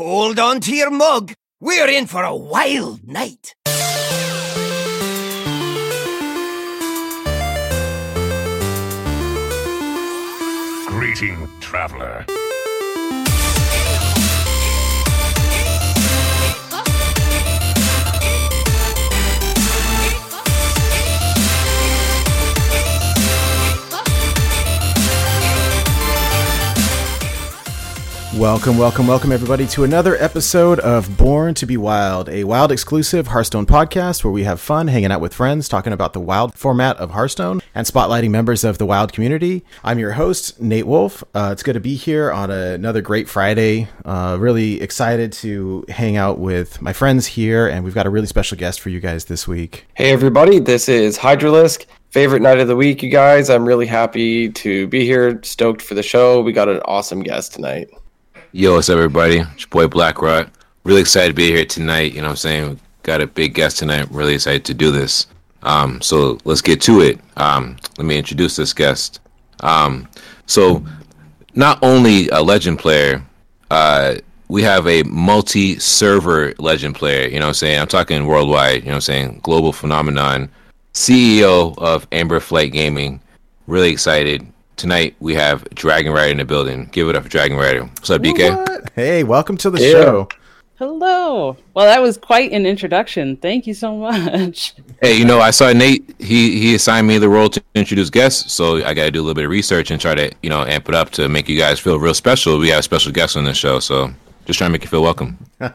Hold on to your mug. We're in for a wild night. Greeting, traveler. Welcome, welcome, welcome, everybody, to another episode of Born to Be Wild, a wild exclusive Hearthstone podcast where we have fun hanging out with friends, talking about the wild format of Hearthstone, and spotlighting members of the wild community. I'm your host, Nate Wolf. Uh, it's good to be here on a, another great Friday. Uh, really excited to hang out with my friends here, and we've got a really special guest for you guys this week. Hey everybody, this is Hydralisk. Favorite night of the week, you guys. I'm really happy to be here. Stoked for the show. We got an awesome guest tonight. Yo, what's up, everybody? It's your boy Black Blackrock. Really excited to be here tonight. You know what I'm saying? Got a big guest tonight. Really excited to do this. Um, so let's get to it. Um, let me introduce this guest. Um, so, not only a legend player, uh, we have a multi server legend player. You know what I'm saying? I'm talking worldwide. You know what I'm saying? Global phenomenon. CEO of Amber Flight Gaming. Really excited tonight we have Dragon Rider in the building. Give it up for Dragon Rider. What's up, DK? What? Hey, welcome to the Yeah. show. Hello. Well, that was quite an introduction. Thank you so much. Hey, you know, I saw Nate. He he assigned me the role to introduce guests, so I got to do a little bit of research and try to you know amp it up to make you guys feel real special. We have a special guests on this show, so just trying to make you feel welcome.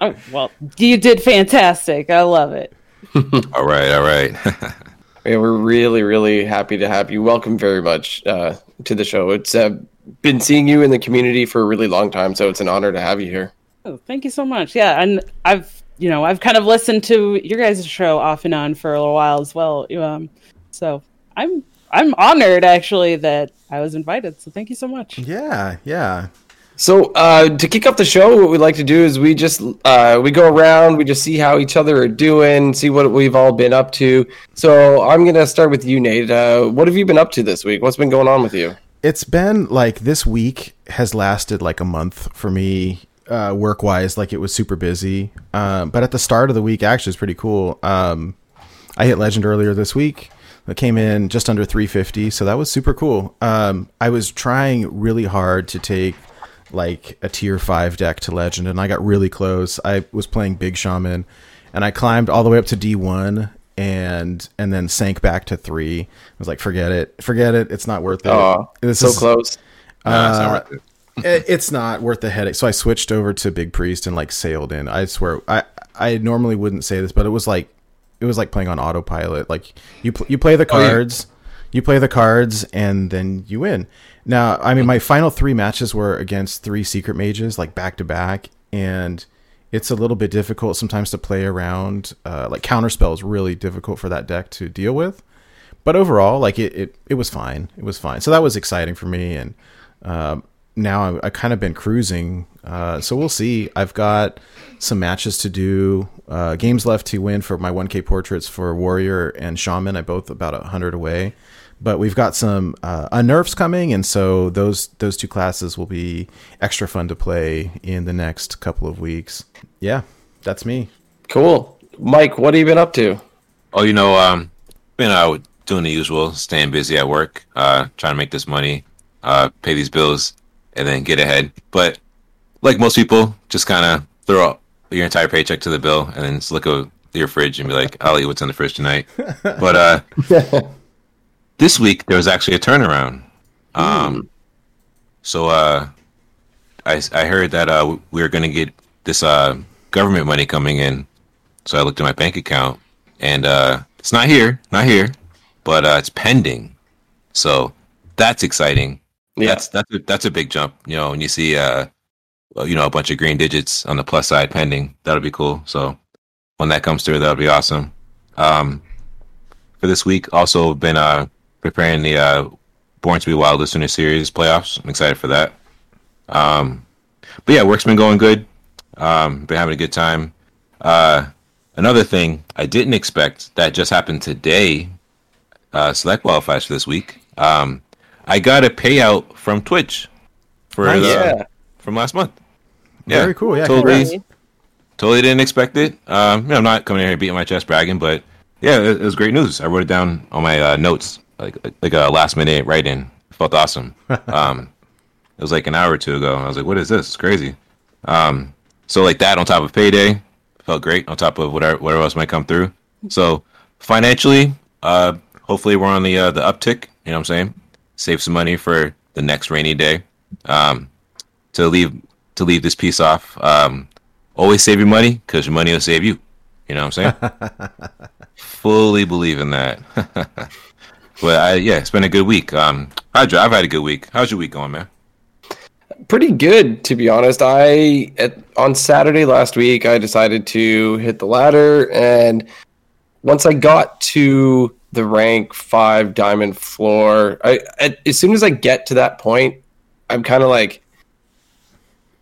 Oh, well, you did fantastic. I love it. all right, all right. Yeah, we're really, really happy to have you. Welcome very much uh, to the show. It's uh, been seeing you in the community for a really long time, so it's an honor to have you here. Oh, thank you so much. Yeah, and I've, you know, I've kind of listened to your guys' show off and on for a little while as well. Um, so I'm I'm honored actually that I was invited. So thank you so much. Yeah, yeah. So uh, to kick off the show, what we like to do is we just uh, we go around, we just see how each other are doing, see what we've all been up to. So I'm gonna start with you, Nate. Uh, what have you been up to this week? What's been going on with you? it's been like this week has lasted like a month for me uh, work wise like it was super busy um, but at the start of the week actually it's pretty cool um, i hit legend earlier this week it came in just under 350 so that was super cool um, i was trying really hard to take like a tier 5 deck to legend and i got really close i was playing big shaman and i climbed all the way up to d1 and and then sank back to three i was like forget it forget it it's not worth it Oh, This so is- close. Uh, nah, it's not worth it. it- it's not worth the headache. So I switched over to Big Priest and like sailed in. I swear, I I normally wouldn't say this, but it was like it was like playing on autopilot. Like you pl- you play the Oh, yeah. You play the cards, and then you win. Now, I mean, my final three matches were against three secret mages, like back to back, and it's a little bit difficult sometimes to play around. Uh, like counterspell is really difficult for that deck to deal with but overall, like it, it, it was fine. It was fine. So that was exciting for me. And um, now I, I kind of been cruising. Uh, so we'll see. I've got some matches to do. Uh, games left to win for my 1K portraits for Warrior and Shaman. I both about hundred away. But we've got some uh, unnerves coming, and so those those two classes will be extra fun to play in the next couple of weeks. Yeah, that's me. Cool, Mike. What have you been up to? Oh, you know, um, been uh, doing the usual, staying busy at work, uh, trying to make this money, uh, pay these bills, and then get ahead. But like most people, just kind of throw out your entire paycheck to the bill and then just look at your fridge and be like, "I'll eat what's in the fridge tonight." but uh, this week there was actually a turnaround. Um, so uh, I I heard that uh, we were going to get this uh government money coming in. So I looked at my bank account and uh, it's not here, not here, but uh, it's pending. So that's exciting. Yeah. That's that's a, that's a big jump. You know, when you see uh, you know, a bunch of green digits on the plus side pending, that'll be cool. So when that comes through, that'll be awesome. Um, for this week, also been uh preparing the uh Born to Be Wild Listener Series playoffs. I'm excited for that. Um, but yeah, work's been going good. Um, been having a good time. Uh, another thing I didn't expect that just happened today. Uh, select qualifies for this week. Um, I got a payout from Twitch for Nice. the, Yeah. from last month. Yeah, Very cool. Yeah, totally, congrats. totally didn't expect it. Um, you know, I'm not coming in here beating my chest bragging, but yeah, it, it was great news. I wrote it down on my uh, notes, like like a last minute write in. Felt awesome. Um, it was like an hour or two ago. I was like, "What is this? It's crazy." Um, so like that on top of payday, felt great. On top of whatever whatever else might come through. So financially, uh, hopefully we're on the uh, the uptick. You know what I'm saying? Save some money for the next rainy day. Um, to leave to leave this piece off. Um, always save your money because your money will save you. You know what I'm saying? Fully believe in that. but I, yeah, it's been a good week. Um, Hydra, I've had a good week. How's your week going, man? pretty good to be honest i at, on saturday last week i decided to hit the ladder and once i got to the rank 5 diamond floor i at, as soon as i get to that point i'm kind of like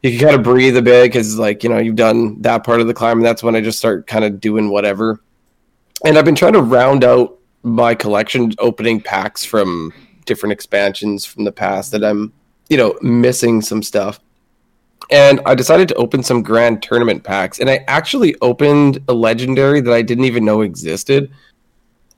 you can kind of breathe a bit because like you know you've done that part of the climb and that's when i just start kind of doing whatever and i've been trying to round out my collection opening packs from different expansions from the past that i'm you know, missing some stuff. And I decided to open some grand tournament packs. And I actually opened a legendary that I didn't even know existed.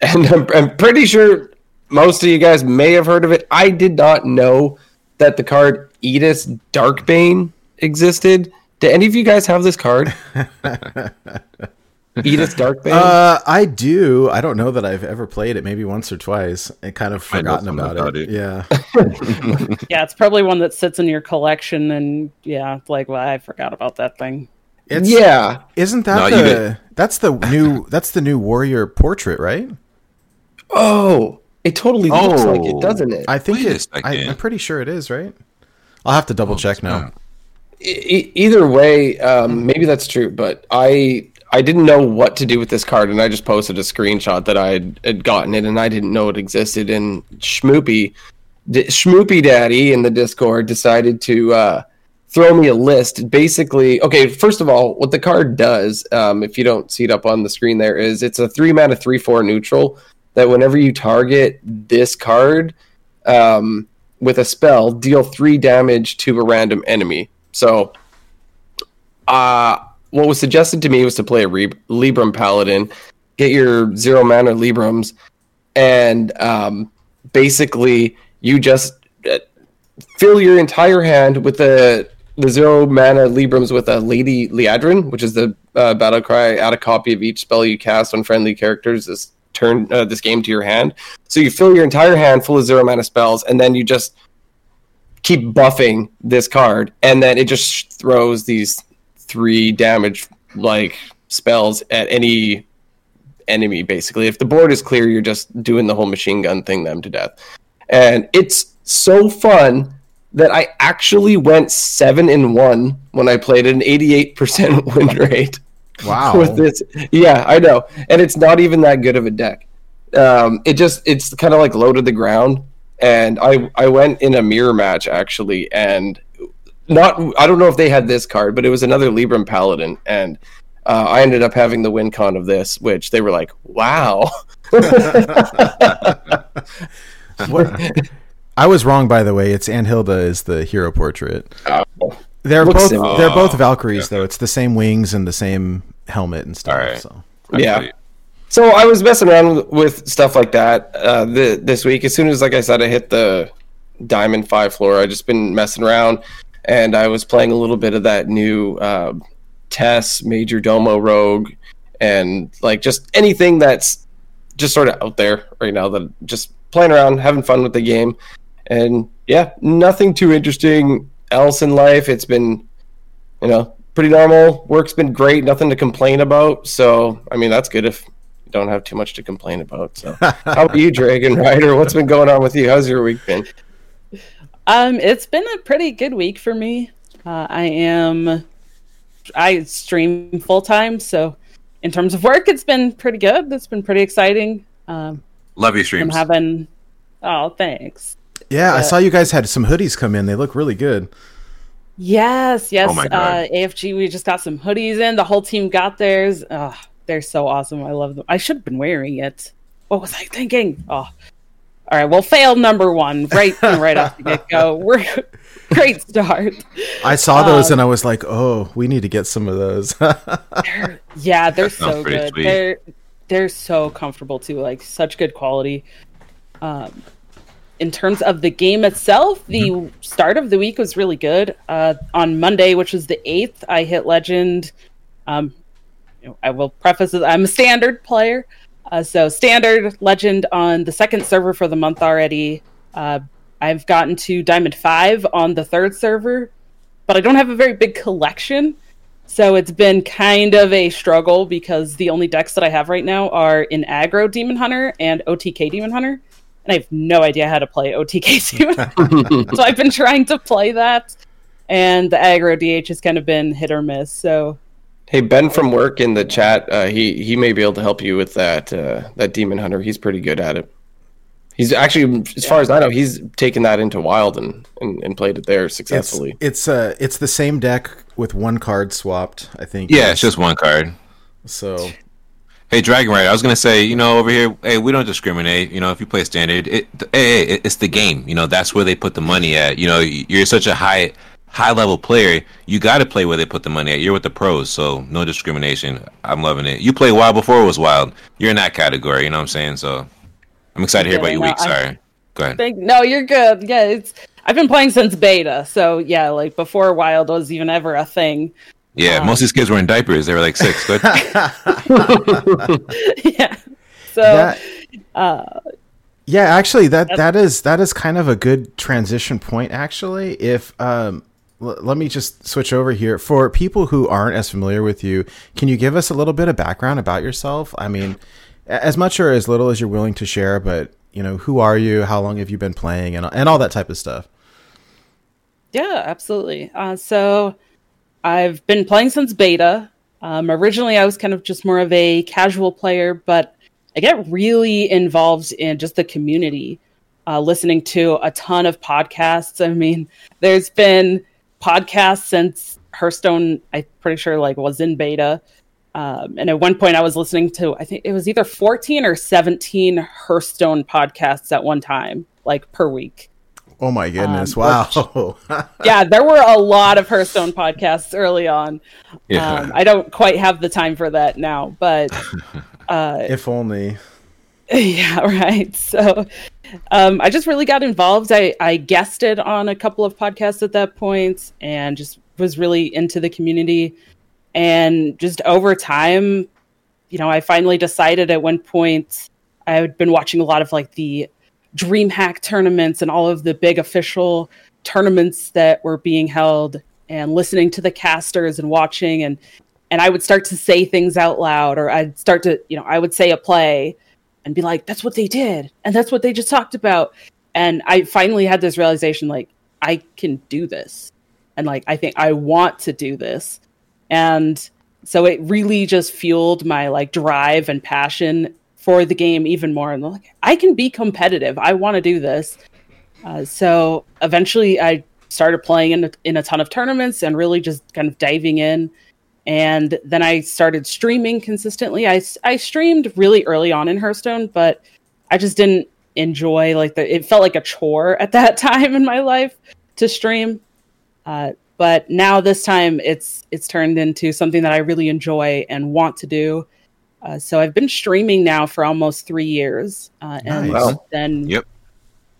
And I'm, I'm pretty sure most of you guys may have heard of it. I did not know that the card Eydis Darkbane existed. Do any of you guys have this card? Eydis Darkbane? Uh, I do. I don't know that I've ever played it. Maybe once or twice. I kind of forgotten about, about it. it. Yeah. Yeah, it's probably one that sits in your collection, and yeah, like well, I forgot about that thing. It's, yeah. Isn't that No, the? get- That's the new. That's the new warrior portrait, right? Oh, it totally looks like it, Oh. doesn't it? I think Wait a it. I, second. I'm pretty sure it is, right? I'll have to double check now. E- either way, um, maybe that's true, but I I didn't know what to do with this card, and I just posted a screenshot that I had, gotten it, and I didn't know it existed. And Schmoopy, D- Schmoopy Daddy in the Discord decided to uh, throw me a list. Basically, okay, first of all, what the card does, um, if you don't see it up on the screen, there is it's a three mana three four neutral that whenever you target this card. Um, with a spell, deal three damage to a random enemy. So, uh, what was suggested to me was to play a Re- Libram Paladin, get your zero mana Librams, and um, basically you just uh, fill your entire hand with the the zero mana Librams with a Lady Liadrin, which is the uh, battle cry. Add a copy of each spell you cast on friendly characters this turn uh, this game to your hand. So you fill your entire hand full of zero mana spells, and then you just keep buffing this card, and then it just throws these three damage like spells at any enemy. Basically, if the board is clear, you're just doing the whole machine gun thing them to death, and it's so fun that I actually went seven in one when I played an 88% win rate Wow. with this. Yeah, I know, and it's not even that good of a deck. Um, it just it's kind of like low to the ground, and I I went in a mirror match actually, and not I don't know if they had this card, but it was another Libram Paladin, and uh, I ended up having the win con of this, which they were like, "Wow." What? I was wrong, by the way. It's Anhilda is the hero portrait. They're Looks both similar. they're both Valkyries though. It's the same wings and the same helmet and stuff. All right. So Yeah. So I was messing around with, with stuff like that uh, th- this week. As soon as, like I said, I hit the Diamond Five floor, I just been messing around, and I was playing a little bit of that new uh, Tess Major Domo Rogue, and like just anything that's just sort of out there right now. That just playing around, having fun with the game, and yeah, nothing too interesting else in life. It's been, you know, pretty normal. Work's been great. Nothing to complain about. So, I mean, that's good if you don't have too much to complain about. So, how about you, Dragon Rider? What's been going on with you? How's your week been? Um, it's been a pretty good week for me. Uh, I am, I stream full time, so in terms of work, it's been pretty good. It's been pretty exciting. Um, Love your I'm having, oh, thanks. yeah, I Uh, saw you guys had some hoodies come in. They look really good. Yes, yes. Oh my uh, God. AFG, we just got some hoodies in. The whole team got theirs. Oh, they're so awesome. I love them. I should have been wearing it. What was I thinking? Oh, all right. Well, fail number one right right off the get go. We're great start. I saw those Um, and I was like, oh, we need to get some of those. Yeah, they're sounds so good. sweet. They're they're so comfortable too, like such good quality. Um, in terms of the game itself, the Mm-hmm. start of the week was really good. Uh, on Monday, which was the eighth, I hit legend. Um, you know, I will preface this: I'm a standard player, uh, so standard legend on the second server for the month already. Uh, I've gotten to diamond five on the third server, but I don't have a very big collection. So it's been kind of a struggle because the only decks that I have right now are in aggro Demon Hunter and OTK Demon Hunter. And I have no idea how to play OTK Demon so I've been trying to play that. And the aggro DH has kind of been hit or miss. So Hey Ben from work in the chat, uh, he he may be able to help you with that uh, that demon hunter. He's pretty good at it. He's actually, as far as I know, he's taken that into wild and, and, and played it there it's successfully. it's uh it's the same deck with one card swapped. I think. Yeah, it's just one card. so. Hey, Dragon Rider, I was gonna say, you know, over here, hey, we don't discriminate. You know, if you play standard, it, hey, hey, it's the game. You know, that's where they put the money at. You know, you're such a high, high level player. You got to play where they put the money at. You're with the pros, so no discrimination. I'm loving it. You played wild before it was wild. You're in that category. You know what I'm saying? So, I'm excited to hear about your Yeah, week. no, I- Sorry, go ahead. Thank- no, you're good. Yeah, it's I've been playing since beta. So yeah, like before Wild was even ever a thing. Yeah, most of these kids were in diapers. They were like six. Good. yeah. So That- uh, Yeah, actually, that that is that is kind of a good transition point. Actually, if um, l- let me just switch over here for people who aren't as familiar with you, can you give us a little bit of background about yourself? I mean, as much or as little as you're willing to share, but you know, who are you? How long have you been playing, and and all that type of stuff. Yeah, absolutely. Uh, so I've been playing since beta. Um, originally, I was kind of just more of a casual player, but I get really involved in just the community, uh, listening to a ton of podcasts. I mean, there's been podcasts since Hearthstone. I'm pretty sure like was in beta. Um, and at one point, I was listening to I think it was either 14 or 17 Hearthstone podcasts at one time, like per week Oh my goodness! Um, wow. yeah, there were a lot of Hearthstone podcasts early on. Yeah. Um, I don't quite have the time for that now, but uh, if only. yeah, right. So um, I just really got involved. I, I guested on a couple of podcasts at that point and just was really into the community. And just over time, you know, I finally decided at one point I had been watching a lot of like the DreamHack tournaments and all of the big official tournaments that were being held and listening to the casters and watching and and I would start to say things out loud or I'd start to, you know, I would say a play and be like, that's what they did. And that's what they just talked about. And I finally had this realization like, I can do this. And like, I think I want to do this. And so it really just fueled my like drive and passion for the game even more. And like, I can be competitive. I want to do this. Uh, so eventually I started playing in a, in a ton of tournaments and really just kind of diving in and then I started streaming consistently. I, I streamed really early on in Hearthstone, but I just didn't enjoy like the. It felt like a chore at that time in my life to stream. Uh, but now this time it's it's turned into something that I really enjoy and want to do. Uh, so I've been streaming now for almost three years, uh, and Nice. Then Yep.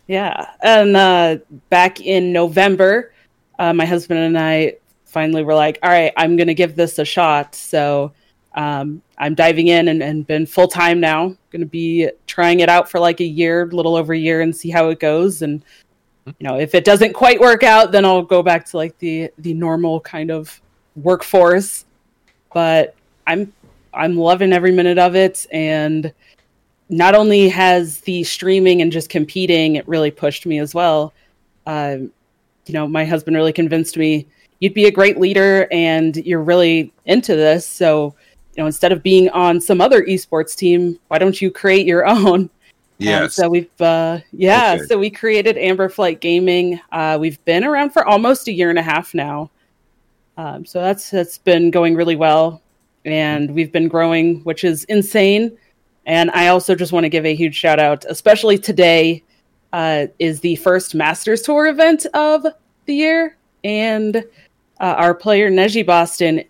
yeah, and uh, back in November, uh, my husband and I finally we were like, "All right, I'm going to give this a shot." So um, I'm diving in and, and been full time now. Going to be trying it out for like a year, little over a year, and see how it goes. And you know, if it doesn't quite work out, then I'll go back to like the the normal kind of workforce. But I'm I'm loving every minute of it, and not only has the streaming and just competing it really pushed me as well. Um, you know, my husband really convinced me you'd be a great leader and you're really into this. So, you know, instead of being on some other esports team, why don't you create your own? And Yes. so we've, uh, yeah, Okay. so we created Amber Flight Gaming. Uh, we've been around for almost a year and a half now. Um, so that's that's been going really well, and we've been growing, which is insane. And I also just want to give a huge shout out, especially today, uh, is the first Masters Tour event of the year, and uh, our player Neji Boston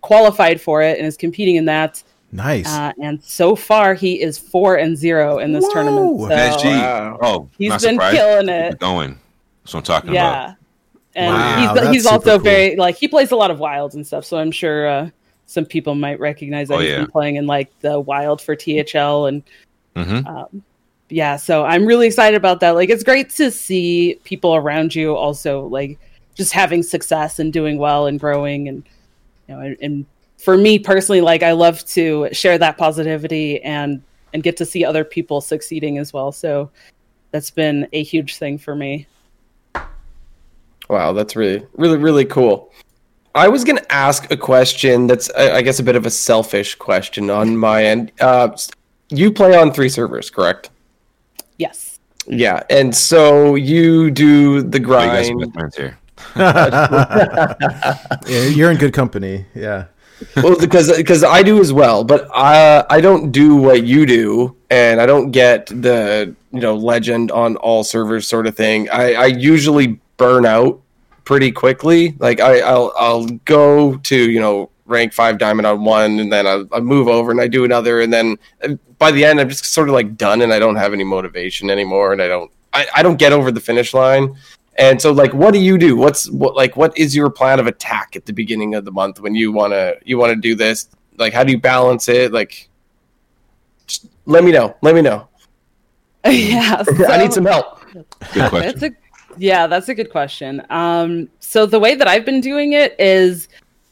qualified for it and is competing in that. Nice. Uh, and so far, he is four and zero in this Whoa. tournament. So SG. Wow. Oh, he's not been surprised. killing Keep it. Going. That's what I'm talking Yeah. about. And Wow, he's that's he's super also cool. very like he plays a lot of wilds and stuff. So I'm sure uh, some people might recognize that Oh, he's yeah. been playing in like the wild for THL and hmm um, yeah. So I'm really excited about that. Like it's great to see people around you also like just having success and doing well and growing and you know and, and for me personally like I love to share that positivity and and get to see other people succeeding as well. So that's been a huge thing for me. Wow, that's really, really, really cool. I was going to ask a question that's, I I guess, a bit of a selfish question on my end. Uh, you play on three servers, correct? Yes. Yeah, and so you do the You guys grind. here. Yeah, you're in good company. Yeah. well, because because I do as well, but I I don't do what you do, and I don't get the you know legend on all servers sort of thing. I I usually burn out pretty quickly. Like I I'll I'll go to you know rank five diamond on one, and then I I move over and I do another, and then uh, by the end I'm just sort of like done, and I don't have any motivation anymore, and I don't I, I don't get over the finish line. And so, like, what do you do? What's what like what is your plan of attack at the beginning of the month when you wanna you wanna do this? Like, how do you balance it? Like, just let me know. Let me know. yeah. I need some help. Good question. That's a yeah, that's a good question. Um, so the way that I've been doing it is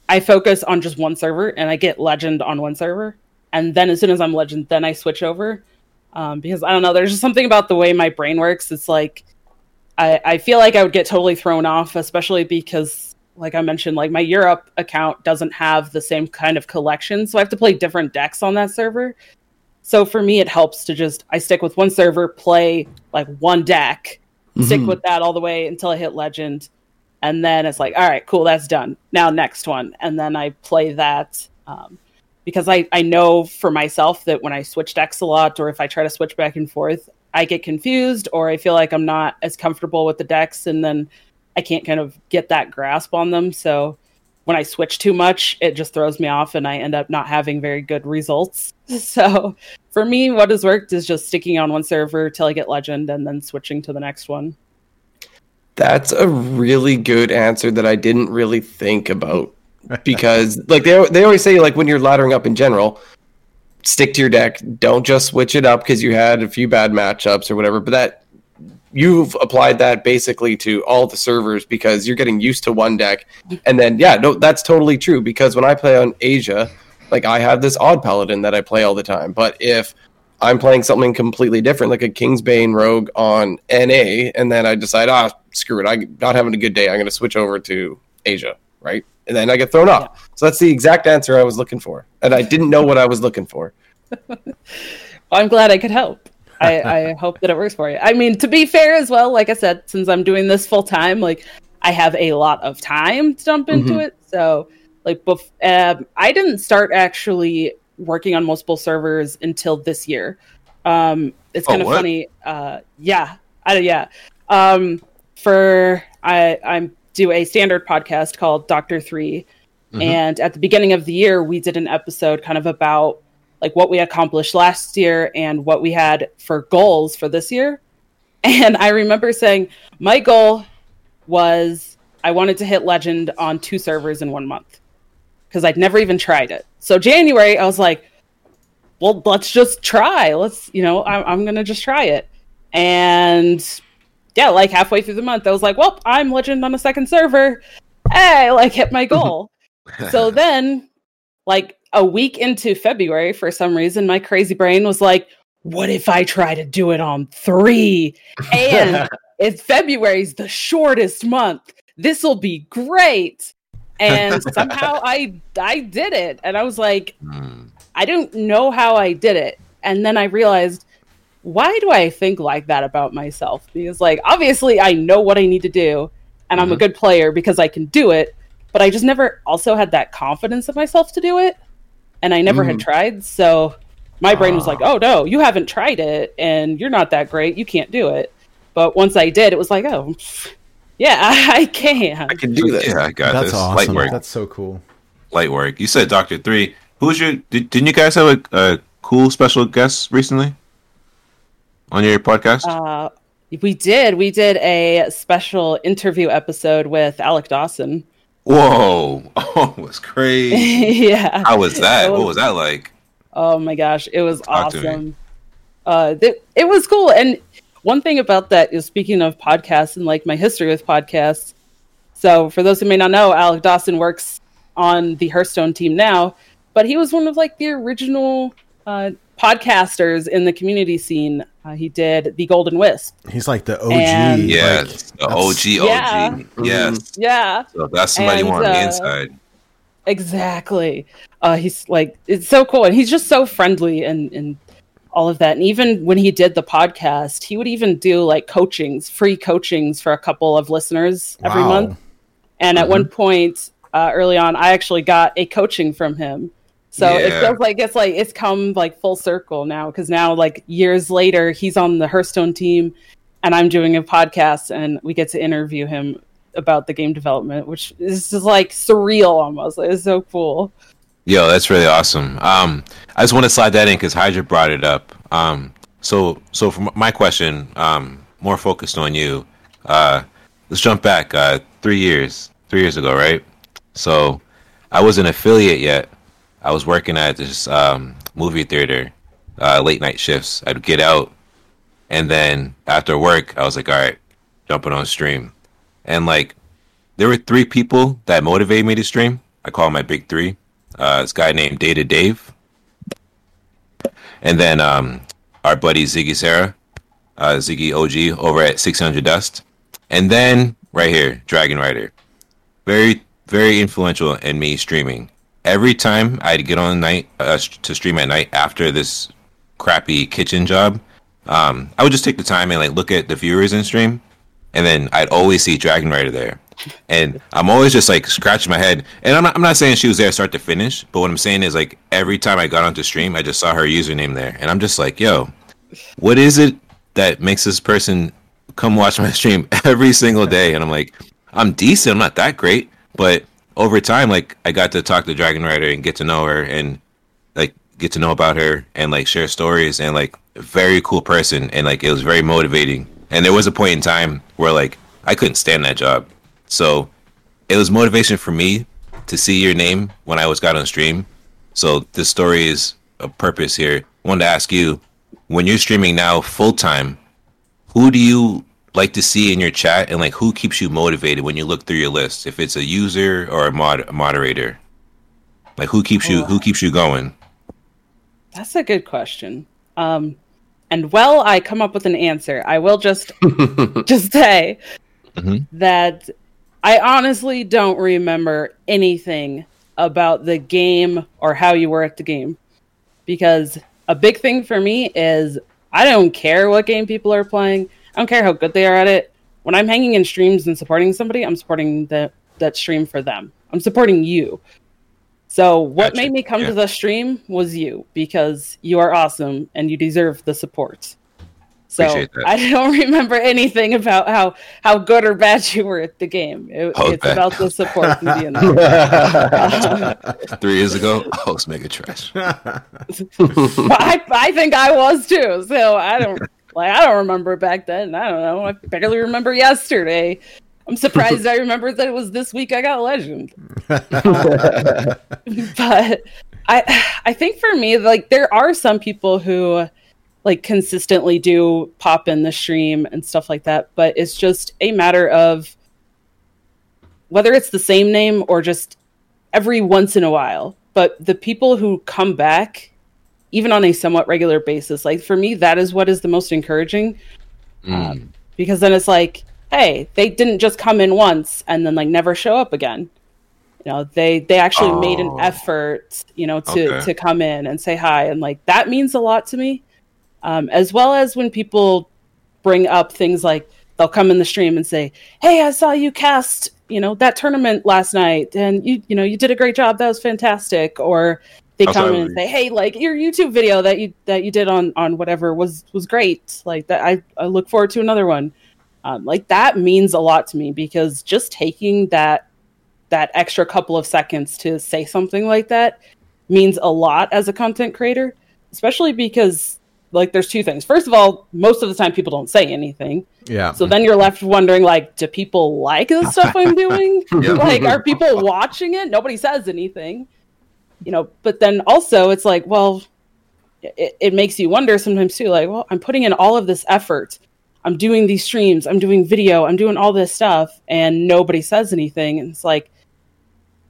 I focus on just one server and I get legend on one server, and then as soon as I'm legend, then I switch over. Um, because I don't know, there's just something about the way my brain works. It's like I, I feel like I would get totally thrown off, especially because like I mentioned, like my Europe account doesn't have the same kind of collection, so I have to play different decks on that server. So for me, it helps to just I stick with one server, play like one deck, stick Mhm. with that all the way until I hit legend, and then it's like, all right, cool, that's done. Now next one, and then I play that um, because I I know for myself that when I switch decks a lot, or if I try to switch back and forth, I get confused, or I feel like I'm not as comfortable with the decks, and then I can't kind of get that grasp on them. So when I switch too much, it just throws me off and I end up not having very good results. So for me, what has worked is just sticking on one server till I get legend and then switching to the next one. That's a really good answer that I didn't really think about because, like they they always say, like when you're laddering up in general, stick to your deck. Don't just switch it up because you had a few bad matchups or whatever. But that you've applied that basically to all the servers because you're getting used to one deck, and then yeah, no, that's totally true. Because when I play on Asia, like I have this odd paladin that I play all the time, but if I'm playing something completely different, like a Kingsbane Rogue on NA, and then I decide, ah, screw it, I'm not having a good day. I'm going to switch over to Asia, right? And then I get thrown off. So that's the exact answer I was looking for, and I didn't know what I was looking for. I'm glad I could help. I, I hope that it works for you. I mean, to be fair as well, like I said, since I'm doing this full time, like I have a lot of time to dump into Mhm. it. So, like, bef- um, I didn't start actually working on multiple servers until this year. Um, it's Oh, kind of what? funny. Uh, yeah, I, yeah. Um, for I, I'm do a standard podcast called Doctor 3 Mhm. and at the beginning of the year, we did an episode kind of about like what we accomplished last year and what we had for goals for this year. And I remember saying my goal was I wanted to hit legend on two servers in one month because I'd never even tried it. So January, I was like, well, let's just try. Let's, you know, I'm, I'm going to just try it. And yeah, like halfway through the month, I was like, well, I'm legend on a second server. Hey, like hit my goal. so then, like a week into February, for some reason, my crazy brain was like, what if I try to do it on three? And if February's the shortest month, this will be great. And somehow I I did it. And I was like, Hmm. I don't know how I did it. And then I realized, why do I think like that about myself? Because, like, obviously, I know what I need to do, and I'm a Mhm. good player because I can do it, but I just never also had that confidence of myself to do it. And I never had tried. So my brain was like, oh, no, you haven't tried it, and you're not that great. You can't do it. But once I did, it was like, oh, Yeah, I, I can. I can do this. Yeah, I got That's this. awesome. Light work. That's so cool. Light work. You said Doctor Three. Who's your? Did, didn't you guys have a, a cool special guest recently on your podcast? Uh, we did. We did a special interview episode with Alec Dawson. Whoa! Oh, it was crazy. yeah. How was that? It What was- was that like? Oh my gosh, it was Talk awesome. Uh, th- it was cool. And one thing about that is speaking of podcasts and like my history with podcasts. So for those who may not know, Alec Dawson works on the Hearthstone team now, but he was one of like the original uh, podcasters in the community scene. Uh, he did the Golden Wisp. He's like the OG. And- like, Yes, the that's- OG, Yeah. OG. Yes. Yeah. So that's somebody you And, want on the uh, inside. Exactly. Uh, he's like it's so cool, and he's just so friendly and and all of that. And even when he did the podcast, he would even do like coachings, free coachings for a couple of listeners every month. And at one point uh, early on, I actually got a coaching from him. So it feels like it's like it's come like full circle now because now like years later he's on the Hearthstone team and I'm doing a podcast and we get to interview him about the game development, which is just like surreal almost. Like, it's so cool. Yo, that's really awesome. Um, I just want to slide that in because Hydra brought it up. Um, so, so for my question, um, more focused on you. Uh, let's jump back uh, three years, three years ago, right? So, I was an affiliate yet. I was working at this um, movie theater, uh, late night shifts. I'd get out, and then after work, I was like, all right, jumping on stream, and like there were three people that motivated me to stream. I call my big three. Uh, this guy named Data Dave, and then um, our buddy Ziggy Sarah, uh, Ziggy OG over at 600 Dust, and then right here Dragon Rider. Very very influential in me streaming. Every time I'd get on night uh, to stream at night after this crappy kitchen job, um, I would just take the time and like look at the viewers in stream, and then I'd always see Dragon Rider there. And I'm always just like scratching my head. And I'm not, I'm not saying she was there start to finish, but what I'm saying is like every time I got onto stream, I just saw her username there. And I'm just like, yo, what is it that makes this person come watch my stream every single day? And I'm like, I'm decent. I'm not that great. But over time, like I got to talk to Dragon Rider and get to know her and like get to know about her and like share stories and like very cool person and like it was very motivating. And there was a point in time where like I couldn't stand that job. So it was motivation for me to see your name when I was got on stream. So this story is a purpose here. I wanted to ask you, when you're streaming now full time, who do you like to see in your chat and like who keeps you motivated when you look through your list? If it's a user or a mod a moderator. Like who keeps you who keeps you going? That's a good question. Um, and while I come up with an answer, I will just just say Mhm. that I honestly don't remember anything about the game or how you were at the game. Because a big thing for me is I don't care what game people are playing. I don't care how good they are at it. When I'm hanging in streams and supporting somebody, I'm supporting the that stream for them. I'm supporting you. So what Gotcha. made me come Yeah. to the stream was you because you are awesome and you deserve the support. So I don't remember anything about how how good or bad you were at the game. It- Oh, it's bad. about the support there. Three years ago, oh, I was mega trash. I I think I was too. So I don't like I don't remember back then. I don't know. I barely remember yesterday. I'm surprised I remember that it was this week I got legend. but I I think for me like there are some people who like consistently do pop in the stream and stuff like that, but it's just a matter of whether it's the same name or just every once in a while. But the people who come back even on a somewhat regular basis, like for me that is what is the most encouraging Mm. because then it's like hey they didn't just come in once and then like never show up again you know they they actually made an Oh. effort you know to Okay. to come in and say hi and like that means a lot to me um, as well as when people bring up things like they'll come in the stream and say hey i saw you cast you know that tournament last night and you you know you did a great job that was fantastic or they come in and say hey like your youtube video that you that you did on on whatever was was great like that i i look forward to another one Um, like that means a lot to me because just taking that that extra couple of seconds to say something like that means a lot as a content creator, especially because like there's two things. First of all, most of the time people don't say anything. Yeah. So then you're left wondering like do people like the stuff I'm doing? Like are people watching it? Nobody says anything. You know, but then also it's like, well, it, it makes you wonder sometimes too like, well, I'm putting in all of this effort. I'm doing these streams, I'm doing video, I'm doing all this stuff and nobody says anything and it's like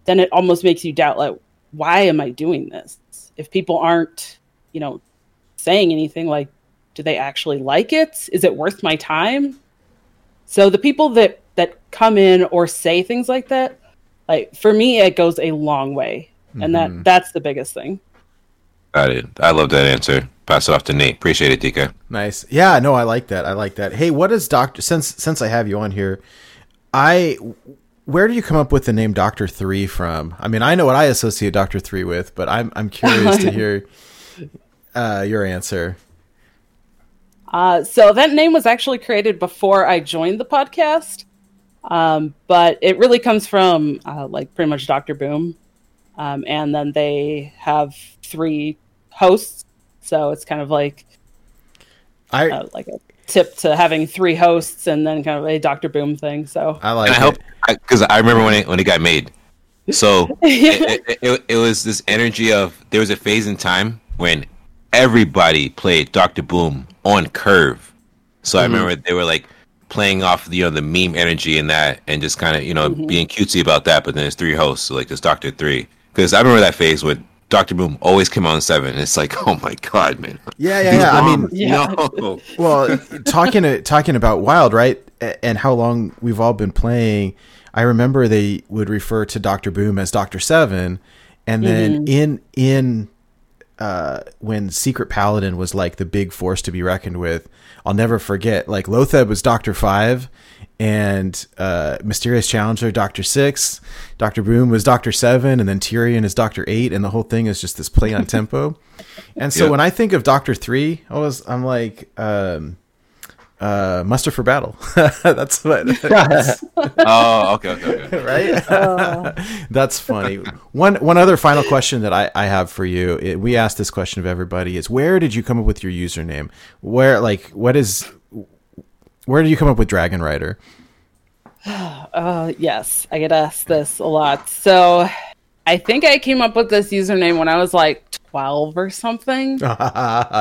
then it almost makes you doubt like why am I doing this? If people aren't, you know, saying anything like do they actually like it? Is it worth my time? So the people that that come in or say things like that, like for me it goes a long way. And that that's the biggest thing. Got it. I love that answer. Pass it off to Nate. Appreciate it, DK. Nice. Yeah, no, I like that. I like that. Hey, what is Doctor since since I have you on here, I where do you come up with the name Doctor 3 from? I mean, I know what I associate Doctor 3 with, but I'm I'm curious to hear uh, your answer. Uh, so that name was actually created before I joined the podcast, um, but it really comes from uh, like pretty much Doctor Boom, um, and then they have three hosts, so it's kind of like I uh, like a tip to having three hosts, and then kind of a Doctor Boom thing. So I like And I it. hope because I, remember when it when it got made. So it, it, it, it was this energy of there was a phase in time when everybody played Doctor Boom on Curve. So I remember they were like playing off the you know the meme energy and that, and just kind of you know being cutesy about that. But then there's three hosts, so like there's Doctor Three. Because I remember that phase when Doctor Boom always came on seven. And it's like, oh my god, man. Yeah, yeah, yeah. I mean, Yeah. no. well, talking to, talking about Wild, right? And how long we've all been playing. I remember they would refer to Doctor Boom as Doctor Seven, and then in in uh, when Secret Paladin was like the big force to be reckoned with, I'll never forget. Like Loatheb was Doctor Five, and uh, Mysterious Challenger Doctor Six, Doctor Boom was Doctor Seven, and then Tirion is Doctor Eight, and the whole thing is just this play on tempo. And so Yeah. when I think of Doctor Three, I was I'm like um, uh, muster for battle. That's what. oh, okay, okay, okay. right? That's funny. One one other final question that I, I have for you. It, we asked this question of everybody: is where did you come up with your username? Where like what is where did you come up with Dragon Rider? Uh, yes, I get asked this a lot. So I think I came up with this username when I was like 12 or something. That's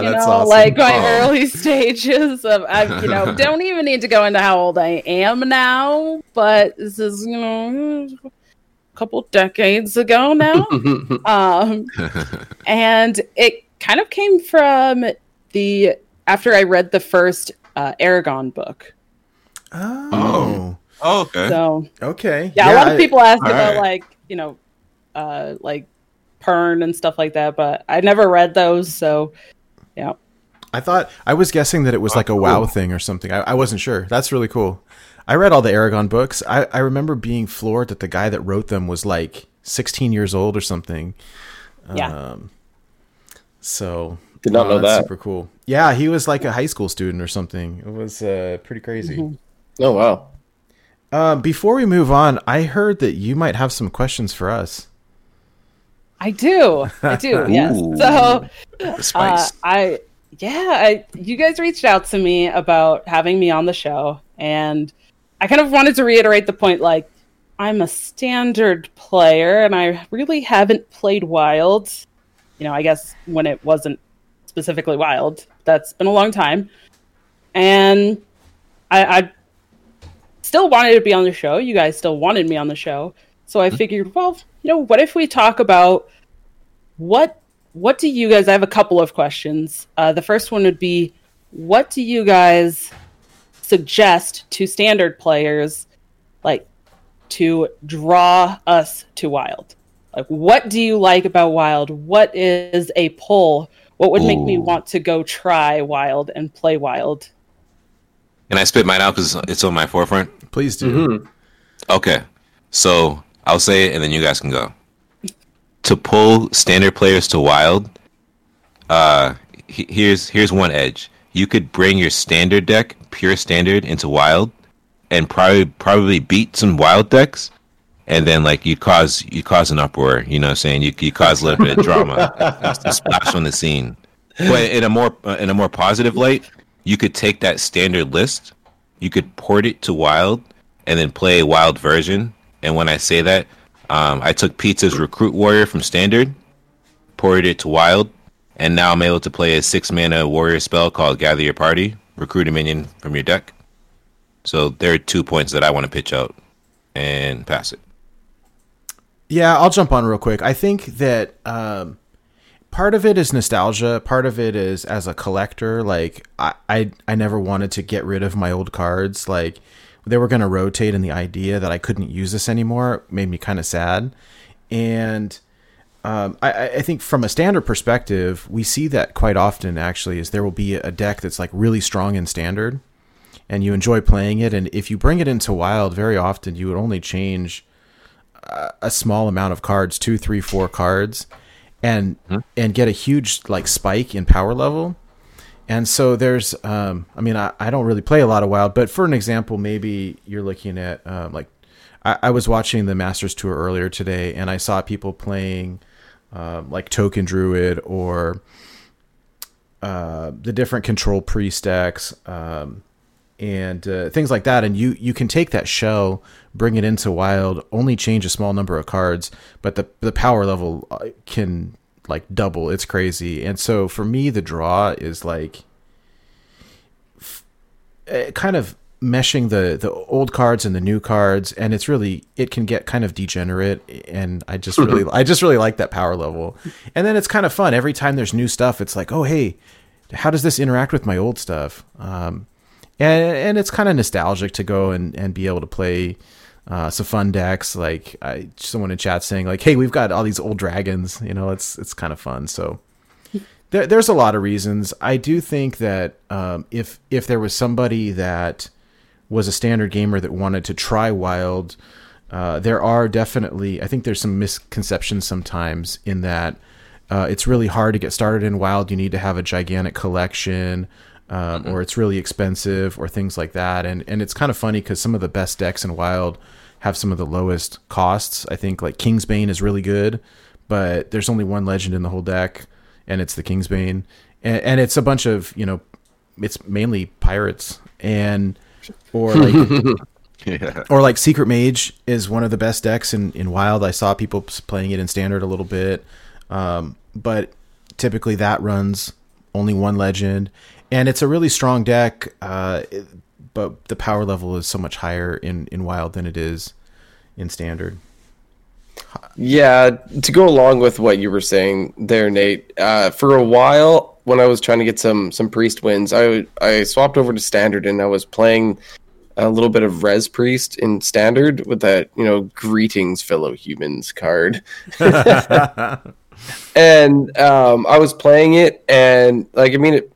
you know, awesome. like my Oh. early stages of, I, you know, don't even need to go into how old I am now, but this is, you know, a couple decades ago now. um, and it kind of came from the, after I read the first uh, Eragon book. oh, Oh, okay. So, okay. yeah, a lot I- of people ask about right. like you know uh like pern and stuff like that but i never read those so yeah I thought I was guessing that it was like a WoW thing or something. I, I wasn't sure. That's really cool. I read all the Eragon books. I, I remember being floored that the guy that wrote them was like 16 years old or something. yeah Um, so Did not know that's that. Super cool. Yeah, he was like a high school student or something. It was uh, pretty crazy. Oh wow. Um, before we move on, I heard that you might have some questions for us. i do i do yes Ooh. so uh, spice. i yeah I, you guys reached out to me about having me on the show and i kind of wanted to reiterate the point like i'm a standard player and i really haven't played wild you know i guess when it wasn't specifically wild that's been a long time and I, I still wanted to be on the show. You guys still wanted me on the show, so I figured, well, you know, what if we talk about what what do you guys? I have a couple of questions. Uh, the first one would be, what do you guys suggest to standard players, like to draw us to Wild? Like, what do you like about Wild? What is a pull? What would make me want to go try Wild and play Wild? Can I spit mine out because it's on my forefront? Please do. Mm-hmm. Okay. So I'll say it and then you guys can go. To pull standard players to wild, uh he- here's here's one edge. You could bring your standard deck, pure standard, into wild and probably probably beat some wild decks, and then like you cause you cause an uproar. You know, what I'm saying you you cause a little bit of drama, a splash on the scene. But in a more uh, in a more positive light, you could take that standard list, you could port it to wild, and then play a wild version. And when I say that, um, I took Pizza's Recruit Warrior from standard, ported it to wild, and now I'm able to play a six mana warrior spell called Gather Your Party, recruit a minion from your deck. So there are two points that I want to pitch out and pass it. Yeah, I'll jump on real quick. I think that um, part of it is nostalgia. Part of it is as a collector. Like I, I, I never wanted to get rid of my old cards. Like they were going to rotate, and the idea that I couldn't use this anymore made me kind of sad. And um, I, I think from a standard perspective, we see that quite often. Actually, is there will be a deck that's like really strong in standard, and you enjoy playing it. And if you bring it into wild, very often you would only change a, small amount of cards, two, three, four cards, and Hmm. and get a huge like spike in power level. And so there's, um, I mean, I, I don't really play a lot of wild, but for an example, maybe you're looking at um, like I, I was watching the Masters Tour earlier today, and I saw people playing um, like Token Druid or uh, the different control priest decks um, and uh, things like that. And you you can take that shell, bring it into wild, only change a small number of cards, but the the power level uh, can like double. It's crazy. And so for me, the draw is like f- uh, kind of meshing the the old cards and the new cards and it's really it can get kind of degenerate and i just really i just really like that power level and then it's kind of fun every time there's new stuff it's like oh hey how does this interact with my old stuff um and and it's kind of nostalgic to go and and be able to play uh, some fun decks like I, someone in chat saying like hey we've got all these old dragons you know it's it's kind of fun so there, there's a lot of reasons. I do think that um, if if there was somebody that was a standard gamer that wanted to try Wild, uh, there are definitely. I think there's some misconceptions sometimes in that uh, it's really hard to get started in Wild. You need to have a gigantic collection. Um, Or it's really expensive, or things like that, and and it's kind of funny because some of the best decks in Wild have some of the lowest costs. I think like Kingsbane is really good, but there's only one legend in the whole deck and it's the Kingsbane, and, and it's a bunch of you know, it's mainly pirates and or like Yeah. or like Secret Mage is one of the best decks in in Wild. I saw people playing it in Standard a little bit, um, but typically that runs only one legend, and it's a really strong deck. Uh, it- but the power level is so much higher in in Wild than it is in Standard. Yeah, to go along with what you were saying there, Nate. Uh, for a while, when I was trying to get some some priest wins, I I swapped over to standard and I was playing a little bit of res priest in standard with that you know greetings fellow humans card. and um, I was playing it, and like I mean, it,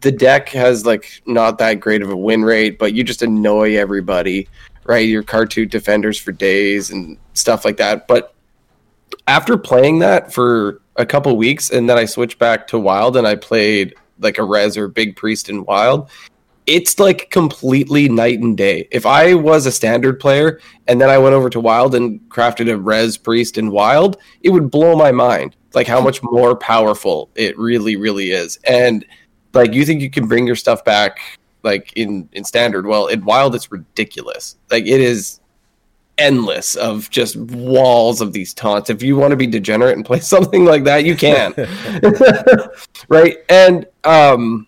the deck has like not that great of a win rate, but you just annoy everybody, right? Your cartoon defenders for days and stuff like that. But after playing that for a couple weeks, and then I switched back to Wild, and I played like a Res or Big Priest in Wild. It's like completely night and day. If I was a standard player and then I went over to Wild and crafted a Res Priest in Wild, it would blow my mind. Like how much more powerful it really, really is. And like you think you can bring your stuff back like in in standard? Well in wild it's ridiculous. Like it is endless of just walls of these taunts. If you want to be degenerate and play something like that you can. Right? And um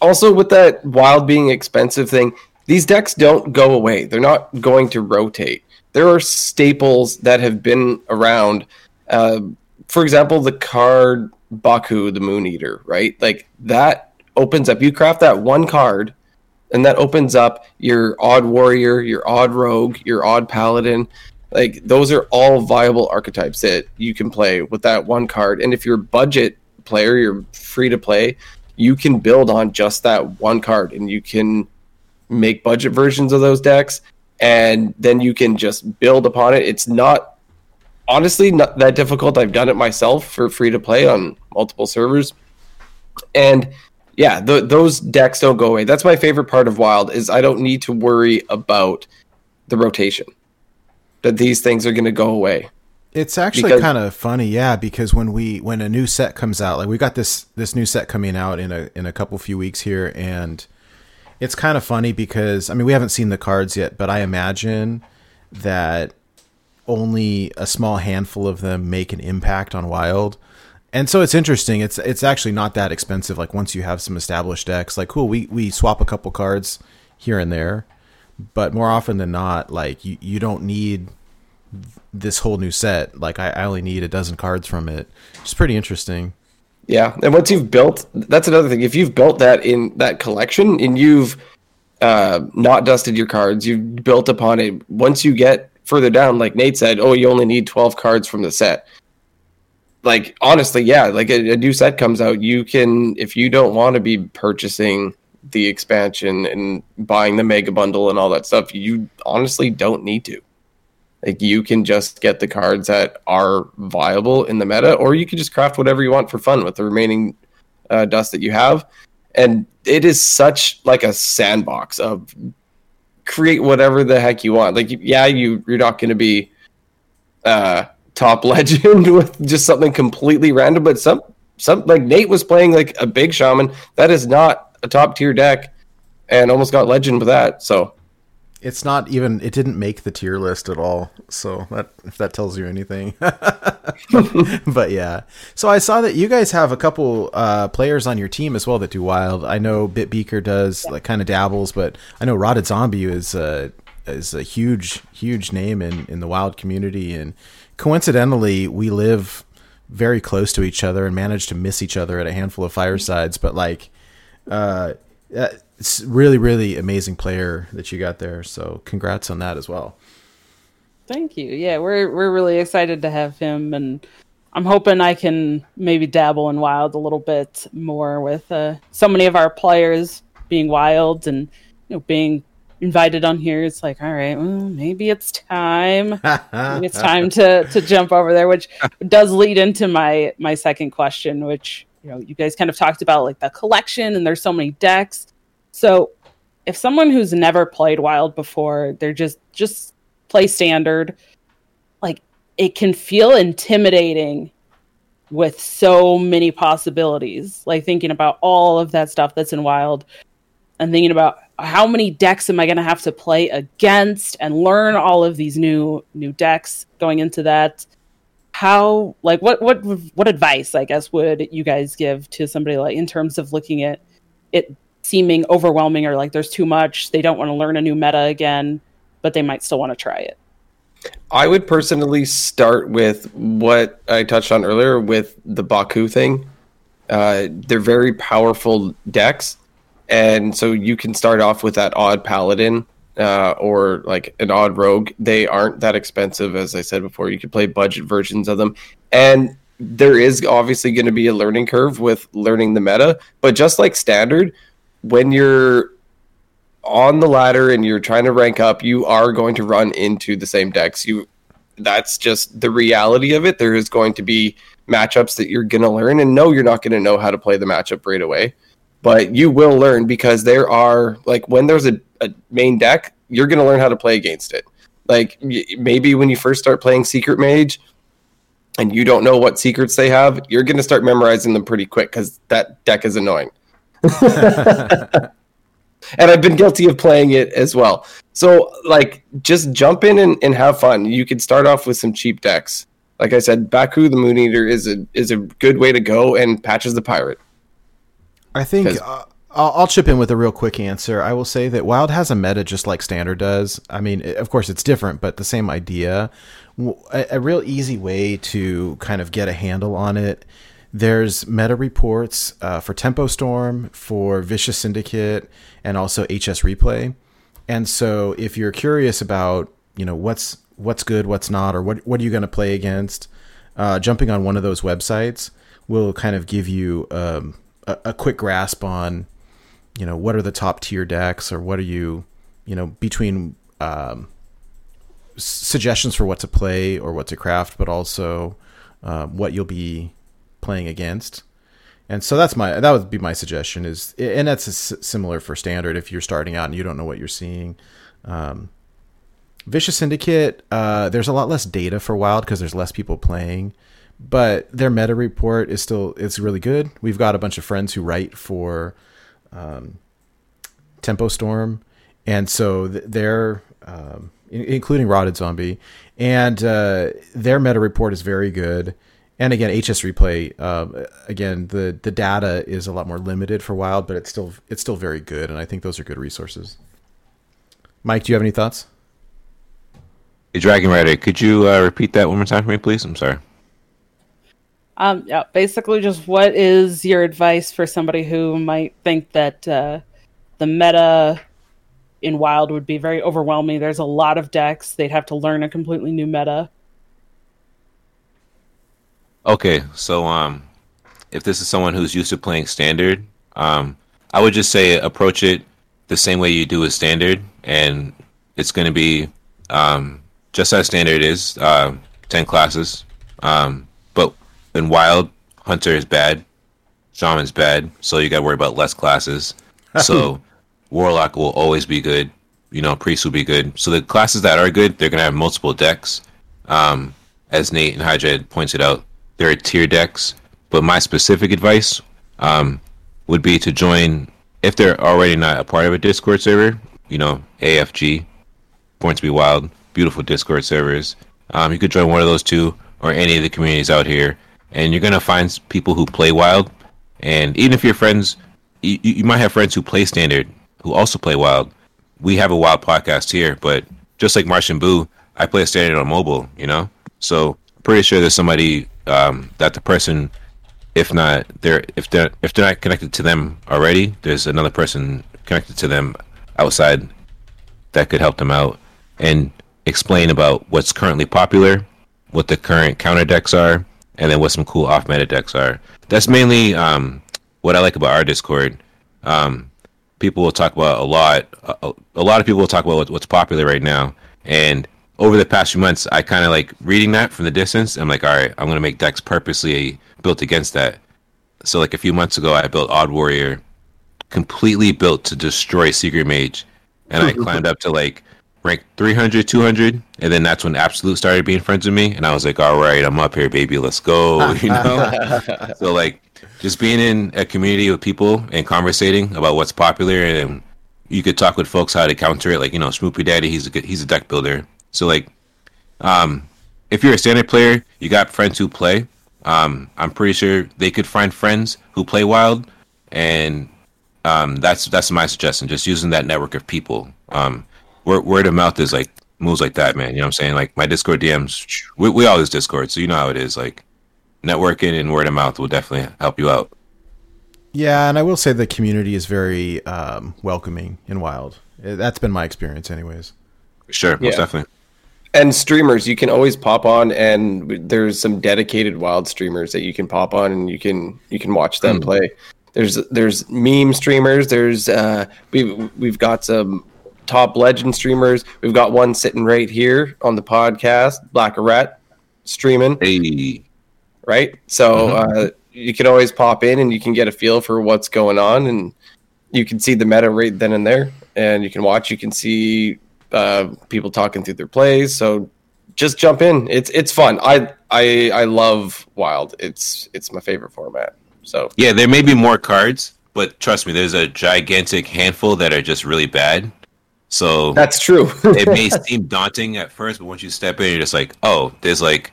also with that wild being expensive thing these decks don't go away. They're not going to rotate. There are staples that have been around. Uh, for example the card baku the moon eater right? Like that opens up you craft that one card and that opens up your odd warrior your odd rogue your odd paladin. Like those are all viable archetypes that you can play with that one card. And if you're a budget player you're free to play you can build on just that one card and you can make budget versions of those decks and then you can just build upon it. It's not honestly not that difficult i've done it myself for free to play on multiple servers and yeah, th- those decks don't go away. That's my favorite part of Wild is I don't need to worry about the rotation. That these things are going to go away. It's actually kind of funny, yeah, because when we when a new set comes out, like we got this this new set coming out in a in a couple few weeks here and it's kind of funny because I mean, we haven't seen the cards yet, but I imagine that only a small handful of them make an impact on wild. And so it's interesting. It's it's actually not that expensive like once you have some established decks, like cool, we we swap a couple cards here and there, but more often than not, like you, you don't need this whole new set. Like I, I only need a dozen cards from it. It's pretty interesting. Yeah, and once you've built, that's another thing. If you've built that in that collection and you've uh, not dusted your cards, you've built upon it. Once you get further down, like Nate said, oh, you only need twelve cards from the set. Like honestly, yeah, like a, a new set comes out, you can if you don't want to be purchasing the expansion and buying the mega bundle and all that stuff, you honestly don't need to. Like you can just get the cards that are viable in the meta, or you can just craft whatever you want for fun with the remaining uh, dust that you have. And it is such like a sandbox of create whatever the heck you want. Like yeah, you you're not going to be uh, top legend with just something completely random, but some some like Nate was playing like a big shaman that is not a top tier deck, and almost got legend with that. So It's not even it didn't make the tier list at all. So that if that tells you anything. but yeah. So I saw that you guys have a couple uh, players on your team as well that do wild. I know Bitbeaker does like kind of dabbles, but I know Rotted Zombie is a is a huge huge name in in the wild community and coincidentally we live very close to each other and manage to miss each other at a handful of firesides, but like uh, uh, it's really really amazing player that you got there. So congrats on that as well. Thank you. Yeah, we're we're really excited to have him, and I'm hoping I can maybe dabble in wild a little bit more with uh, so many of our players being wild and you know being invited on here. It's like, all right, well, maybe it's time. maybe it's time to to jump over there, which does lead into my my second question, which you know you guys kind of talked about like the collection, and there's so many decks. So if someone who's never played wild before, they're just just play standard, like it can feel intimidating with so many possibilities. Like thinking about all of that stuff that's in wild and thinking about how many decks am I going to have to play against and learn all of these new new decks going into that. How like what what what advice I guess would you guys give to somebody like in terms of looking at it seeming overwhelming or like there's too much, they don't want to learn a new meta again, but they might still want to try it. I would personally start with what I touched on earlier with the Baku thing. Uh, they're very powerful decks, and so you can start off with that odd paladin uh, or like an odd rogue. They aren't that expensive, as I said before. You could play budget versions of them, and there is obviously going to be a learning curve with learning the meta. But just like standard, when you're on the ladder and you're trying to rank up, you are going to run into the same decks. You that's just the reality of it. There is going to be matchups that you're going to learn and no you're not going to know how to play the matchup right away. But you will learn because there are like when there's a, a main deck, you're going to learn how to play against it. Like maybe when you first start playing Secret Mage and you don't know what secrets they have, you're going to start memorizing them pretty quick cuz that deck is annoying and I've been guilty of playing it as well. So, like, just jump in and, and have fun. You can start off with some cheap decks. Like I said, Baku the Moon Eater is a is a good way to go, and Patches the Pirate. I think uh, I'll, I'll chip in with a real quick answer. I will say that Wild has a meta just like Standard does. I mean, of course, it's different, but the same idea. A real easy way to kind of get a handle on it. There's meta reports uh, for Tempo Storm, for Vicious Syndicate, and also HS Replay. And so, if you're curious about, you know, what's what's good, what's not, or what what are you going to play against, uh, jumping on one of those websites will kind of give you um, a, a quick grasp on, you know, what are the top tier decks, or what are you, you know, between um, suggestions for what to play or what to craft, but also um, what you'll be playing against. And so that's my that would be my suggestion is, and that's similar for standard if you're starting out and you don't know what you're seeing. Um, Vicious Syndicate, uh, there's a lot less data for Wild because there's less people playing, but their meta report is still it's really good. We've got a bunch of friends who write for um, Tempo Storm, and so th- they're um, in- including Rotted Zombie, and uh, their meta report is very good. And again, HS Replay, um, again the the data is a lot more limited for Wild, but it's still it's still very good, and I think those are good resources. Mike, do you have any thoughts? Hey, Dragon Rider, could you uh, repeat that one more time for me, please? I'm sorry. Um, yeah, basically, just what is your advice for somebody who might think that uh, the meta in Wild would be very overwhelming? There's a lot of decks; they'd have to learn a completely new meta. Okay, so um, if this is someone who's used to playing standard, um, I would just say approach it the same way you do with standard, and it's going to be um, just as standard is uh, ten classes. Um, but in wild, hunter is bad, shaman's bad, so you got to worry about less classes. so warlock will always be good. You know, priest will be good. So the classes that are good, they're going to have multiple decks. Um, as Nate and Hydra pointed out, there are tier decks. But my specific advice um, would be to join if they're already not a part of a Discord server. You know, AFG, Born to Be Wild, beautiful Discord servers. Um, you could join one of those two or any of the communities out here, and you're gonna find people who play Wild. And even if your friends, you, you might have friends who play Standard who also play Wild. We have a Wild podcast here, but just like Martian Boo, I play Standard on mobile. You know, so pretty sure there's somebody um, that the person, if not they're if they're if they're not connected to them already, there's another person connected to them outside that could help them out and explain about what's currently popular, what the current counter decks are, and then what some cool off meta decks are. That's mainly um, what I like about our Discord. Um, people will talk about a lot. A, a lot of people will talk about what's popular right now, and over the past few months, I kind of like reading that from the distance. I'm like, all right, I'm gonna make decks purposely built against that. So like a few months ago, I built Odd Warrior, completely built to destroy Secret Mage, and I climbed up to like rank 300, 200, and then that's when Absolute started being friends with me, and I was like, all right, I'm up here, baby, let's go, you know. so like, just being in a community with people and conversating about what's popular, and you could talk with folks how to counter it. Like you know, Smoopy Daddy, he's a good, he's a deck builder. So like, um, if you're a standard player, you got friends who play. Um, I'm pretty sure they could find friends who play wild, and um, that's that's my suggestion. Just using that network of people. Um, word, word of mouth is like moves like that, man. You know what I'm saying? Like my Discord DMs, we we all use Discord, so you know how it is. Like networking and word of mouth will definitely help you out. Yeah, and I will say the community is very um, welcoming in Wild. Uh, That's been my experience, anyways. Sure, most Yeah. definitely. And streamers, you can always pop on, and there's some dedicated wild streamers that you can pop on, and you can you can watch them play. There's there's meme streamers. There's uh, we we've got some top legend streamers. We've got one sitting right here on the podcast, Black Rat, streaming Hey, right? So uh, you can always pop in and you can get a feel for what's going on, and you can see the meta right then and there, and you can watch. You can see uh, people talking through their plays. So just jump in. It's it's fun. I I I love Wild. It's it's my favorite format. So yeah, there may be more cards, but trust me, there's a gigantic handful that are just really bad. So that's true. it may seem daunting at first, but once you step in, you're just like, oh, there's like,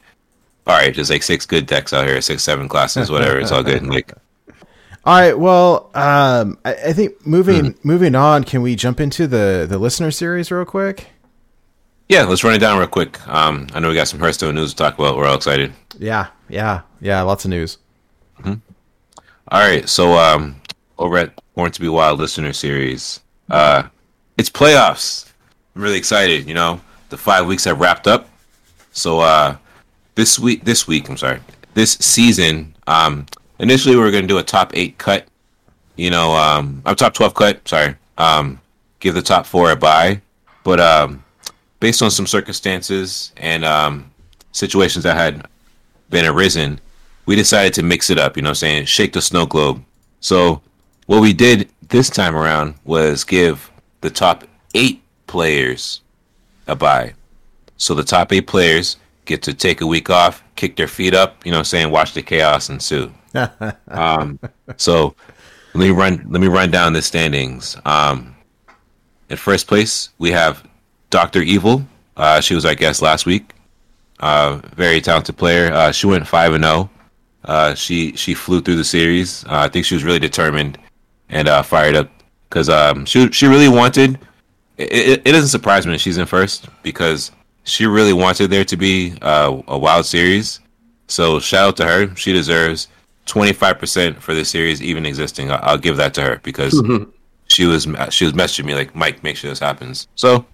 all right, there's like six good decks out here, six, seven classes, whatever. It's all good. Like, All right. Well, um, I, I think moving moving on, can we jump into the the listener series real quick? yeah, let's run it down real quick. Um, I know we got some Hearthstone news to talk about. We're all excited. Yeah, yeah, yeah. Lots of news. All right, so um, over at Born to Be Wild listener series, uh, it's playoffs. I'm really excited. You know, the five weeks have wrapped up. So uh, this week, this week, I'm sorry, this season, um, initially we were going to do a top eight cut. You know, um, I'm top twelve cut. Sorry, um, give the top four a buy, but um, based on some circumstances and um, situations that had been arisen, we decided to mix it up. You know, I'm saying shake the snow globe. So what we did this time around was give the top eight players a buy. So the top eight players get to take a week off, kick their feet up. You know, saying watch the chaos ensue. um, so let me run. Let me run down the standings. Um, in first place, we have Doctor Evil. Uh, she was our guest last week. Uh, very talented player. Uh, she went five and zero. Uh, she she flew through the series. Uh, I think she was really determined and uh, fired up because um, she she really wanted. It, it, it doesn't surprise me that she's in first because she really wanted there to be uh, a wild series. So shout out to her. She deserves twenty five percent for this series even existing. I'll, I'll give that to her because she was she was messaging me like Mike, make sure this happens. So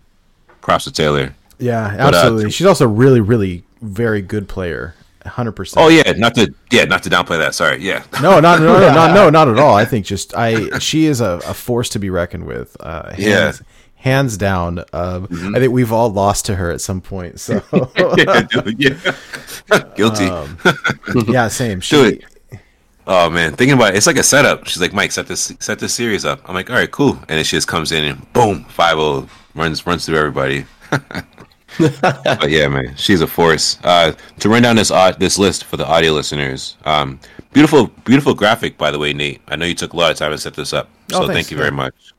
props to Taylor. Yeah, But, uh, absolutely. She's also a really, really very good player. hundred percent. Oh yeah, not to yeah, not to downplay that. Sorry, yeah. No, not no, no, no, no, not at all. I think just I she is a, a force to be reckoned with. Uh, hands, Yeah. Mm-hmm. hands down. Uh, I think we've all lost to her at some point. So yeah, dude, yeah. Guilty. Um, yeah, same. She. Oh man, thinking about it, it's like a setup. She's like, Mike, set this set this series up. I'm like, all right, cool. And then she just comes in and boom, 5 runs runs through everybody. but yeah, man, she's a force. Uh, to run down this au- this list for the audio listeners, um, beautiful beautiful graphic by the way, Nate. I know you took a lot of time to set this up, so Oh, thanks, thank you very much.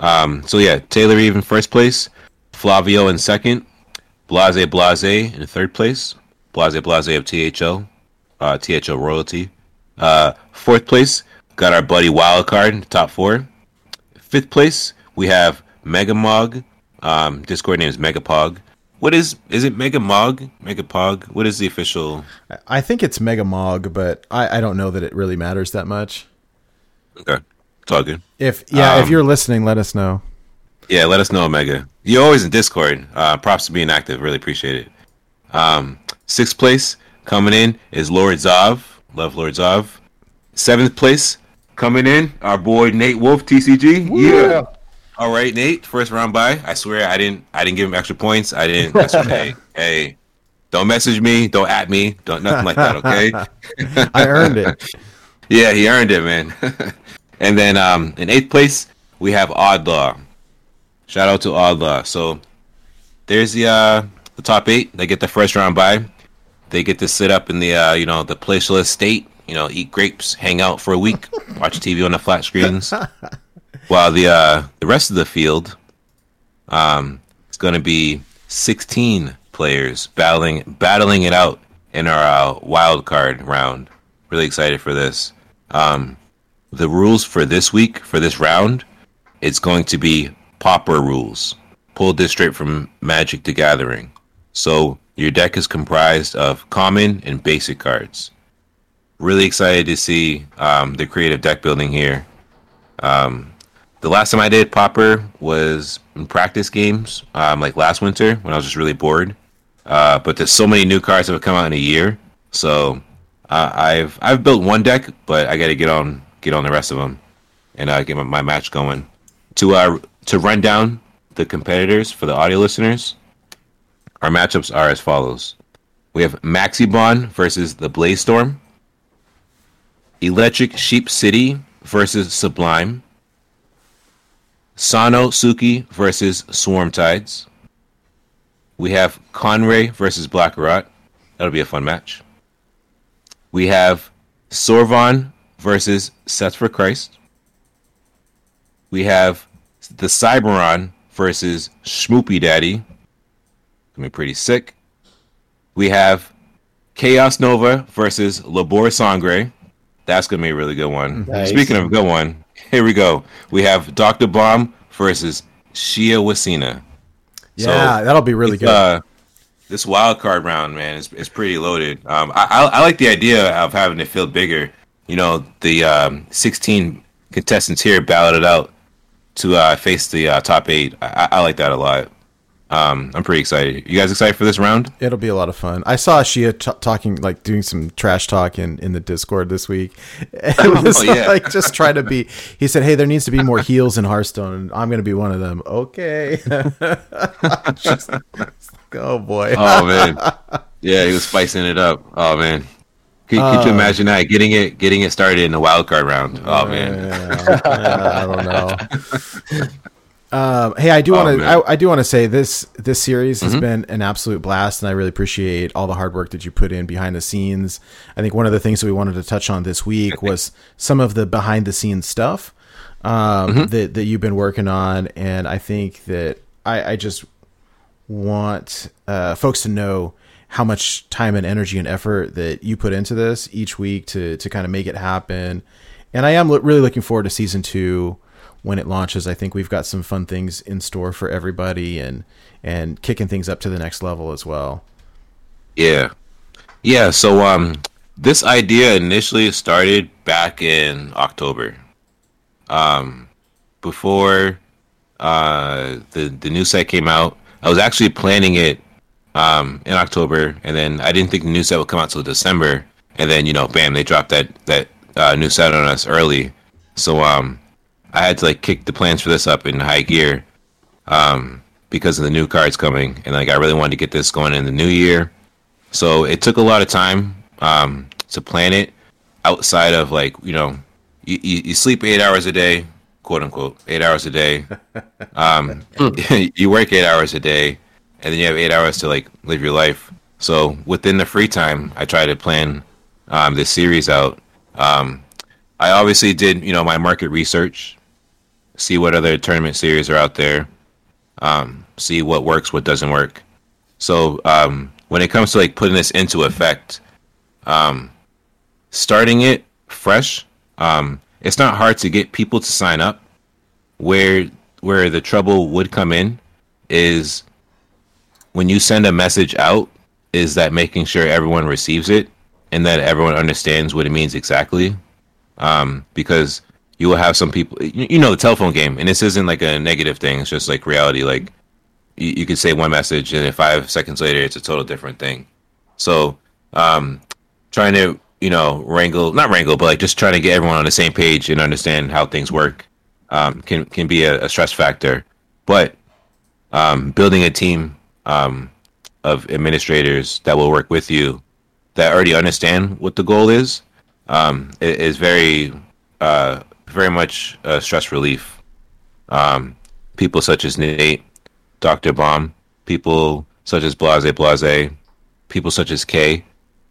Um, so yeah, Taylor Eve in first place, Flavio in second, Blase Blase in third place, Blase Blase of THO, uh, THO royalty. Uh, fourth place, got our buddy Wildcard, in the top four. Fifth place, we have Megamog. Um, Discord name is Megapog. What is is it Megamog? Megapog? What is the official? I think it's Mega Mog, but I, I don't know that it really matters that much. Okay, it's all good. If yeah, if Um, you're listening, let us know. Yeah, let us know, Omega. You're always in Discord. Uh, props to being active. Really appreciate it. Um, sixth place coming in is Lord Zav. Love Lord Zav. Seventh place coming in, our boy Nate Wolf, TCG. Yeah. All right, Nate. First round by. I swear I didn't. I didn't give him extra points. I didn't. I swear, hey, hey, don't message me. Don't at me. Don't nothing like that. Okay. I earned it. Yeah, he earned it, man. And then um, in eighth place, we have Oddlaw. Shout out to Oddlaw. So there's the uh, the top eight. They get the first round bye. They get to sit up in the uh, you know the placeless state. You know, eat grapes, hang out for a week, watch TV on the flat screens. While the uh, the rest of the field, um, it's going to be 16 players battling battling it out in our uh, wild card round. Really excited for this. Um, the rules for this week for this round, it's going to be Pauper rules. Pulled this straight from Magic the Gathering. So your deck is comprised of common and basic cards. Really excited to see um, the creative deck building here. Um, the last time I did Pauper was in practice games, um, like last winter when I was just really bored. Uh, but there's so many new cards that have come out in a year, so uh, I've I've built one deck, but I got to get on get on the rest of them and uh, get my, match going. To uh to run down the competitors for the audio listeners, our matchups are as follows: we have Maxibon versus the Blaze Storm, Electric Sheep City versus Sublime. Sano Suki versus Swarm Tides. We have Conray versus Black Rot. That'll be a fun match. We have Sorvon versus Seth for Christ. We have the Cyberon versus Schmoopy Daddy. Gonna be pretty sick. We have Chaos Nova versus Labor Sangre. That's gonna be a really good one. Nice. Speaking of a good one, here we go. We have Dr. Bomb versus Shia Wasina. Yeah, that'll be really good. Uh, this wild card round, man, is, is pretty loaded. Um, I, I, I like the idea of having it feel bigger. You know, the um, 16 contestants here balloted out to uh, face the uh, top eight. I, I- like that a lot. Um, I'm pretty excited. You guys excited for this round? It'll be a lot of fun. I saw Shia t- talking, like doing some trash talk in, in the Discord this week. It was Oh, yeah. like just trying to be. He said, "Hey, there needs to be more heels in Hearthstone, and I'm going to be one of them." Okay. Just- oh boy. Oh man, yeah, he was spicing it up. Oh man, Could, could you Uh, imagine that getting it getting it started in the wild card round? Oh man, Yeah, I don't know. Um, hey, I do Oh, want to. Mm-hmm. I, I do want to say this. This series has been an absolute blast, and I really appreciate all the hard work that you put in behind the scenes. I think one of the things that we wanted to touch on this week was some of the behind the scenes stuff um, Mm-hmm. that that you've been working on, and I think that I, I just want uh, folks to know how much time and energy and effort that you put into this each week to to kind of make it happen. And I am lo- really looking forward to season two when it launches. I think we've got some fun things in store for everybody and and kicking things up to the next level as well. yeah, yeah. So um, this idea initially started back in October. Um, before uh the the new set came out, I was actually planning it um in October, and then I didn't think the new set would come out till December, and then you know, bam, they dropped that that uh, new set on us early. So um, I had to like kick the plans for this up in high gear um because of the new cards coming, and like I really wanted to get this going in the new year. So it took a lot of time um to plan it outside of like you know you, you, you sleep eight hours a day quote unquote eight hours a day um you work eight hours a day and then you have eight hours to like live your life. So within the free time i try to plan um this series out. Um i obviously did you know my market research see what other tournament series are out there um see what works what doesn't work. So um when it comes to like putting this into effect um starting it fresh um it's not hard to get people to sign up. Where where the trouble would come in is when you send a message out is that making sure everyone receives it and that everyone understands what it means exactly? Um because you will have some people you, you know the telephone game and this isn't like a negative thing it's just like reality like you, you could say one message and five seconds later it's a total different thing. So um trying to you know wrangle not wrangle but like just trying to get everyone on the same page and understand how things work um, can can be a, a stress factor. But um, building a team um, of administrators that will work with you that already understand what the goal is um, is very uh, very much stress relief um, people such as Nate Dr. Bomb people such as Blase Blase people such as Kay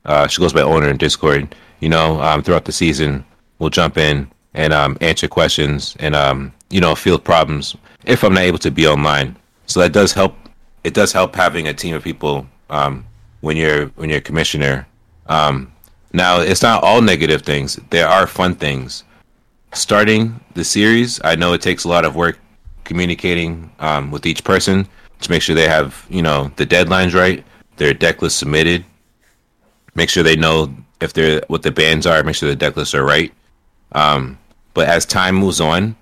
uh, she goes by owner in Discord. You know, um, throughout the season, we'll jump in and um, answer questions and um, you know field problems if I'm not able to be online. So that does help. It does help having a team of people um, when you're when you're a commissioner. Um, now it's not all negative things. There are fun things. Starting the series, I know it takes a lot of work communicating um, with each person to make sure they have you know the deadlines right, their deck list submitted, make sure they know if they're what the bands are, make sure the deck lists are right. Um, but as time moves on,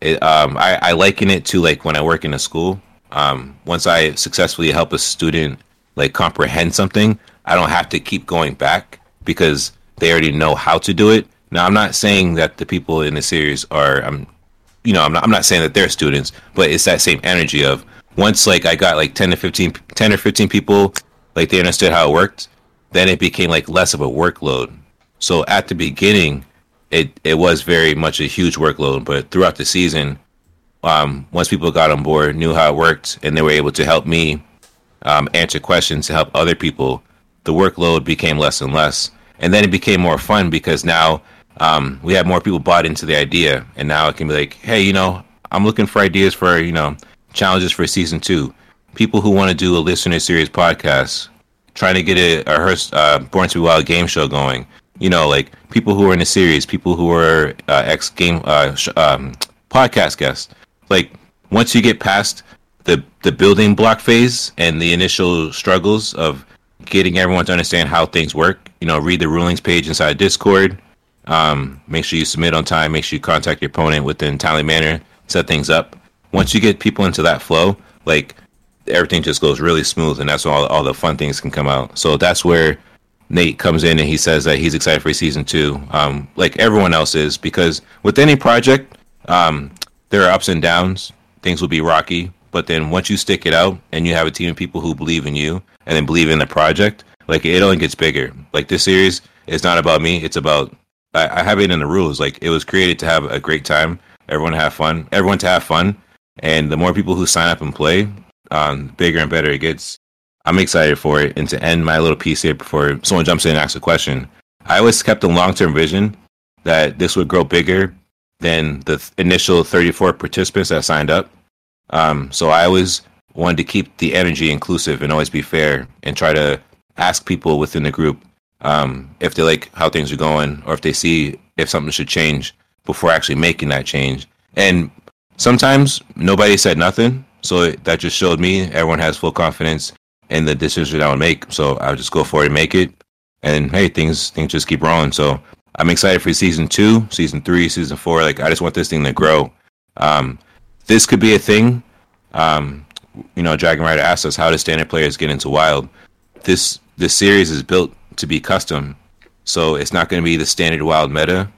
it, um, I, I liken it to like when I work in a school. Um, once I successfully help a student like comprehend something, I don't have to keep going back because they already know how to do it. Now, I'm not saying that the people in the series are, um, you know, I'm not, I'm not saying that they're students, but it's that same energy of once like I got like 10 to 15, 10 or 15 people, like they understood how it worked, then it became like less of a workload. So at the beginning, it it was very much a huge workload, but throughout the season, um, once people got on board, knew how it worked, and they were able to help me um, answer questions to help other people, the workload became less and less, and then it became more fun because now um, we have more people bought into the idea, and now it can be like, hey, you know, I'm looking for ideas for you know challenges for season two. People who want to do a listener series podcast, trying to get a, a Hearst, uh, Born to Be Wild game show going. You know, like people who are in the series, people who are uh, ex game uh, sh- um, podcast guests. Like once you get past the the building block phase and the initial struggles of getting everyone to understand how things work, you know, read the rulings page inside Discord. Um, make sure you submit on time. Make sure you contact your opponent within timely manner. Set things up. Once you get people into that flow, like everything just goes really smooth, and that's when all all the fun things can come out. So that's where Nate comes in and he says that he's excited for season two, um, like everyone else is, because with any project, um, there are ups and downs. Things will be rocky, but then once you stick it out and you have a team of people who believe in you and then believe in the project, like it only gets bigger. Like this series it's not about me. It's about I, I have it in the rules. Like it was created to have a great time, everyone to have fun, everyone to have fun, and the more people who sign up and play, um, bigger and better it gets. I'm excited for it. And to end my little piece here before someone jumps in and asks a question, I always kept a long term vision that this would grow bigger than the th- initial 34 participants that signed up. Um, so I always wanted to keep the energy inclusive and always be fair and try to ask people within the group um, if they like how things are going or if they see if something should change before actually making that change. And sometimes nobody said nothing. So that just showed me everyone has full confidence in the decision I would make. So I would just go for it and make it. And hey, things things just keep rolling. So I'm excited for season two, season three, season four. Like I just want this thing to grow. Um, this could be a thing. Um, you know, Dragon Rider asked us how do standard players get into Wild. This this series is built to be custom, so it's not going to be the standard Wild meta.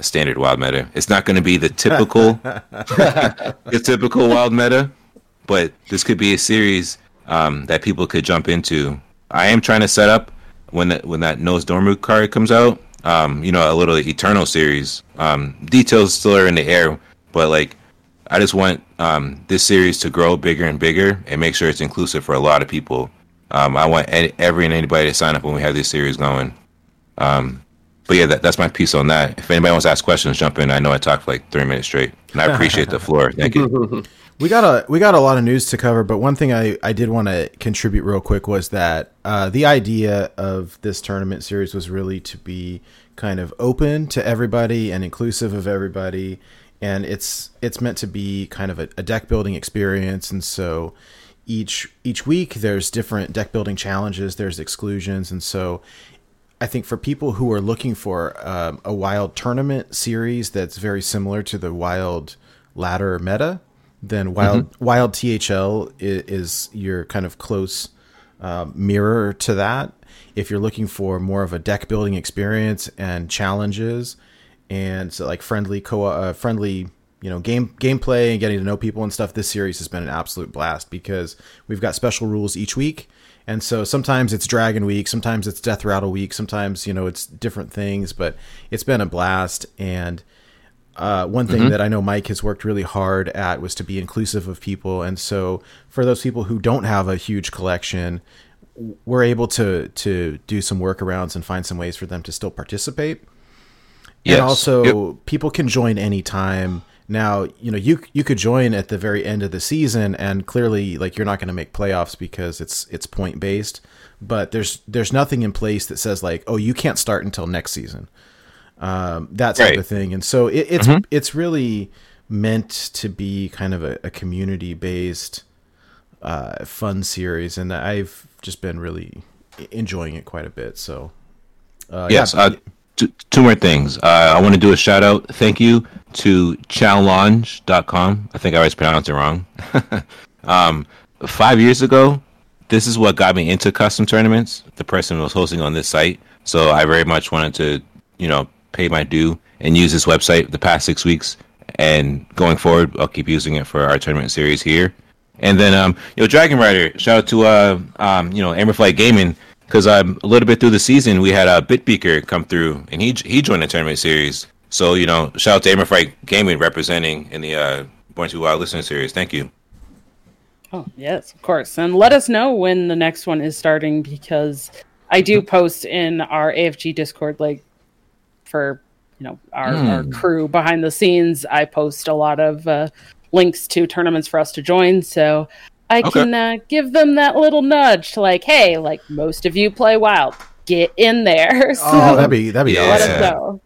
Standard Wild meta. It's not going to be the typical, the typical Wild meta, but this could be a series um, that people could jump into. I am trying to set up when that when that Nozdormu card comes out. Um, you know, a little Eternal series. Um, details still are in the air, but like, I just want um, this series to grow bigger and bigger and make sure it's inclusive for a lot of people. Um, I want every and anybody to sign up when we have this series going. Um, but yeah, that, that's my piece on that. If anybody wants to ask questions, jump in. I know I talked for like three minutes straight, and I appreciate the floor. Thank you. We got a we got a lot of news to cover, but one thing I, I did want to contribute real quick was that uh, the idea of this tournament series was really to be kind of open to everybody and inclusive of everybody, and it's it's meant to be kind of a, a deck building experience, and so each each week there's different deck building challenges, there's exclusions, and so I think for people who are looking for um, a wild tournament series that's very similar to the wild ladder meta, then wild wild THL is, is your kind of close uh, mirror to that. If you're looking for more of a deck building experience and challenges, and so like friendly co uh, friendly you know game gameplay and getting to know people and stuff, this series has been an absolute blast because we've got special rules each week. And so sometimes it's Dragon Week, sometimes it's Death Rattle Week, sometimes you know it's different things, but it's been a blast. And uh, one thing that I know Mike has worked really hard at was to be inclusive of people. And so for those people who don't have a huge collection, we're able to to do some workarounds and find some ways for them to still participate. Yes. And also, Yep. people can join anytime. Now, you know, you you could join at the very end of the season, and clearly, like you're not going to make playoffs because it's it's point based. But there's there's nothing in place that says like, oh, you can't start until next season, um, that type Right. of thing. And so it, it's it's really meant to be kind of a, a community based uh, fun series, and I've just been really enjoying it quite a bit. So, uh, Yes. yeah, Uh, two, two more things. Uh, I want to do a shout out. Thank you to challenge.com. I think I always pronounced it wrong. um, five years ago, this is what got me into custom tournaments. The person was hosting on this site. So I very much wanted to, you know, pay my due and use this website the past six weeks. And going forward, I'll keep using it for our tournament series here. And then, um, you know, Dragon Rider, shout out to, uh, um, you know, Amberflight Gaming, because um, a little bit through the season, we had a uh, Bitbeaker come through, and he he joined the tournament series. So, you know, shout out to Amberflight Gaming representing in the uh, Born to Wild listener series. Thank you. Oh, yes, of course. And let us know when the next one is starting because I do post in our AFG Discord, like for you know our, our crew behind the scenes. I post a lot of uh, links to tournaments for us to join, so I Okay. can uh, give them that little nudge to like, hey, like most of you play Wild, get in there. So oh, that'd be that'd be Yeah. awesome.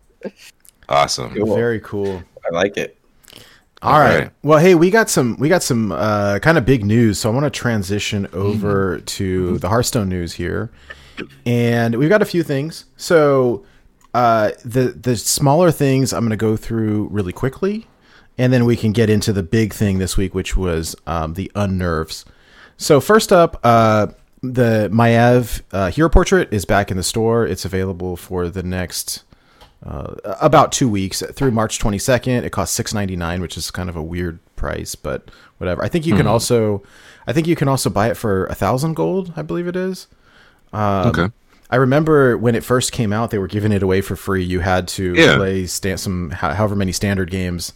Awesome. Cool. Very cool. I like it. All right. Okay. Well, hey, we got some we got some uh, kind of big news, so I want to transition over to the Hearthstone news here, and we've got a few things. So uh, the the smaller things I'm going to go through really quickly, and then we can get into the big thing this week, which was um, the unnerves. So first up, uh, the Maiev uh, hero portrait is back in the store. It's available for the next uh, about two weeks through March 22nd. It costs 6.99, which is kind of a weird price, but whatever. I think you can also, I think you can also buy it for a thousand gold. I believe it is. Um, Okay. I remember when it first came out, they were giving it away for free. You had to Yeah. play sta- some however many standard games,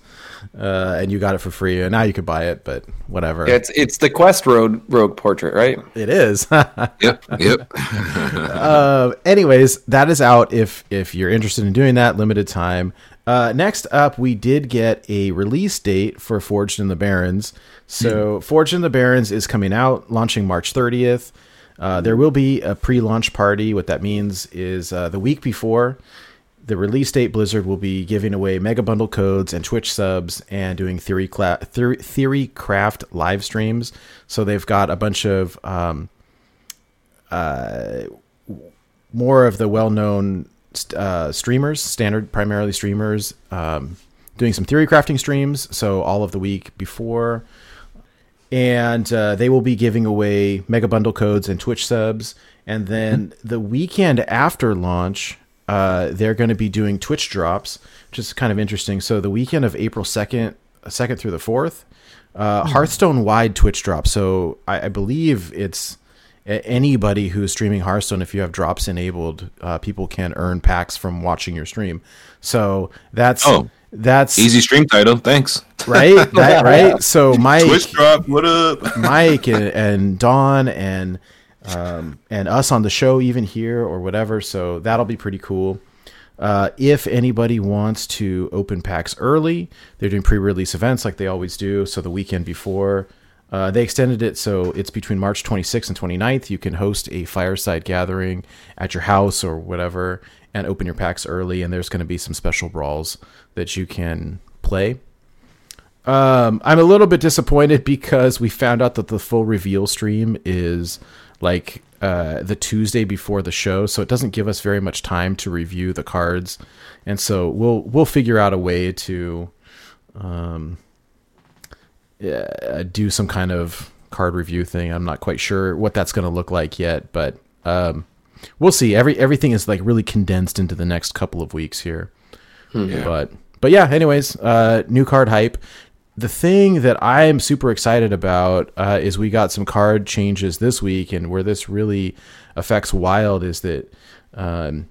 uh, and you got it for free. And now you could buy it, but whatever. It's it's the Quest Road Rogue portrait, right? it is. Yep, yep. uh, anyways, that is out if if you're interested in doing that. Limited time. Uh, next up, we did get a release date for Forged in the Barrens. So, Forged in the Barrens is coming out, launching March 30th. Uh, there will be a pre-launch party. What that means is uh, the week before the release date, Blizzard will be giving away mega bundle codes and Twitch subs and doing theory cla- theory, craft live streams. So they've got a bunch of um, uh, more of the well-known uh, streamers, standard primarily streamers, um, doing some theory crafting streams. So all of the week before, and uh, they will be giving away mega bundle codes and Twitch subs. And then the weekend after launch, uh, they're going to be doing Twitch drops, which is kind of interesting. So the weekend of April second, second through the fourth, uh, Hearthstone wide Twitch drop. So I, I believe it's anybody who's streaming Hearthstone. If you have drops enabled, uh, people can earn packs from watching your stream. So that's Oh. That's Easy stream title. Thanks. right, that, right. So Mike, Twitch drop. What up? Mike and, and Don and um, and us on the show even here or whatever. So that'll be pretty cool. Uh, if anybody wants to open packs early, they're doing pre-release events like they always do. So the weekend before, uh, they extended it so it's between March 26th and 29th. You can host a fireside gathering at your house or whatever and open your packs early. And there's going to be some special brawls that you can play. Um, I'm a little bit disappointed because we found out that the full reveal stream is like uh, the Tuesday before the show, so it doesn't give us very much time to review the cards, and so we'll we'll figure out a way to, um, yeah, do some kind of card review thing. I'm not quite sure what that's going to look like yet, but um, we'll see. Every everything is like really condensed into the next couple of weeks here. But but yeah, anyways, uh, new card hype. The thing that I'm super excited about uh, is we got some card changes this week, and where this really affects Wild is that um,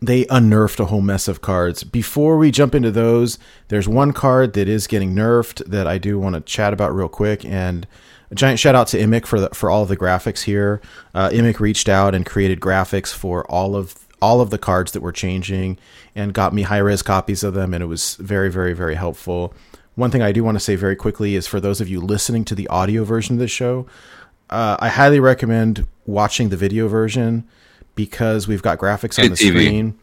they unnerfed a whole mess of cards. Before we jump into those, there's one card that is getting nerfed that I do want to chat about real quick. And a giant shout out to Imic for the, for all of the graphics here. Uh, Imic reached out and created graphics for all of all of the cards that were changing and got me high res copies of them, and it was very very very helpful. One thing I do want to say very quickly is for those of you listening to the audio version of this show, uh, I highly recommend watching the video version because we've got graphics on the TV. screen.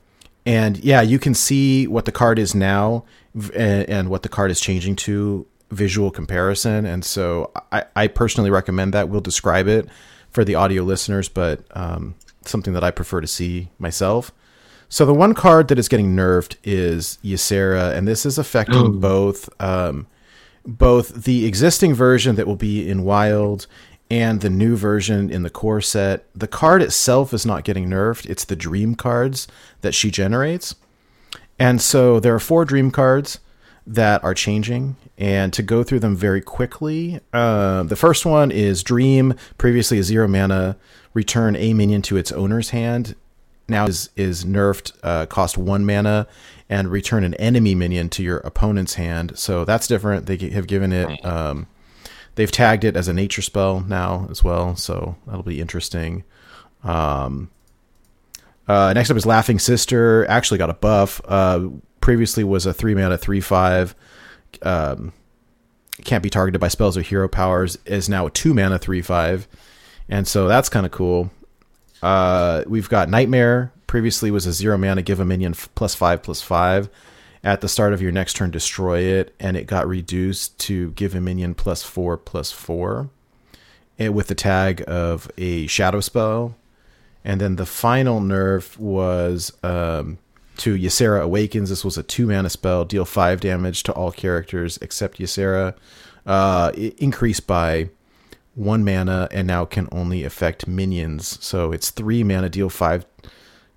And yeah, you can see what the card is now and, and what the card is changing to visual comparison. And so I, I personally recommend that. We'll describe it for the audio listeners, but um, something that I prefer to see myself. So the one card that is getting nerfed is Ysera, and this is affecting both um, both the existing version that will be in Wild and the new version in the core set. The card itself is not getting nerfed; it's the dream cards that she generates. And so there are four dream cards that are changing. And to go through them very quickly, uh, the first one is Dream, previously a zero mana, return a minion to its owner's hand. Now is is nerfed, uh, cost one mana, and return an enemy minion to your opponent's hand. So that's different. They have given it, um, they've tagged it as a nature spell now as well. So that'll be interesting. Um, uh, next up is Laughing Sister. Actually got a buff. Uh, previously was a three mana three five. Um, can't be targeted by spells or hero powers. Is now a two mana three five, and so that's kind of cool. Uh, we've got Nightmare. Previously was a zero mana. Give a minion f- plus five plus five. At the start of your next turn, destroy it, and it got reduced to give a minion plus four plus four, and with the tag of a shadow spell. And then the final nerf was um, to Ysera Awakens. This was a two mana spell, deal five damage to all characters except Ysera. Uh, increased by one mana and now can only affect minions. So it's three mana, deal five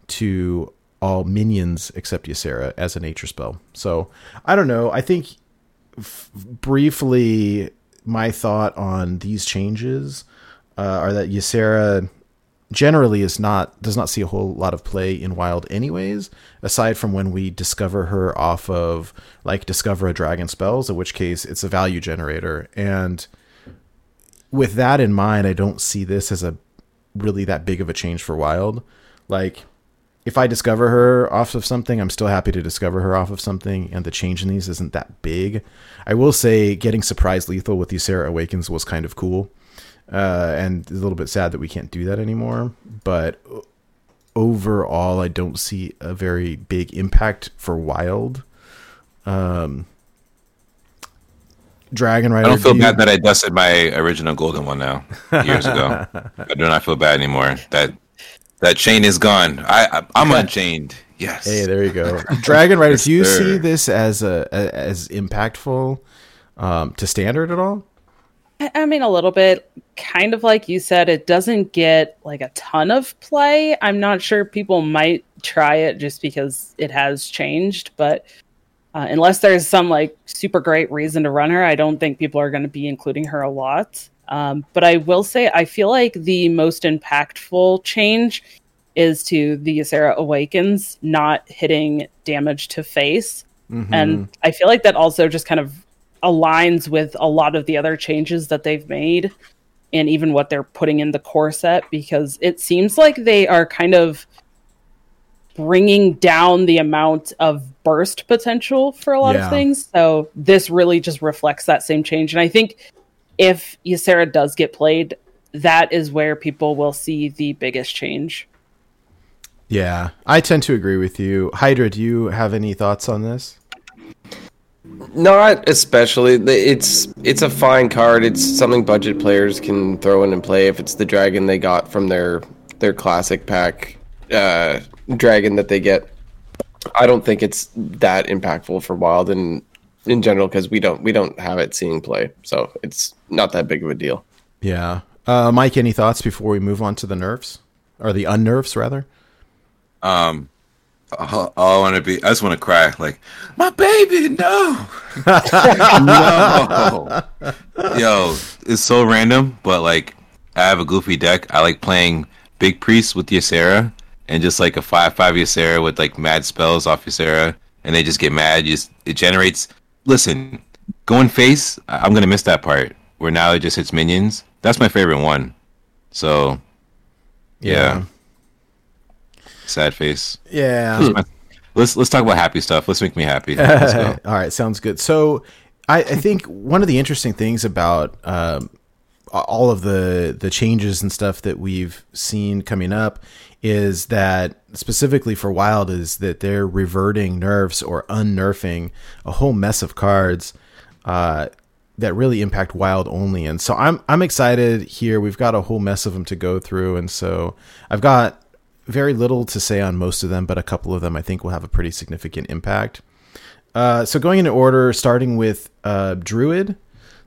to all minions except Ysera as a nature spell. So I don't know. I think f- briefly, my thought on these changes uh, are that Ysera generally is not does not see a whole lot of play in wild anyways aside from when we discover her off of like discover a dragon spells in which case it's a value generator and with that in mind i don't see this as a really that big of a change for wild like if i discover her off of something i'm still happy to discover her off of something and the change in these isn't that big i will say getting surprise lethal with Ysera awakens was kind of cool uh, and it's a little bit sad that we can't do that anymore. But overall, I don't see a very big impact for Wild. Um, Dragon Rider. I don't feel do you- bad that I dusted my original golden one now years ago. I do not feel bad anymore. That that chain is gone. I, I I'm unchained. Yes. Hey, there you go. Dragon Rider. do you sir. see this as a, a as impactful um, to standard at all? I I mean, a little bit. Kind of like you said, it doesn't get like a ton of play. I'm not sure people might try it just because it has changed, but uh, unless there's some like super great reason to run her, I don't think people are going to be including her a lot. Um, but I will say, I feel like the most impactful change is to the Ysera Awakens not hitting damage to face. And I feel like that also just kind of aligns with a lot of the other changes that they've made and even what they're putting in the core set because it seems like they are kind of bringing down the amount of burst potential for a lot Yeah. of things. So this really just reflects that same change. And I think if Ysera does get played, that is where people will see the biggest change. Yeah, I tend to agree with you. Hydra, do you have any thoughts on this? Not especially. It's it's a fine card. It's something budget players can throw in and play if it's the dragon they got from their their classic pack uh, dragon that they get. I don't think it's that impactful for wild and in general because we don't we don't have it seeing play, so it's not that big of a deal. Yeah. Uh, Mike, any thoughts before we move on to the nerfs? Or the unnerfs, rather? Um, all, all I want to be, I just want to cry. Like my baby, no, no. Yo, it's so random, but like I have a goofy deck. I like playing Big Priest with Ysera and just like a five five Ysera with like mad spells off Ysera, and they just get mad. You Just it generates. Listen, going face, I'm gonna miss that part where now it just hits minions. That's my favorite one. So yeah, sad face. Yeah. Let's let's talk about happy stuff. Let's make me happy. All right, sounds good. So, I, I think one of the interesting things about um, all of the the changes and stuff that we've seen coming up is that specifically for Wild is that they're reverting nerfs or unnerfing a whole mess of cards uh, that really impact Wild only. And so I'm I'm excited here. We've got a whole mess of them to go through, and so I've got very little to say on most of them, but a couple of them I think will have a pretty significant impact. Uh, so going in order, starting with uh, Druid,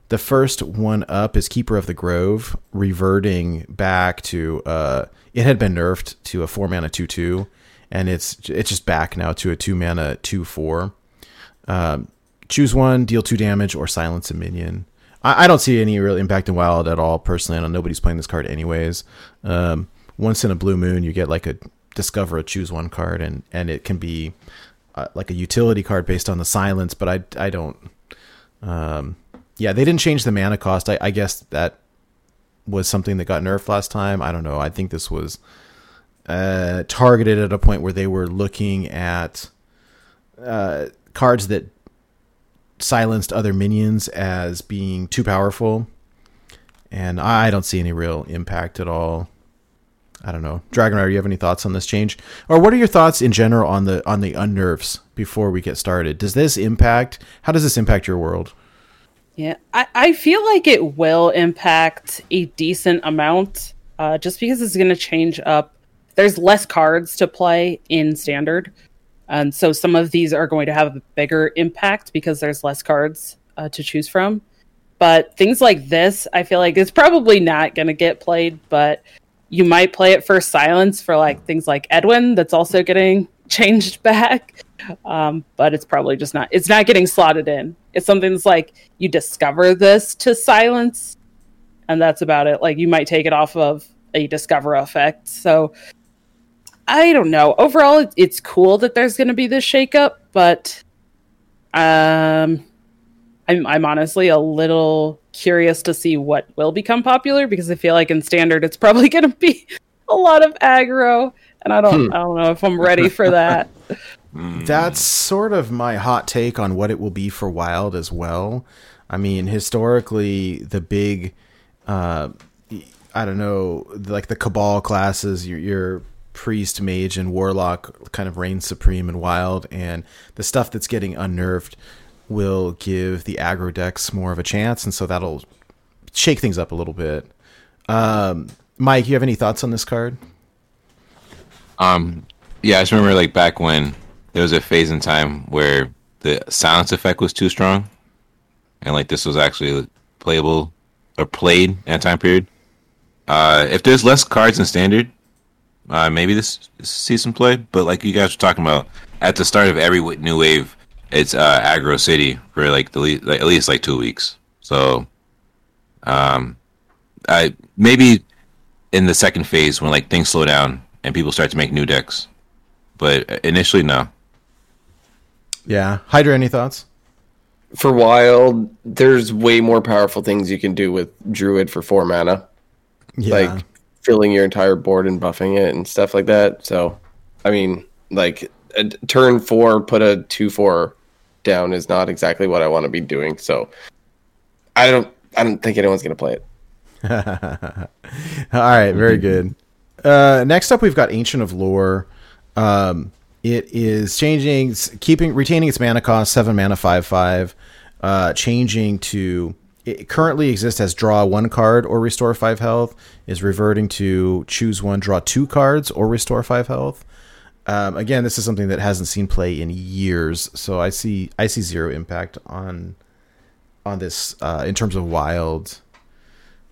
the first one up is Keeper of the Grove, reverting back to uh, it had been nerfed to a four mana two two, and it's it's just back now to a two mana two four. Um, choose one, deal two damage, or silence a minion. I, I don't see any real impact in Wild at all. Personally, I know nobody's playing this card anyways. Um, once in a blue moon, you get like a discover a choose one card, and and it can be uh, like a utility card based on the silence. But I I don't. Um, yeah, they didn't change the mana cost. I, I guess that was something that got nerfed last time. I don't know. I think this was uh, targeted at a point where they were looking at uh, cards that silenced other minions as being too powerful, and I don't see any real impact at all. I don't know, Dragonar. Do you have any thoughts on this change, or what are your thoughts in general on the on the unnerfs before we get started? Does this impact? How does this impact your world? Yeah, I, I feel like it will impact a decent amount uh, just because it's going to change up. There's less cards to play in standard. And so some of these are going to have a bigger impact because there's less cards uh, to choose from. But things like this, I feel like it's probably not going to get played, but you might play it for silence for like things like Edwin that's also getting changed back. Um, but it's probably just not it's not getting slotted in. It's something that's like you discover this to silence and that's about it. Like you might take it off of a discover effect. So I don't know. Overall, it- it's cool that there's going to be this shakeup, but um, I'm I'm honestly a little curious to see what will become popular because I feel like in standard it's probably going to be a lot of aggro, and I don't I don't know if I'm ready for that. That's sort of my hot take on what it will be for Wild as well. I mean, historically, the big, uh, I don't know, like the Kabal classes, your, your priest, mage, and warlock kind of reign supreme in Wild, and the stuff that's getting unnerfed will give the aggro decks more of a chance, and so that'll shake things up a little bit. Um, Mike, you have any thoughts on this card? Um, yeah, I just remember like back when there was a phase in time where the silence effect was too strong, and like this was actually playable or played in a time period. Uh, if there's less cards in standard, uh, maybe this sees some play. But like you guys were talking about, at the start of every new wave, it's uh, aggro city for like the le- like, at least like two weeks. So, um, I maybe in the second phase when like things slow down and people start to make new decks. But initially, no. Yeah, Hydra, any thoughts? For wild, there's way more powerful things you can do with druid for four mana. Yeah. like filling your entire board and buffing it and stuff like that. So, I mean, like a turn four, put a two four down is not exactly what I want to be doing. So, I don't, I don't think anyone's gonna play it. All right, very good. Uh, next up, we've got Ancient of Lore. Um, it is changing, keeping, retaining its mana cost, seven mana, five five, uh, changing to. It currently exists as draw one card or restore five health. Is reverting to choose one, draw two cards or restore five health. Um, again, this is something that hasn't seen play in years, so I see I see zero impact on on this uh, in terms of wild.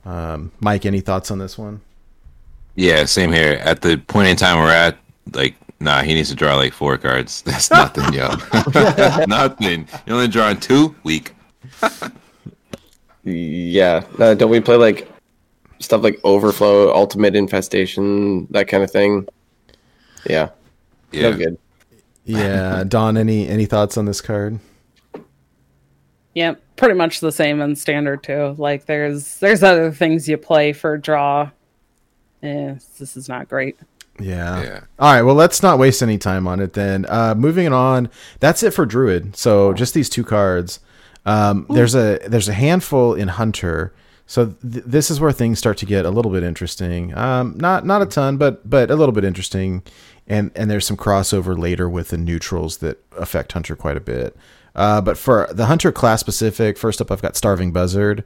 Um, Mike, any thoughts on this one? Yeah, same here. At the point in time we're at, like, nah, he needs to draw like four cards. That's nothing, yo. nothing. You only drawing two? Weak. Yeah, uh, don't we play like stuff like overflow, ultimate infestation, that kind of thing? Yeah, Yeah. no good. Yeah, Don, any any thoughts on this card? Yeah, pretty much the same in standard too. Like there's there's other things you play for draw. Eh, this is not great. Yeah. Yeah. All right. Well, let's not waste any time on it then. Uh, moving on. That's it for Druid. So just these two cards. Um, there's a there's a handful in Hunter. So th- this is where things start to get a little bit interesting. Um, not not a ton, but but a little bit interesting. And and there's some crossover later with the neutrals that affect Hunter quite a bit. Uh, but for the Hunter class specific, first up I've got Starving Buzzard.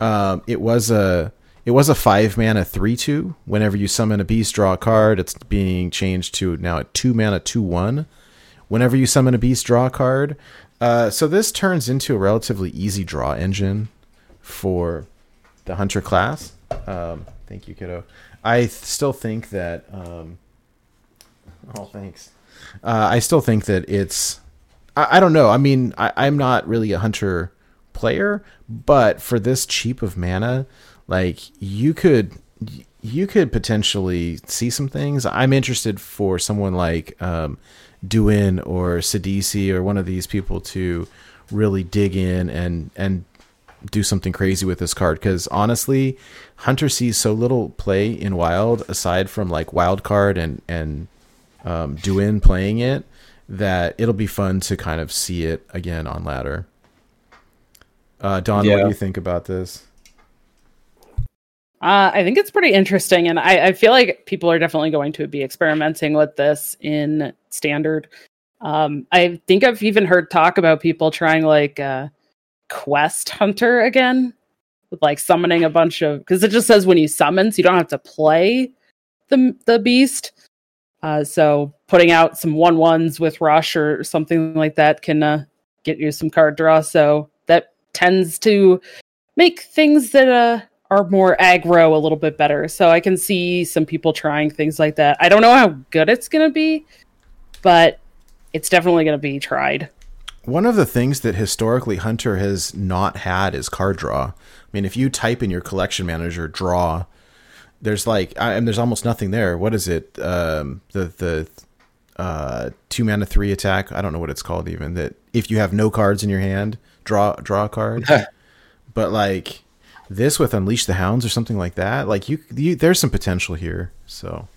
Um, it was a it was a five mana three two. Whenever you summon a beast, draw a card. It's being changed to now a two mana two one. Whenever you summon a beast, draw a card. Uh, so this turns into a relatively easy draw engine for the hunter class. Um, thank you, kiddo. I th- still think that. Um, oh, thanks. Uh, I still think that it's. I, I don't know. I mean, I, I'm not really a hunter player, but for this cheap of mana, like you could you could potentially see some things. I'm interested for someone like um, Duin or Sidisi or one of these people to really dig in and and do something crazy with this card because honestly, Hunter sees so little play in Wild aside from like Wild Card and and um, Duin playing it that it'll be fun to kind of see it again on ladder. Uh, Don, what do you think about this? Uh, I think it's pretty interesting, and I, I feel like people are definitely going to be experimenting with this in standard. Um, I think I've even heard talk about people trying like uh, quest hunter again, with like summoning a bunch of because it just says when you summon, so you don't have to play the the beast. Uh, so putting out some one ones with rush or something like that can uh, get you some card draw. So that tends to make things that uh, are more aggro a little bit better. So I can see some people trying things like that. I don't know how good it's going to be, but it's definitely going to be tried. One of the things that historically Hunter has not had is card draw. I mean, if you type in your collection manager draw, there's like I, and there's almost nothing there. What is it? Um, the the uh, two mana three attack. I don't know what it's called even. That if you have no cards in your hand, draw draw a card. but like this with Unleash the Hounds or something like that, like you, you there's some potential here. So,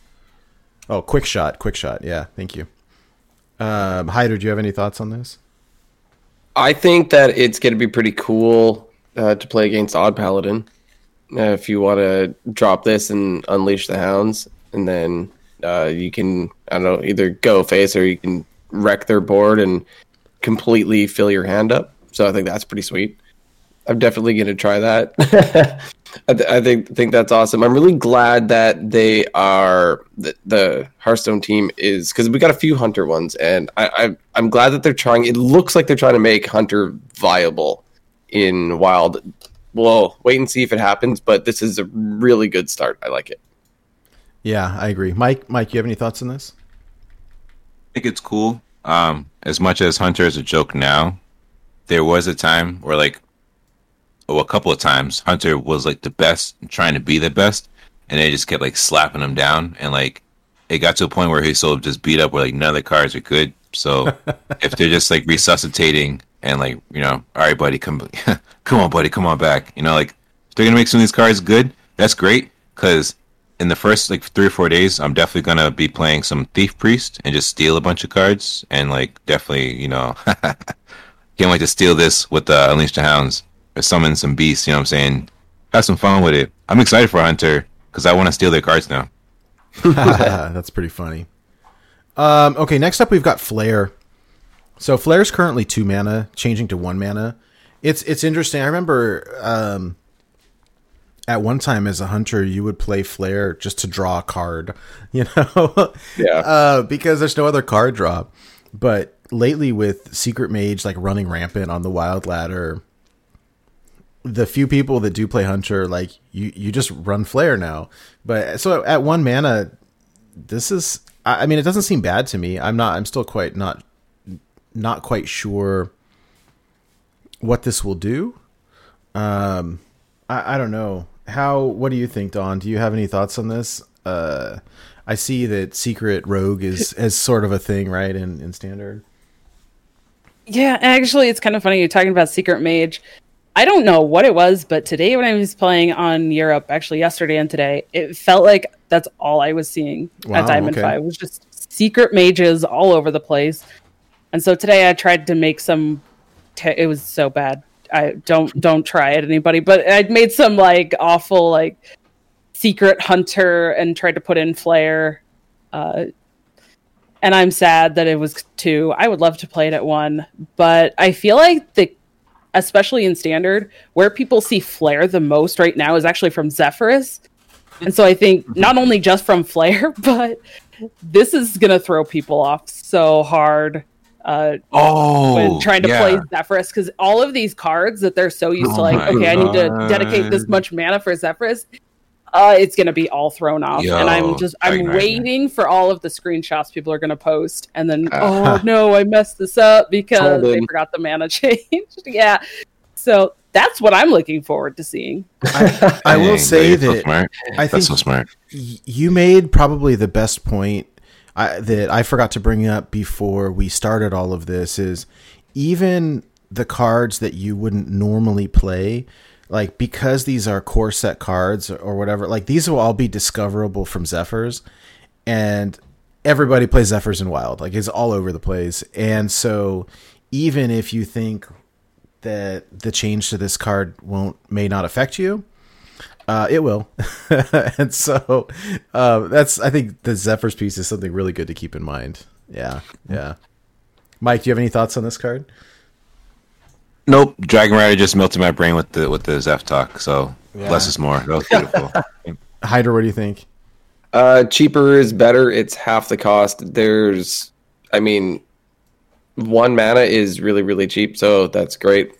oh, quick shot, quick shot. Yeah, thank you. Um, Hydra, do you have any thoughts on this? I think that it's going to be pretty cool uh, to play against Odd Paladin. Uh, if you want to drop this and unleash the hounds, and then uh, you can, I don't know, either go face or you can wreck their board and completely fill your hand up. So I think that's pretty sweet. I'm definitely going to try that. I, th- I think think that's awesome. I'm really glad that they are the, the Hearthstone team is because we got a few Hunter ones, and I, I I'm glad that they're trying. It looks like they're trying to make Hunter viable in Wild. Well, wait and see if it happens, but this is a really good start. I like it. Yeah, I agree. Mike, Mike, you have any thoughts on this? I think it's cool. Um, as much as Hunter is a joke now, there was a time where like well, a couple of times Hunter was like the best, trying to be the best, and they just kept like slapping him down, and like it got to a point where he sort of just beat up where like none of the cards are good. So if they're just like resuscitating and like you know, all right, buddy, come, come on, buddy, come on back. You know, like if they're gonna make some of these cards good, that's great because in the first like three or four days, I'm definitely gonna be playing some Thief Priest and just steal a bunch of cards and like definitely you know can't wait to steal this with uh, Unleash the Hounds or summon some beasts. You know what I'm saying? Have some fun with it. I'm excited for Hunter because I want to steal their cards now. That's pretty funny. Um, okay, next up we've got Flare. So Flare's currently two mana, changing to one mana. It's it's interesting. I remember um, at one time as a hunter, you would play Flare just to draw a card, you know, Yeah. uh, because there's no other card draw. But lately, with Secret Mage like running rampant on the Wild Ladder, the few people that do play Hunter, like you, you just run Flare now. But so at one mana, this is. I mean, it doesn't seem bad to me. I'm not. I'm still quite not, not quite sure what this will do. Um, I, I don't know how. What do you think, Don? Do you have any thoughts on this? Uh, I see that Secret Rogue is as sort of a thing, right? In in standard. Yeah, actually, it's kind of funny you're talking about Secret Mage. I don't know what it was, but today when I was playing on Europe, actually yesterday and today, it felt like that's all I was seeing Wow, at Diamond okay. Five. It was just secret mages all over the place. And so today I tried to make some. Te- it was so bad. I don't don't try it, anybody. But I made some like awful like secret hunter and tried to put in flare. Uh, and I'm sad that it was two. I would love to play it at one, but I feel like the especially in standard, where people see flare the most right now is actually from Zephyrus. And so I think not only just from flare, but this is gonna throw people off so hard uh, Oh, when trying to play Zephyrus because all of these cards that they're so used to Oh like, my okay, I need to dedicate this much mana for Zephyrus. Uh, it's gonna be all thrown off, and I'm just I'm nightmare. waiting for all of the screenshots people are gonna post, and then Uh, oh no, I messed this up because Told they forgot the mana change. yeah, so that's what I'm looking forward to seeing. I, I will say you're so that smart. I think That's so smart. you made probably the best point I, that I forgot to bring up before we started all of this is even the cards that you wouldn't normally play like because these are core set cards or whatever like these will all be discoverable from Zephrys and everybody plays Zephrys in wild like it's all over the place and so even if you think that the change to this card won't may not affect you uh, it will, and so uh, that's. I think the Zephrys piece is something really good to keep in mind. Yeah, yeah. Mike, do you have any thoughts on this card? Nope, Dragon Rider just melted my brain with the with the Zeph talk. So Yeah. less is more. That was beautiful. Hydra, what do you think? Uh, cheaper is better. It's half the cost. There's, I mean, one mana is really really cheap, so that's great.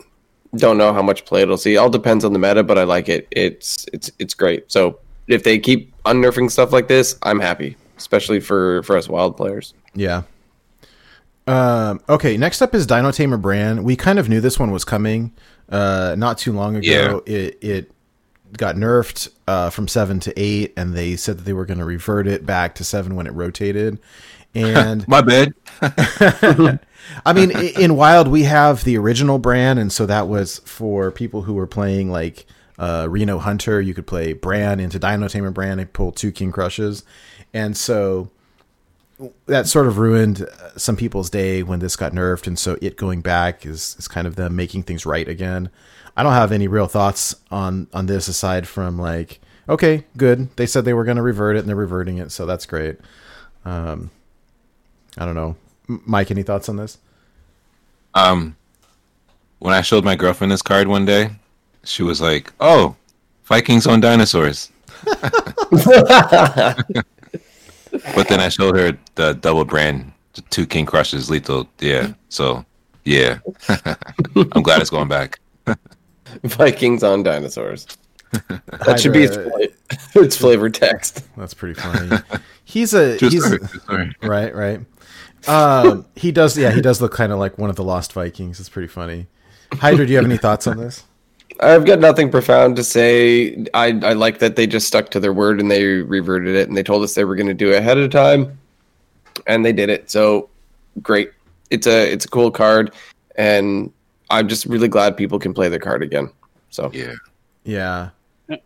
Don't know how much play it'll see. All depends on the meta, but I like it. It's it's it's great. So if they keep unnerfing stuff like this, I'm happy, especially for for us wild players. Yeah. Um, okay, next up is Dinotamer Brann. We kind of knew this one was coming uh, not too long ago. It, it got nerfed uh, from seven to eight, and they said that they were going to revert it back to seven when it rotated. And My bad. I mean, in Wild, we have the original Brann, and so that was for people who were playing like uh, Reno Hunter. You could play Brann into Dinotamer Brann and pull two King Krushes, and so that sort of ruined uh, some people's day when this got nerfed, and so it going back is is kind of them making things right again. I don't have any real thoughts on on this aside from like, okay, good. They said they were going to revert it, and they're reverting it, so that's great. Um, I don't know, M- Mike. Any thoughts on this? Um, when I showed my girlfriend this card one day, she was like, "Oh, Vikings on dinosaurs." but then I showed her the double Brann, the two King Krushes, lethal. Yeah, so yeah, I'm glad it's going back. Vikings on dinosaurs. That should be its, Either- fla- its flavor text. That's pretty funny. He's a True he's story, true story. right, right. Um, he does. Yeah, he does look kind of like one of the Lost Vikings. It's pretty funny. Hydra, do you have any thoughts on this? I've got nothing profound to say. I, I like that they just stuck to their word and they reverted it and they told us they were going to do it ahead of time, and they did it. So great. It's a it's a cool card, and I'm just really glad people can play the card again. So Yeah, Yeah. I'm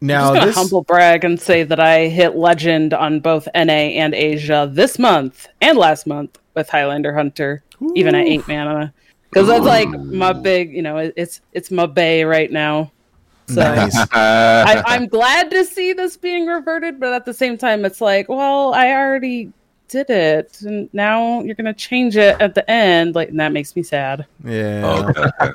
Now just this, humble brag and say that I hit legend on both NA and Asia this month and last month with Highlander Hunter, even at eight mana, because that's like my big, you know, it's it's my bay right now. So nice. I, I'm glad to see this being reverted, but at the same time, it's like, well, I already did it, and now you're gonna change it at the end, like, and that makes me sad. Yeah. Oh, okay,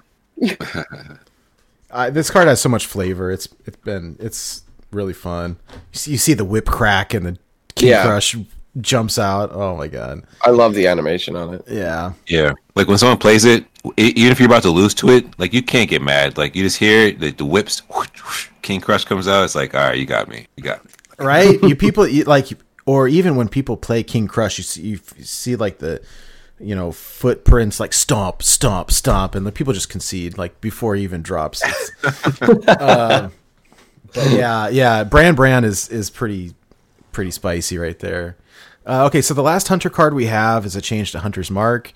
okay. I, this card has so much flavor. It's it's been it's really fun. You see, you see the whip crack and the King Yeah. Krush jumps out. Oh my god. I love the animation on it. Yeah. yeah. Like when someone plays it, e- even if you're about to lose to it, like you can't get mad. Like you just hear it, the, the whips, whoosh, whoosh, King Krush comes out. It's like, all right, you got me, you got me. right? you people you, like, or even when people play King Krush, you see, you see like the, you know, footprints like stomp, stomp, stomp, and the people just concede like before he even drops. It's, uh, but yeah, yeah, Brann Brann is is pretty pretty spicy right there. Uh, okay, so the last Hunter card we have is a change to Hunter's Mark.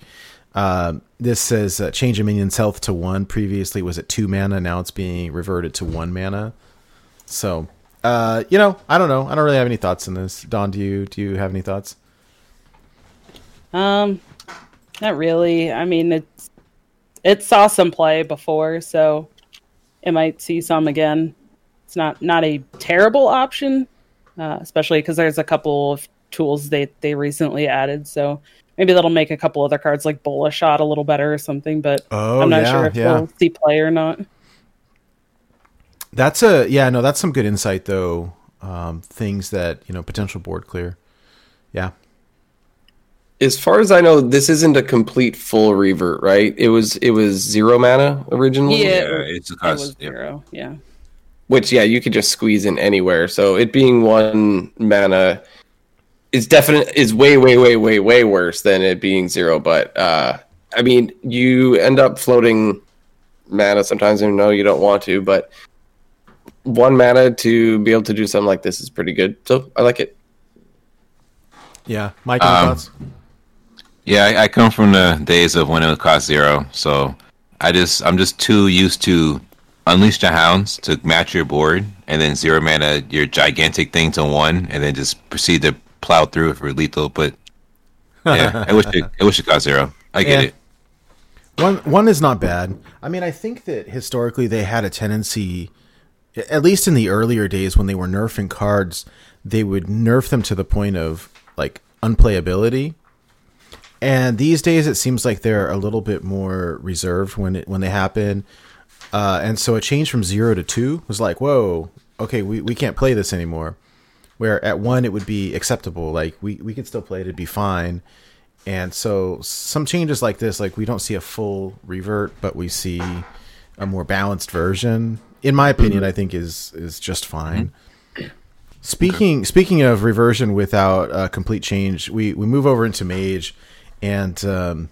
Uh, this says uh, change a minion's health to one. Previously was at two mana. Now it's being reverted to one mana. So, uh, you know, I don't know. I don't really have any thoughts on this. Don, do you do you have any thoughts? Um, not really. I mean, it's it saw some play before, so it might see some again. It's not not a terrible option, uh, especially because there's a couple of tools they they recently added. So maybe that'll make a couple other cards like Bola Shot a little better or something. But Oh, I'm not yeah, sure if yeah. we'll see play or not. That's a yeah, no, that's some good insight though. Um, things that you know potential board clear. Yeah, As far as I know, this isn't a complete full revert, right? It was it was zero mana originally. Yeah, Yeah, it's a It cost. was yeah. zero. Yeah. which yeah you could just squeeze in anywhere so it being one mana is definite is way way way way way worse than it being zero but uh i mean you end up floating mana sometimes even though you don't want to but one mana to be able to do something like this is pretty good so i like it yeah. Mike, Um, thoughts? Yeah, I, I come from the days of when it would cost zero, so I just I'm just too used to unleash the hounds to match your board, and then zero mana your gigantic thing to one, and then just proceed to plow through for lethal. But yeah, I wish it I wish it cost zero. I get Yeah. it. One one is not bad. I mean, I think that historically they had a tendency, at least in the earlier days when they were nerfing cards, they would nerf them to the point of like unplayability. And these days, it seems like they're a little bit more reserved when it when they happen. Uh, and so a change from zero to two was like, whoa, okay, we, we can't play this anymore. Where at one it would be acceptable, like we, we could still play it, it'd be fine. And so some changes like this, like we don't see a full revert, but we see a more balanced version. In my opinion, I think is is just fine. Speaking speaking of reversion without a complete change, we, we move over into mage, and um,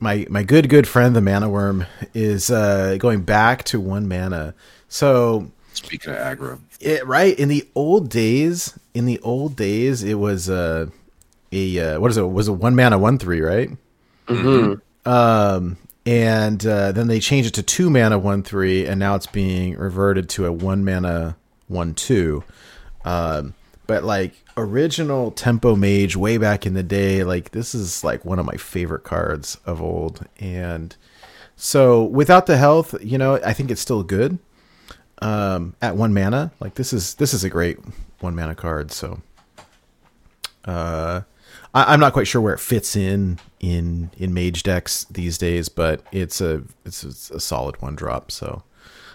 my my good good friend the mana worm is uh, going back to one mana. So Speaking of aggro, It, right in the old days, in the old days, it was uh, a uh, what is it? Was a one mana one three, right? Um, and uh, then they changed it to two mana one three, and now it's being reverted to a one mana one two. Um, but like original tempo mage way back in the day, like this is like one of my favorite cards of old, and so without the health, you know, I think it's still good um, at one mana. Like this is this is a great one mana card. So uh, I, I'm not quite sure where it fits in in in mage decks these days, but it's a it's, it's a solid one drop. So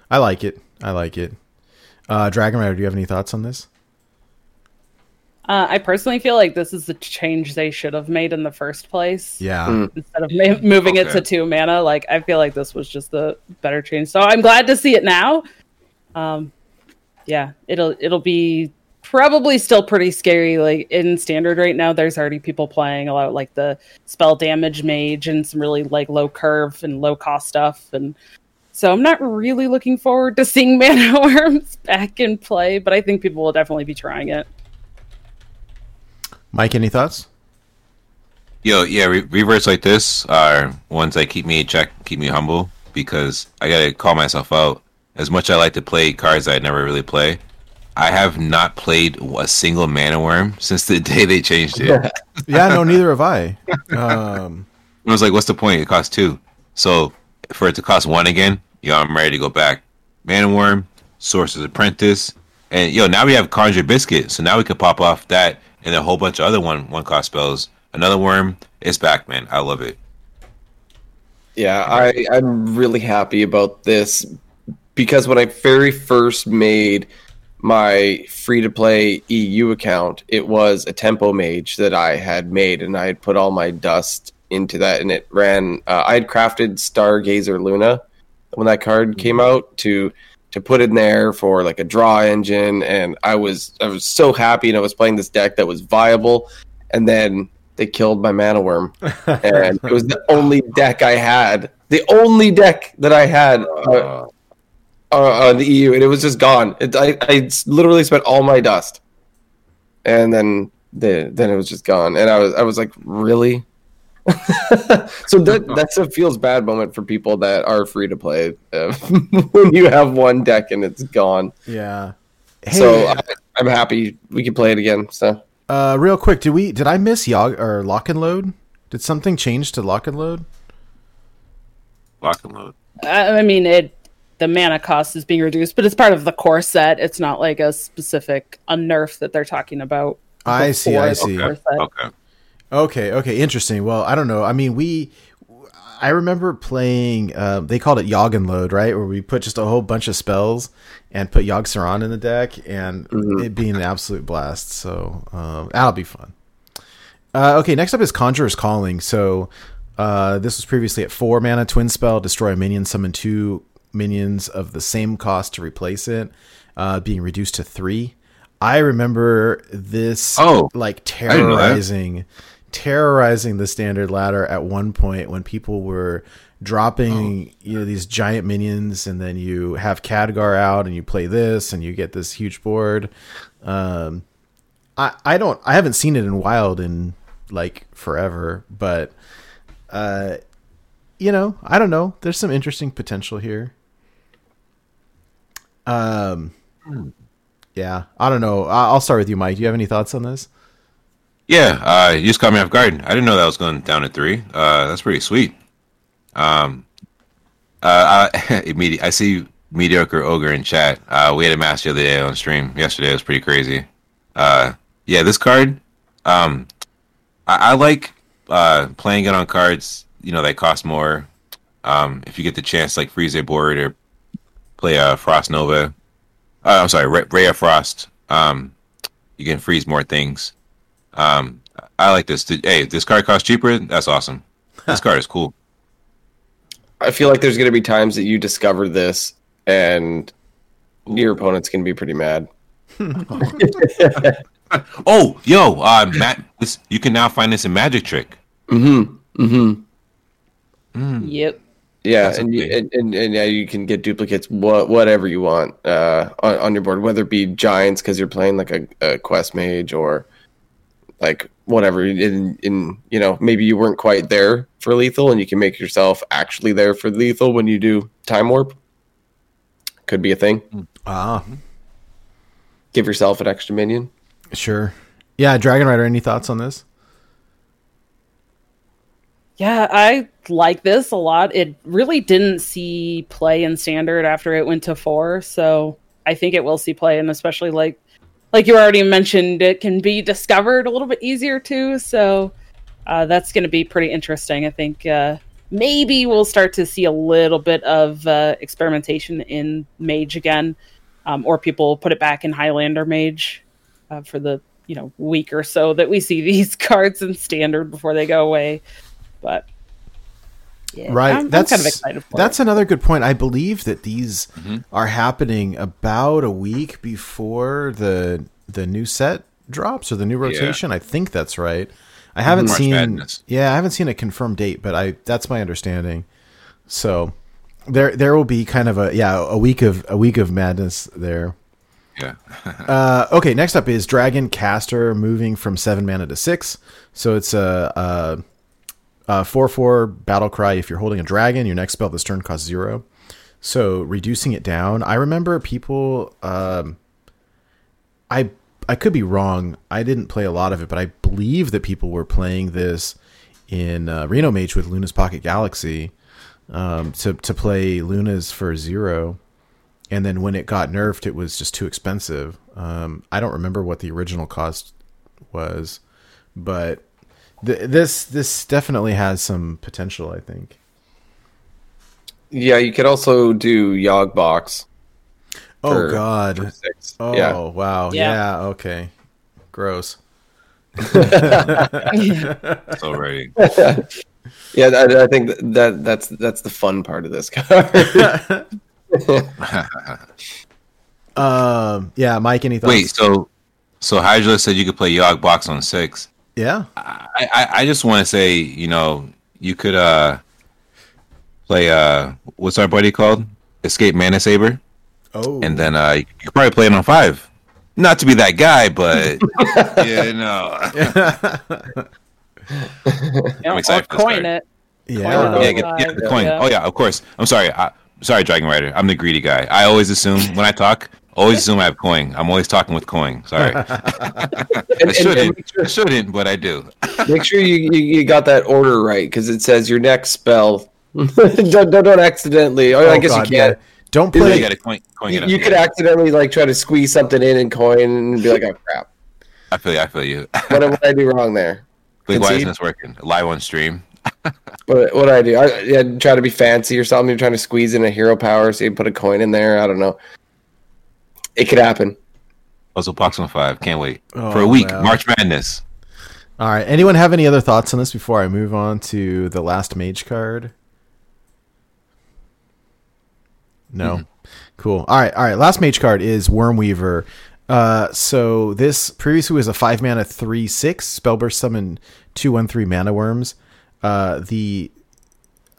I like it. I like it. Uh, Dragon Rider, do you have any thoughts on this? Uh, I personally feel like this is the change they should have made in the first place. Yeah. Instead of ma- moving it to two mana, like I feel like this was just the better change. So I'm glad to see it now. Um, yeah, it'll it'll be probably still pretty scary. Like in standard right now, there's already people playing a lot like the spell damage mage and some really like low curve and low cost stuff. And so I'm not really looking forward to seeing mana worms back in play, but I think people will definitely be trying it. Mike, any thoughts? yo, yeah, re- reverts like this are ones that keep me in check, keep me humble because I gotta call myself out. As much I like to play cards I never really play, I have not played a single mana worm since the day they changed it. Yeah, no, neither have I. Um, I was like, what's the point? It costs two. So for it to cost one again, yo, I'm ready to go back. Mana Worm, Sorcerer's Apprentice, and yo, now we have Conjure Biscuit. So now we could pop off that and a whole bunch of other one one cost spells. Another worm, it's back, man. I love it. Yeah, I, I'm really happy about this because when I very first made my free to play EU account, it was a tempo mage that I had made, and I had put all my dust into that, and it ran. Uh, I had crafted Stargazer Luna when that card came out to to put in there for like a draw engine, and I was I was so happy, and I was playing this deck that was viable, and then they killed my mana worm and it was the only deck I had, the only deck that I had uh, uh, on the EU, and it was just gone. It, I, I s- literally spent all my dust, and then the, then it was just gone. And I was I was like, really? so that that's a feels bad moment for people that are free to play uh, when you have one deck and it's gone. yeah. Hey, so I, I'm happy we can play it again. So uh, real quick, did we did I miss Yogg or Lock and Load? Did something change to Lock and Load? Lock and load. I I mean, it the mana cost is being reduced, but it's part of the core set. It's not like a specific a nerf that they're talking about. I see, I see. core. Okay. Okay, okay, interesting. Well, I don't know. I mean, we, I remember playing. Uh, they called it Yogg and Load, right? Where we put just a whole bunch of spells and put Yogg Saron in the deck, and it being an absolute blast. So um, that'll be fun. Uh, okay, next up is Conjurer's Calling. So uh, this was previously at four mana, twin spell, destroy a minion, summon two minions of the same cost to replace it, uh, being reduced to three. I remember this Oh, like didn't know that. terrorizing terrorizing the standard ladder at one point when people were dropping you know these giant minions and then you have Khadgar out and you play this and you get this huge board um I I don't I haven't seen it in wild in like forever but uh you know I don't know there's some interesting potential here um yeah I don't know I- I'll start with you Mike do you have any thoughts on this Yeah, uh, you just caught me off guard. I didn't know that was going down to three. Uh, that's pretty sweet. Um, uh, I, immediate, I see mediocre ogre in chat. Uh, we had a match the other day on stream. Yesterday it was pretty crazy. Uh, yeah, this card, um, I, I like uh, playing it on cards. You know, that cost more. Um, if you get the chance, like freeze a board or play a Frost Nova. Uh, I'm sorry, Ray, Ray of Frost. Um, you can freeze more things. Um, I like this. Hey, this card costs cheaper, that's awesome. This card is cool. I feel like there's going to be times that you discover this and your opponent's going to be pretty mad. Oh, yo, uh, Matt, this you can now find this in Magic Trick. Mm-hmm. Mm-hmm. Yep. Yeah, and, you, and and and yeah, you can get duplicates what whatever you want uh, on, on your board, whether it be giants because you're playing like a, a quest mage or like whatever. In in you know maybe you weren't quite there for lethal, and you can make yourself actually there for lethal when you do time warp. Could be a thing. Ah, Give yourself an extra minion. sure. Yeah, Dragon Rider. Any thoughts on this? Yeah, I like this a lot. It really didn't see play in standard after it went to four, so I think it will see play, and especially like like you already mentioned, it can be discovered a little bit easier too. So uh, that's going to be pretty interesting. I think uh, maybe we'll start to see a little bit of uh, experimentation in Mage again, um, or people put it back in Highlander Mage uh, for the you know week or so that we see these cards in standard before they go away. But yeah, Right. I'm, I'm that's kind of excited for that's it. another good point. I believe that these are happening about a week before the the new set drops or the new rotation. I think that's right. I haven't March seen Madness. Yeah, I haven't seen a confirmed date, but I that's my understanding. So there there will be kind of a yeah, a week of a week of madness there. Yeah. Uh, okay, next up is Dragon Caster moving from seven mana to six. So it's a, a, a four four battle cry. If you're holding a dragon, your next spell this turn costs zero. So reducing it down. I remember people. Um, I I could be wrong. I didn't play a lot of it, but I believe that people were playing this in uh, Reno Mage with Luna's Pocket Galaxy um, to to play Luna's for zero and then when it got nerfed, it was just too expensive. Um, I don't remember what the original cost was, but th- this this definitely has some potential. I think. Yeah, you could also do Yogg box. Oh for- God! Six. Oh Yeah. wow! Yeah. Yeah. Okay. Gross. It's already. Yeah, I, I think that, that that's that's the fun part of this card. Um. Yeah, Mike. Any thoughts? Wait, so so Hydra said you could play Yogg box on six. Yeah. I, I, I just want to say, you know, you could uh play uh what's our buddy called? Escape Mana Saber, Oh. and then uh you could probably play it on five. Not to be that guy, but yeah, no. I'm excited or for this coin card. it. yeah. Coin yeah, it. get, yeah, the coin. Yeah. Oh yeah, of course. I'm sorry. I, sorry, Dragon Rider. I'm the greedy guy. I always assume when I talk, always assume I have coin. I'm always talking with coin. Sorry, And- I and- and shouldn't. make sure- I shouldn't, but I do. Make sure you, you, you got that order right because it says your next spell. don't, don't don't accidentally. Or I Oh, guess God, you can't. yeah. Don't Is You got to coin. coin You, it up. you could accidentally like try to squeeze something in and coin and be like, "Oh crap! I feel you. I feel you. What did I do wrong there? Wait, why isn't this working? Live on stream. What what did I do? I yeah, try to be fancy or something. You're trying to squeeze in a hero power, so you put a coin in there. I don't know. It could happen. Also, Pox on five. Can't wait Oh, for a week. wow. March Madness. All right. Anyone have any other thoughts on this before I move on to the last mage card? No. Cool. All right. All right. Last mage card is Wyrm Weaver. Uh, so this previously was a five mana three six spellburst summon two one three mana worms. Uh, the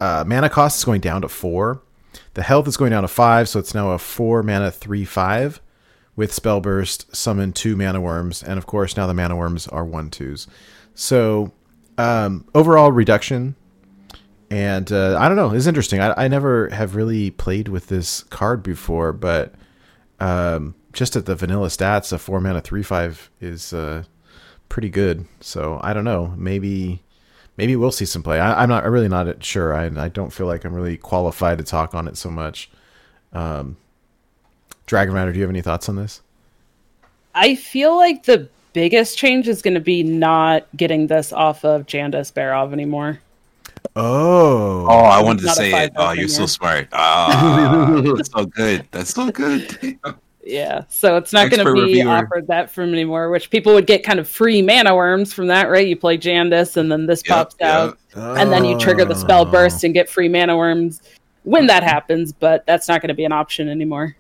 uh, mana cost is going down to four. The health is going down to five, so it's now a four mana three five with spellburst summon two mana worms, and of course now the mana worms are one twos. So um, overall reduction, and uh, I don't know, it's interesting. I, I never have really played with this card before, but um, just at the vanilla stats, a four mana three five is uh, pretty good. So I don't know, maybe maybe we'll see some play. I, I'm not I'm really not sure. I I don't feel like I'm really qualified to talk on it so much. Um, Dragon Rider, do you have any thoughts on this? I feel like the biggest change is going to be not getting this off of Jandice Barov anymore. Oh, Oh, I wanted to say it. Oh, you're in so smart. Ah, that's so good. That's so good. Yeah, so it's not going to be reviewer. offered that from anymore. Which people would get kind of free mana worms from that, right? You play Jandice, and then this Yep, pops yep. out, and then you trigger the spell Oh. burst and get free mana worms when that happens. But that's not going to be an option anymore.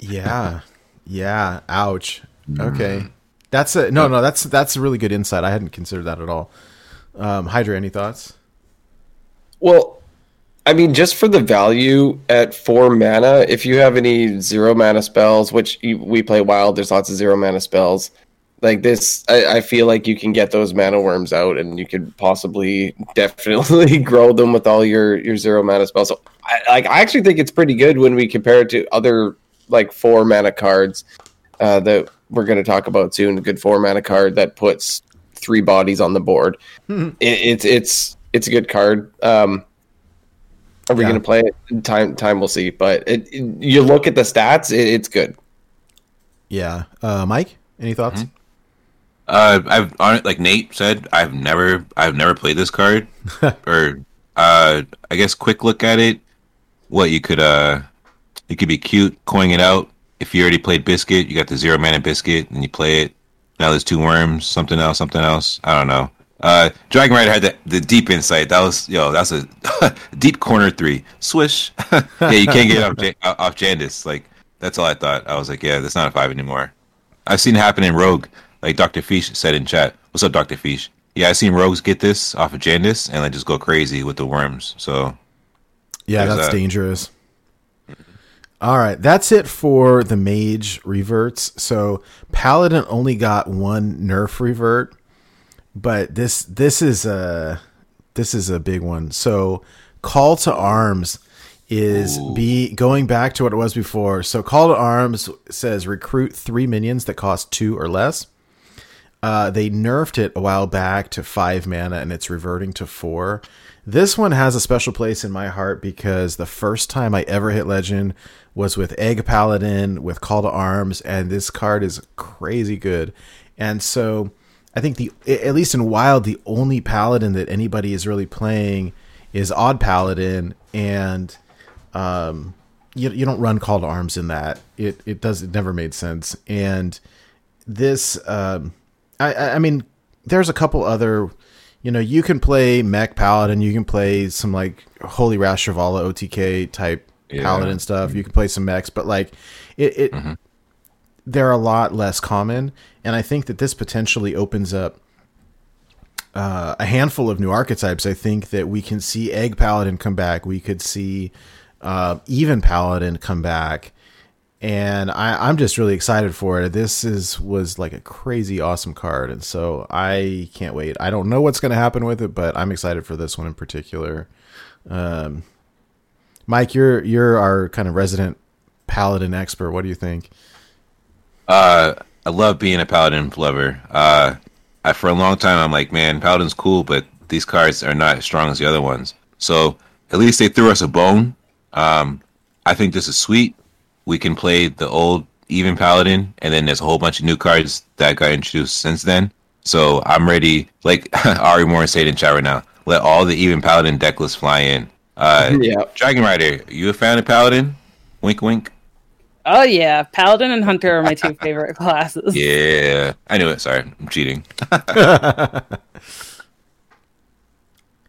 Yeah, yeah. Ouch. Okay, that's a no, no. That's that's a really good insight. I hadn't considered that at all. Um, Hydra, any thoughts? Well, I mean, just for the value at four mana, if you have any zero mana spells, which you, we play wild, there's lots of zero mana spells. Like this, I, I feel like you can get those mana worms out, and you could possibly definitely grow them with all your your zero mana spells. So, I, like, I actually think it's pretty good when we compare it to other like four mana cards uh, that we're going to talk about soon. A good four mana card that puts three bodies on the board. It, it's it's it's a good card. Um, are we Yeah. going to play it? Time time will see. But it, it- you look at the stats, it, it's good. Yeah. Uh, Mike, any thoughts? Uh, I've on like Nate said, I've never, I've never played this card, or uh, I guess quick look at it. What you could, uh, you could be cute, coining it out. If you already played Biscuit, you got the zero mana Biscuit, and you play it. Now there's two worms, something else, something else. I don't know. Uh, Dragon Rider had the, the deep insight. That was yo, that's a deep corner three. Swish. yeah, you can't get off off Jandice. Like that's all I thought. I was like, yeah, that's not a five anymore. I've seen it happen in Rogue, like Dr. Fish said in chat. What's up, Dr. Fish? Yeah, I've seen Rogues get this off of Jandice and like just go crazy with the worms. So Yeah, that's that. dangerous. All right, that's it for the mage reverts. So paladin only got one nerf revert, but this this is a this is a big one. So call to arms is be going back to what it was before. So call to arms says recruit three minions that cost two or less. Uh, they nerfed it a while back to five mana and it's reverting to four. This one has a special place in my heart because the first time I ever hit legend was with Egg Paladin with Call to Arms, and this card is crazy good. And so I think the at least in Wild, the only Paladin that anybody is really playing is Odd Paladin, and um, you you don't run Call to Arms in that. It it does it never made sense. And this um, I I I mean there's a couple other you know you can play Mech Paladin, you can play some like Holy Wrath Shirvallah OTK type Yeah. Paladin stuff. You can play some mechs, but like it, it they're a lot less common, and I think that this potentially opens up uh, a handful of new archetypes. I think that we can see Egg Paladin come back. We could see uh, Even Paladin come back, and I, I'm just really excited for it. This is was like a crazy awesome card, and so I can't wait. I don't know what's going to happen with it, but I'm excited for this one in particular. Um, Mike, you're you're our kind of resident Paladin expert. What do you think? Uh, I love being a paladin lover. Uh, I, for a long time, I'm like, man, paladin's cool, but these cards are not as strong as the other ones. So at least they threw us a bone. Um, I think this is sweet. We can play the old even paladin, and then there's a whole bunch of new cards that got introduced since then. So I'm ready. Like Ari Moore said in chat right now, let all the even paladin deck lists fly in. Uh, Yeah. Dragon Rider, you a fan of paladin? Wink, wink. Oh yeah, paladin and hunter are my two favorite classes. Yeah, I knew it. Sorry, I'm cheating. I'm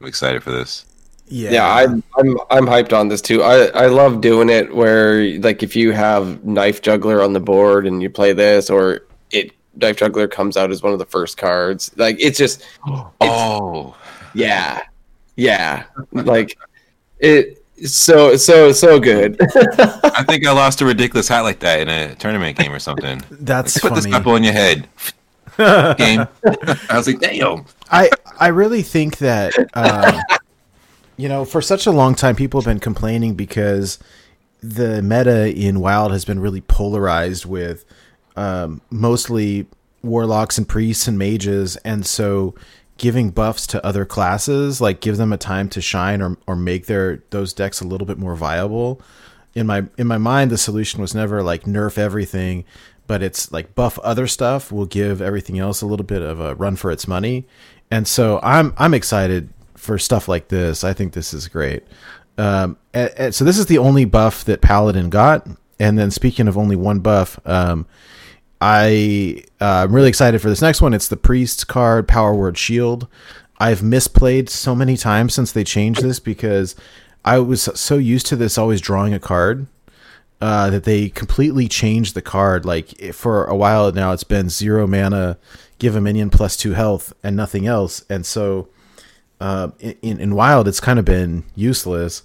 excited for this. Yeah, Yeah, I'm I'm I'm hyped on this too. I I love doing it where like if you have knife juggler on the board and you play this, or it knife juggler comes out as one of the first cards. Like it's just Oh, yeah, yeah, like it. So so so good. I think I lost a ridiculous hat like that in a tournament game or something. that's Put this funny. apple on your head. game. I was like, damn. I I really think that um, you know for such a long time people have been complaining because the meta in Wild has been really polarized with um, mostly warlocks and priests and mages, and so giving buffs to other classes like give them a time to shine or or make their those decks a little bit more viable. In my in my mind, the solution was never like nerf everything, but it's like buff other stuff will give everything else a little bit of a run for its money. And so I'm I'm excited for stuff like this. I think this is great. Um, and, and so this is the only buff that Paladin got. And then speaking of only one buff, um, I uh, I'm really excited for this next one. It's the Priest card, Power Word Shield. I've misplayed so many times since they changed this because I was so used to this always drawing a card uh, that they completely changed the card. Like for a while now, it's been zero mana, give a minion plus two health and nothing else. And so um, in in Wild, it's kind of been useless,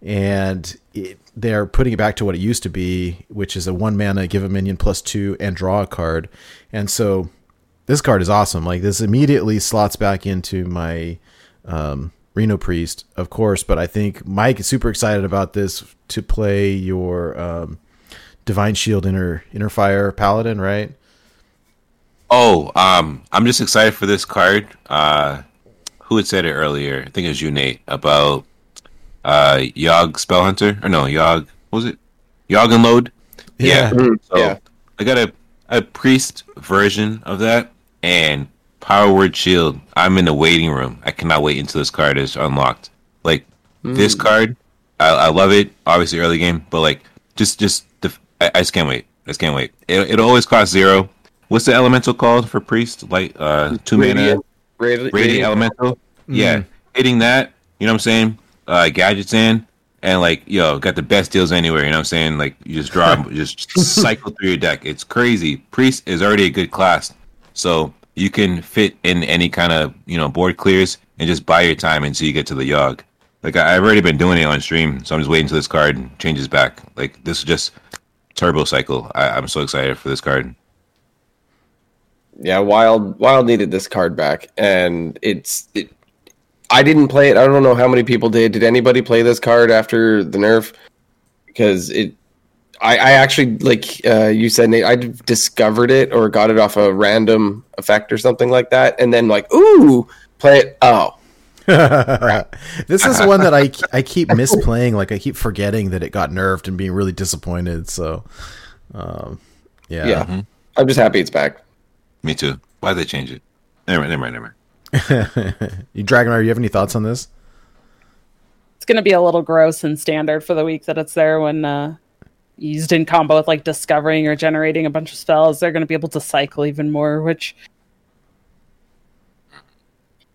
and it, they're putting it back to what it used to be, which is a one mana, give a minion plus two, and draw a card. And so this card is awesome. Like this immediately slots back into my um, Reno Priest, of course. But I think Mike is super excited about this to play your um, Divine Shield Inner Inner Fire Paladin, right? Oh, um, I'm just excited for this card. Uh, who had said it earlier? I think it was you, Nate, about uh, Yogg Spellhunter. Or no, Yogg. What was it? Yogg and Load. Yeah. Yeah. So Yeah. I got a a priest version of that and Power Word Shield. I'm in the waiting room. I cannot wait until this card is unlocked. Like this card, I, I love it. Obviously early game, but like just just the, I, I just can't wait. I just can't wait. It, it'll always costs zero. What's the elemental called for priest? Like uh two mana Radiant, radi- radiant elemental. Yeah, hitting that. You know what I'm saying? Uh, Gadgetzan, and like yo, got the best deals anywhere. You know what I'm saying? Like you just draw, just cycle through your deck. It's crazy. Priest is already a good class, so you can fit in any kind of you know board clears and just buy your time until you get to the Yogg. Like I, I've already been doing it on stream, so I'm just waiting till this card changes back. Like this is just turbo cycle. I, I'm so excited for this card. Yeah, Wild Wild needed this card back, and it's it. I didn't play it. I don't know how many people did. Did anybody play this card after the nerf? Because it, I, I actually like uh, you said, Nate. I discovered it or got it off a random effect or something like that, and then like, ooh, play it. Oh, this is one that I I keep misplaying. Like I keep forgetting that it got nerfed and being really disappointed. So, um, yeah. yeah. I'm just happy it's back. Me too. Why did they change it? Never mind. Never mind. Never mind. You Dragonar, you have any thoughts on this? It's going to be a little gross and standard for the week that it's there when uh, used in combo with like discovering or generating a bunch of spells. They're going to be able to cycle even more, which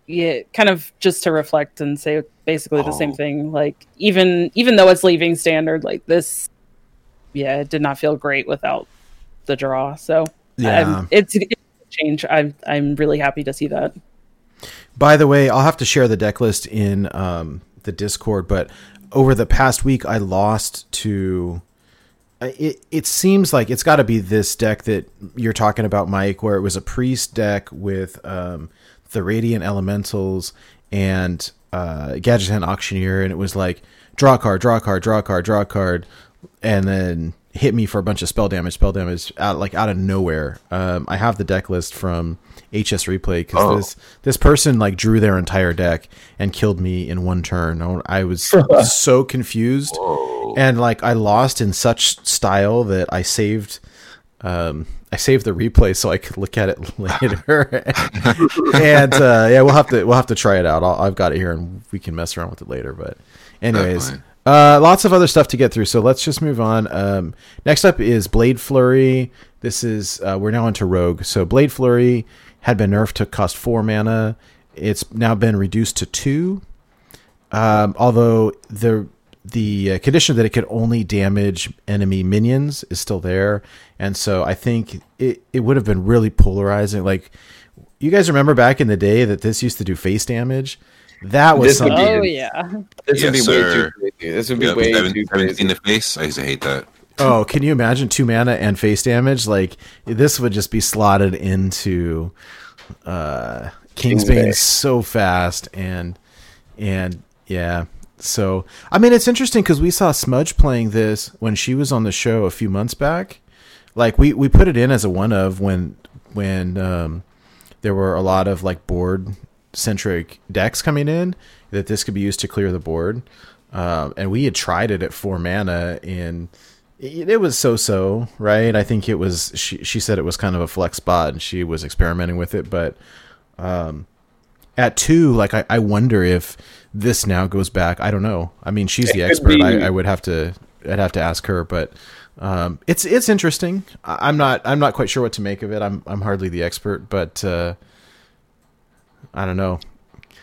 yeah, kind of just to reflect and say basically the same Oh. thing. Like even even though it's leaving standard, like this, yeah, it did not feel great without the draw. So Yeah. um, it's, it's a change. I'm I'm really happy to see that. By the way, I'll have to share the deck list in um, the Discord, but over the past week, I lost to. It, it seems like it's got to be this deck that you're talking about, Mike, where it was a priest deck with um, the Radiant Elementals and uh, Gadgetzan Auctioneer, and it was like draw a card, draw a card, draw a card, draw a card, and then hit me for a bunch of spell damage, spell damage out like out of nowhere. Um, I have the deck list from HS Replay because Oh. this this person like drew their entire deck and killed me in one turn. I- I was so confused, and like I lost in such style that I saved. Um, I saved the replay so I could look at it later, and uh, yeah, we'll have to we'll have to try it out. I'll, I've got it here, and we can mess around with it later. But, anyways. Uh, lots of other stuff to get through. So let's just move on. Um, next up is Blade Flurry. This is uh, we're now into Rogue. So Blade Flurry had been nerfed to cost four mana. It's now been reduced to two. Um, although the the uh, condition that it could only damage enemy minions is still there, and so I think it it would have been really polarizing. Like you guys remember back in the day that this used to do face damage. That was This would be- Oh yeah. This would be Yes, way too crazy. This would be Yep, way seven- too crazy. in the face. I used to hate that. Oh, can you imagine two mana and face damage? Like this would just be slotted into uh Kingsbane Kingsbane. so fast and and yeah. So I mean it's interesting because we saw Smudge playing this when she was on the show a few months back. Like we we put it in as a one of when when um there were a lot of like board centric decks coming in that this could be used to clear the board. Um, and we had tried it at four mana and it, it was so so, right? I think it was, she, she said it was kind of a flex spot and she was experimenting with it. But um, at two, like, I, I wonder if this now goes back. I don't know. I mean, she's the expert. I, I would have to, I'd have to ask her, but um, it's, it's interesting. I'm not, I'm not quite sure what to make of it. I'm, I'm hardly the expert, but uh, I don't know.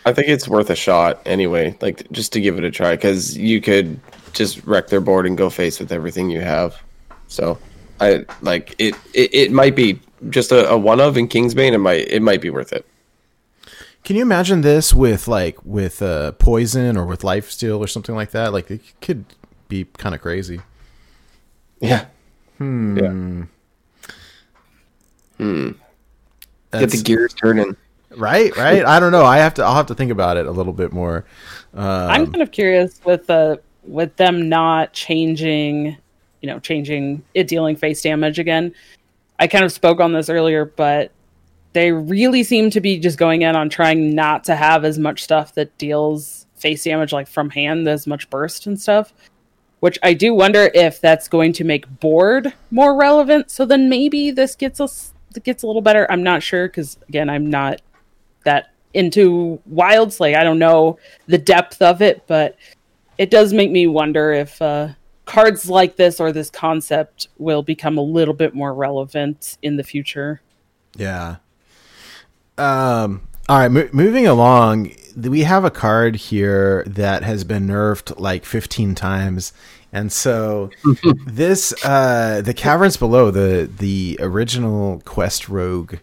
I think it's worth a shot anyway, like just to give it a try, because you could just wreck their board and go face with everything you have. So, I like it. It, it might be just a, a one of in Kingsbane. It might it might be worth it. Can you imagine this with like with uh, poison or with life steal or something like that? Like it could be kind of crazy. Yeah. Hmm. Yeah. Hmm. Get the gears turning. Right, right. I don't know. I have to. I'll have to think about it a little bit more. Um, I'm kind of curious with uh with them not changing, you know, changing it dealing face damage again. I kind of spoke on this earlier, but they really seem to be just going in on trying not to have as much stuff that deals face damage like from hand, as much burst and stuff. Which I do wonder if that's going to make board more relevant. So then maybe this gets us gets a little better. I'm not sure because again, I'm not that into wilds. Like I don't know the depth of it, but it does make me wonder if uh, cards like this or this concept will become a little bit more relevant in the future. Yeah. Um. All right. Mo- moving along, we have a card here that has been nerfed like 15 times, and so this, uh, the caverns below the the original quest rogue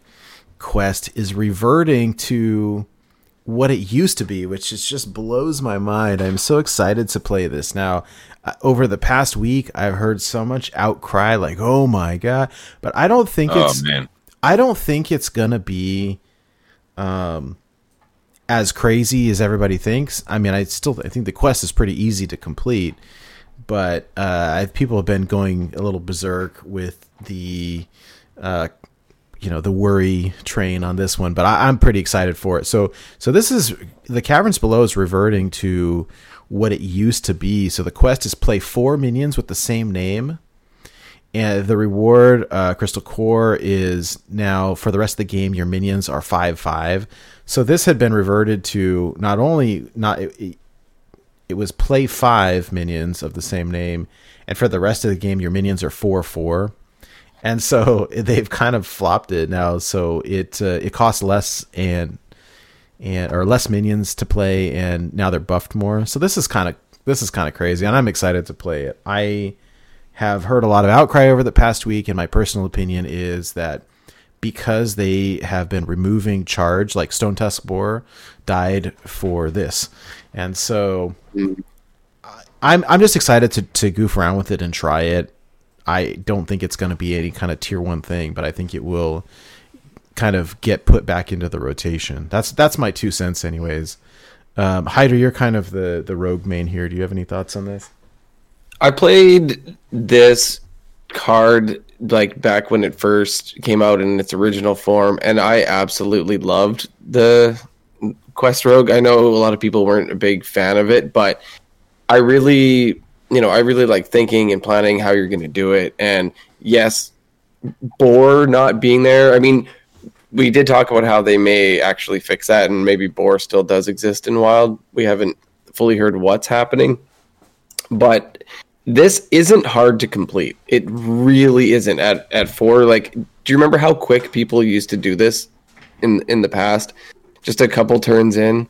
quest is reverting to what it used to be, which is just blows my mind. I'm so excited to play this now. Uh, over the past week, I've heard so much outcry, like "Oh my god!" But I don't think Oh it's man. I don't think it's gonna be um as crazy as everybody thinks. I mean, I still I think the quest is pretty easy to complete, but uh, people have been going a little berserk with the uh, you know the worry train on this one. But I, I'm pretty excited for it. So so this is the caverns below is reverting to what it used to be. So the quest is play four minions with the same name. And the reward, uh, Crystal Core, is now for the rest of the game. Your minions are five five. So this had been reverted to not only not it, it was play five minions of the same name, and for the rest of the game, your minions are four four. And so they've kind of flopped it now. So it uh, it costs less and and or less minions to play, and now they're buffed more. So this is kind of this is kind of crazy, and I'm excited to play it. I have heard a lot of outcry over the past week, and my personal opinion is that because they have been removing charge, like Stone Tusk Boar died for this, and so I- I'm I'm just excited to to goof around with it and try it. I don't think it's going to be any kind of tier one thing, but I think it will kind of get put back into the rotation. That's that's my two cents, anyways. Um, Hydra, you're kind of the the rogue main here. Do you have any thoughts on this? I played this card like back when it first came out in its original form, and I absolutely loved the Quest Rogue. I know a lot of people weren't a big fan of it, but I really, you know, I really like thinking and planning how you're going to do it. And yes, Boar not being there. I mean, we did talk about how they may actually fix that, and maybe Boar still does exist in Wild. We haven't fully heard what's happening, but this isn't hard to complete. It really isn't. At at four, like, do you remember how quick people used to do this in in the past? Just a couple turns in,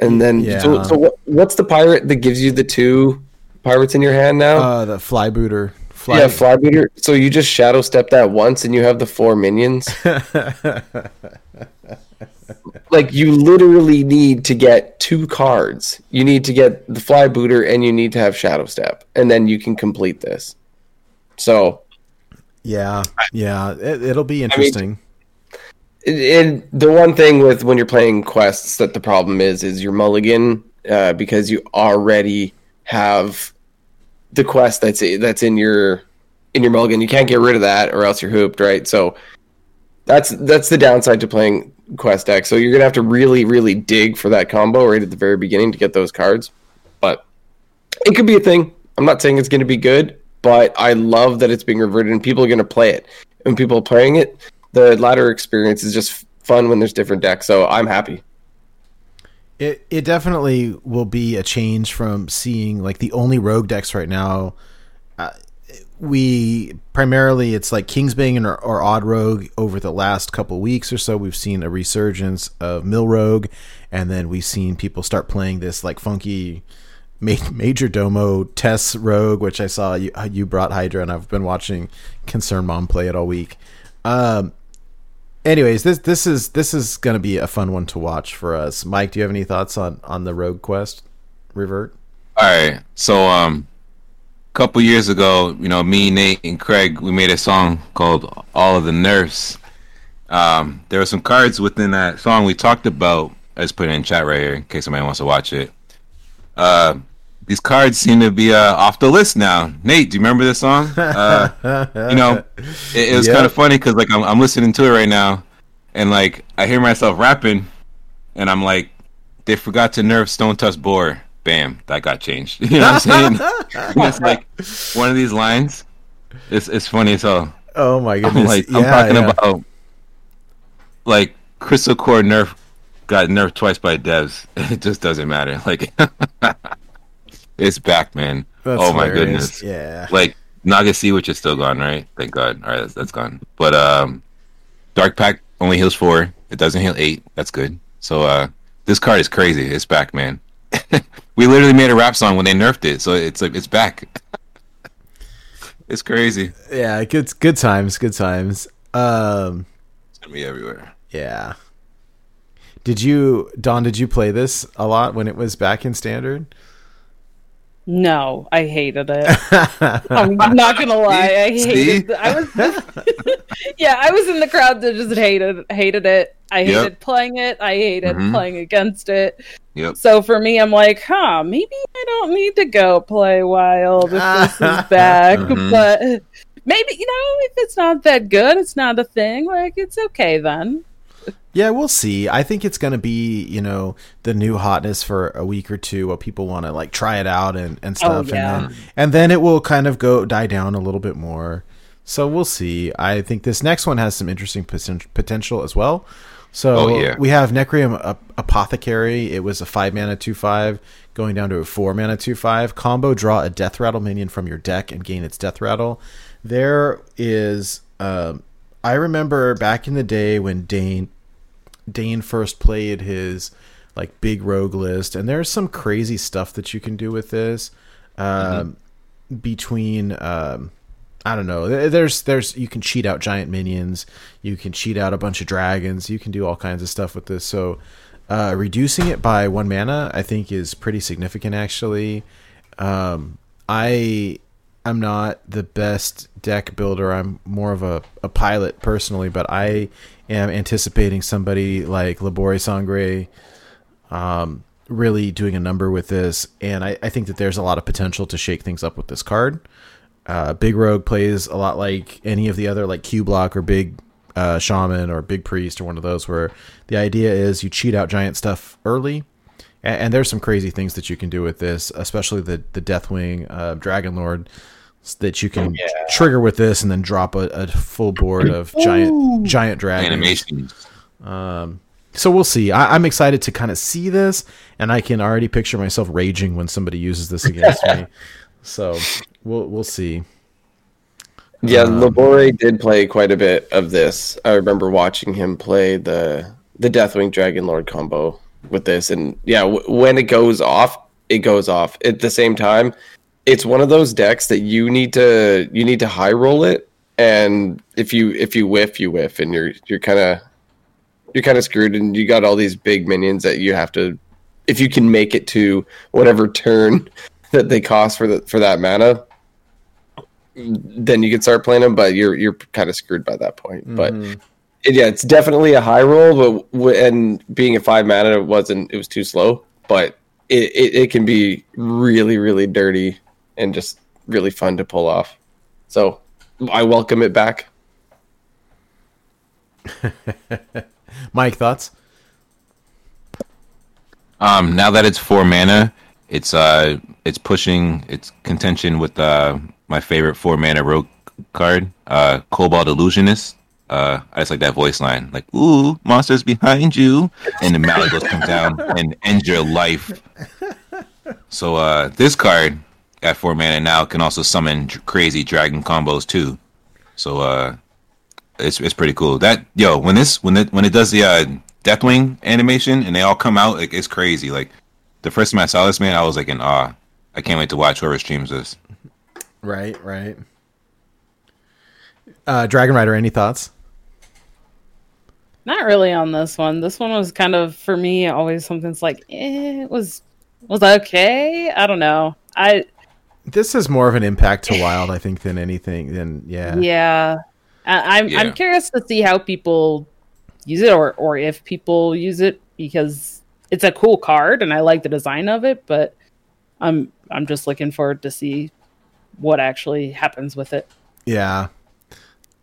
and then so, Yeah. so what, what's the pirate that gives you the two pirates in your hand now? Uh, the flybooter. Fly- yeah, Flybeater. So you just shadow step that once, and you have the four minions. like you literally need to get two cards. You need to get the Flybooter, and you need to have shadow step, and then you can complete this. So yeah, yeah. It, it'll be interesting. it, it, the one thing with when you're playing quests that the problem is is your mulligan uh, because you already have the quest that's that's in your in your mulligan. You can't get rid of that or else you're hooped, right? So that's that's the downside to playing quest deck. So you're gonna have to really really dig for that combo right at the very beginning to get those cards. But it could be a thing. I'm not saying it's to be good, but I love that it's being reverted and people are to play it. And people playing it, the ladder experience is just fun when there's different decks. So I'm happy. It it definitely will be a change from seeing like the only rogue decks right now. Uh, we primarily it's like Kingsbane or, or Odd Rogue over the last couple weeks or so. We've seen a resurgence of Mill Rogue, and then we've seen people start playing this like funky ma- Major Domo Tess Rogue, which I saw you you brought Hydra, and I've been watching Concern Mom play it all week. Um, anyways, this this is this is going to be a fun one to watch for us. Mike, do you have any thoughts on on the Rogue Quest revert? All right. So, um, a couple years ago, you know, me, Nate, and Craig, we made a song called "All of the Nerfs." Um, there were some cards within that song we talked about. I just put it in chat right here in case somebody wants to watch it. Uh, these cards seem to be uh, off the list now. Nate, do you remember this song? Uh, you know, it, it was Yep. kind of funny because like I'm, I'm listening to it right now, and like I hear myself rapping, and I'm like, they forgot to nerf Stone Tusk Boar. Bam, that got changed. You know what I'm saying? it's like one of these lines. It's it's funny as hell. Oh my I'm goodness! like I'm talking yeah. about like Crystal Core nerf got nerfed twice by devs. It just doesn't matter. Like it's back, man. That's oh my hilarious. goodness. Yeah. Like Naga which is still gone, right? Thank God. All right, that's, that's gone. But um, Dark Pact only heals four. It doesn't heal eight. That's good. So uh, this card is crazy. It's back, man. we literally made a rap song when they nerfed it, so it's like it's back. it's crazy. Yeah, good good times, good times. Um, It's gonna be everywhere. yeah. Did you, Don? Did you play this a lot when it was back in standard? No, I hated it. I'm not gonna lie, I hated. See? I was, yeah, I was in the crowd that just hated hated it. I Yep. hated playing it. I hated Mhm. playing against it. Yep. So for me, I'm like, huh, maybe I don't need to go play wild if this is back. Mhm. But maybe you know, if it's not that good, it's not a thing. Like it's okay then. Yeah, we'll see. I think it's going to be, you know, the new hotness for a week or two while people want to like try it out and, and stuff. yeah. And, then, and then it will kind of go die down a little bit more. So we'll see. I think this next one has some interesting poten- potential as well. So Oh, yeah. we have Necrium Ap- Apothecary. It was a 5 mana 2 5 going down to a 4 mana 2 5. Combo draw a Death Rattle minion from your deck and gain its Death Rattle. There is. Um, I remember back in the day when Dane Dane first played his like big rogue list, and there's some crazy stuff that you can do with this. Um, Between um, I don't know, there's there's you can cheat out giant minions, you can cheat out a bunch of dragons, you can do all kinds of stuff with this. So uh, reducing it by one mana, I think, is pretty significant actually. Um, I I'm not the best deck builder. I'm more of a, a pilot personally, but I am anticipating somebody like Labore Sangre um, really doing a number with this, and I, I think that there's a lot of potential to shake things up with this card. Uh, Big Rogue plays a lot like any of the other like Cube Lock or Big uh, Shaman or Big Priest or one of those, where the idea is you cheat out giant stuff early, and, and there's some crazy things that you can do with this, especially the the Deathwing uh, Dragon Lord that you can trigger with this, and then drop a, a full board of giant giant dragons. Animations. So we'll see. I, I'm excited to kind of see this, and I can already picture myself raging when somebody uses this against me. So we'll we'll see. Yeah, Labore did play quite a bit of this. I remember watching him play the the Deathwing Dragon Lord combo with this, and yeah, w- when it goes off, it goes off. At the same time, it's one of those decks that you need to you need to high roll it, and if you if you whiff, you whiff, and you're you're kind of you're kind of screwed, and you got all these big minions that you have to. If you can make it to whatever turn that they cost for the for that mana, then you can start playing them, but you're you're kind of screwed by that point. But it- yeah, it's definitely a high roll, but w- and being a five mana, it wasn't. It was too slow, but it, it it can be really really dirty and just really fun to pull off. So I welcome it back. Mike, thoughts? Um, now that it's four mana, it's uh, it's pushing its contention with uh my favorite four mana rogue card, uh, Kobold Illusionist. Uh, I just like that voice line, like "Ooh, monsters behind you," and the Malygos come down and end your life. So uh, this card at four mana now can also summon crazy dragon combos too. So uh, it's it's pretty cool. That yo, when this when it when it does the uh, Deathwing animation and they all come out, like it's crazy. Like the first time I saw this, man, I was like in awe. I can't wait to watch whoever streams this. Right, right. Uh, Dragon Rider, any thoughts? Not really on this one. This one was kind of for me always something's like eh, it was was okay. I don't know. I This is more of an impact to Wild, I think, than anything. Than yeah, yeah. I, I'm Yeah. I'm curious to see how people use it or or if people use it because it's a cool card and I like the design of it, but I'm I'm just looking forward to see what actually happens with it. Yeah.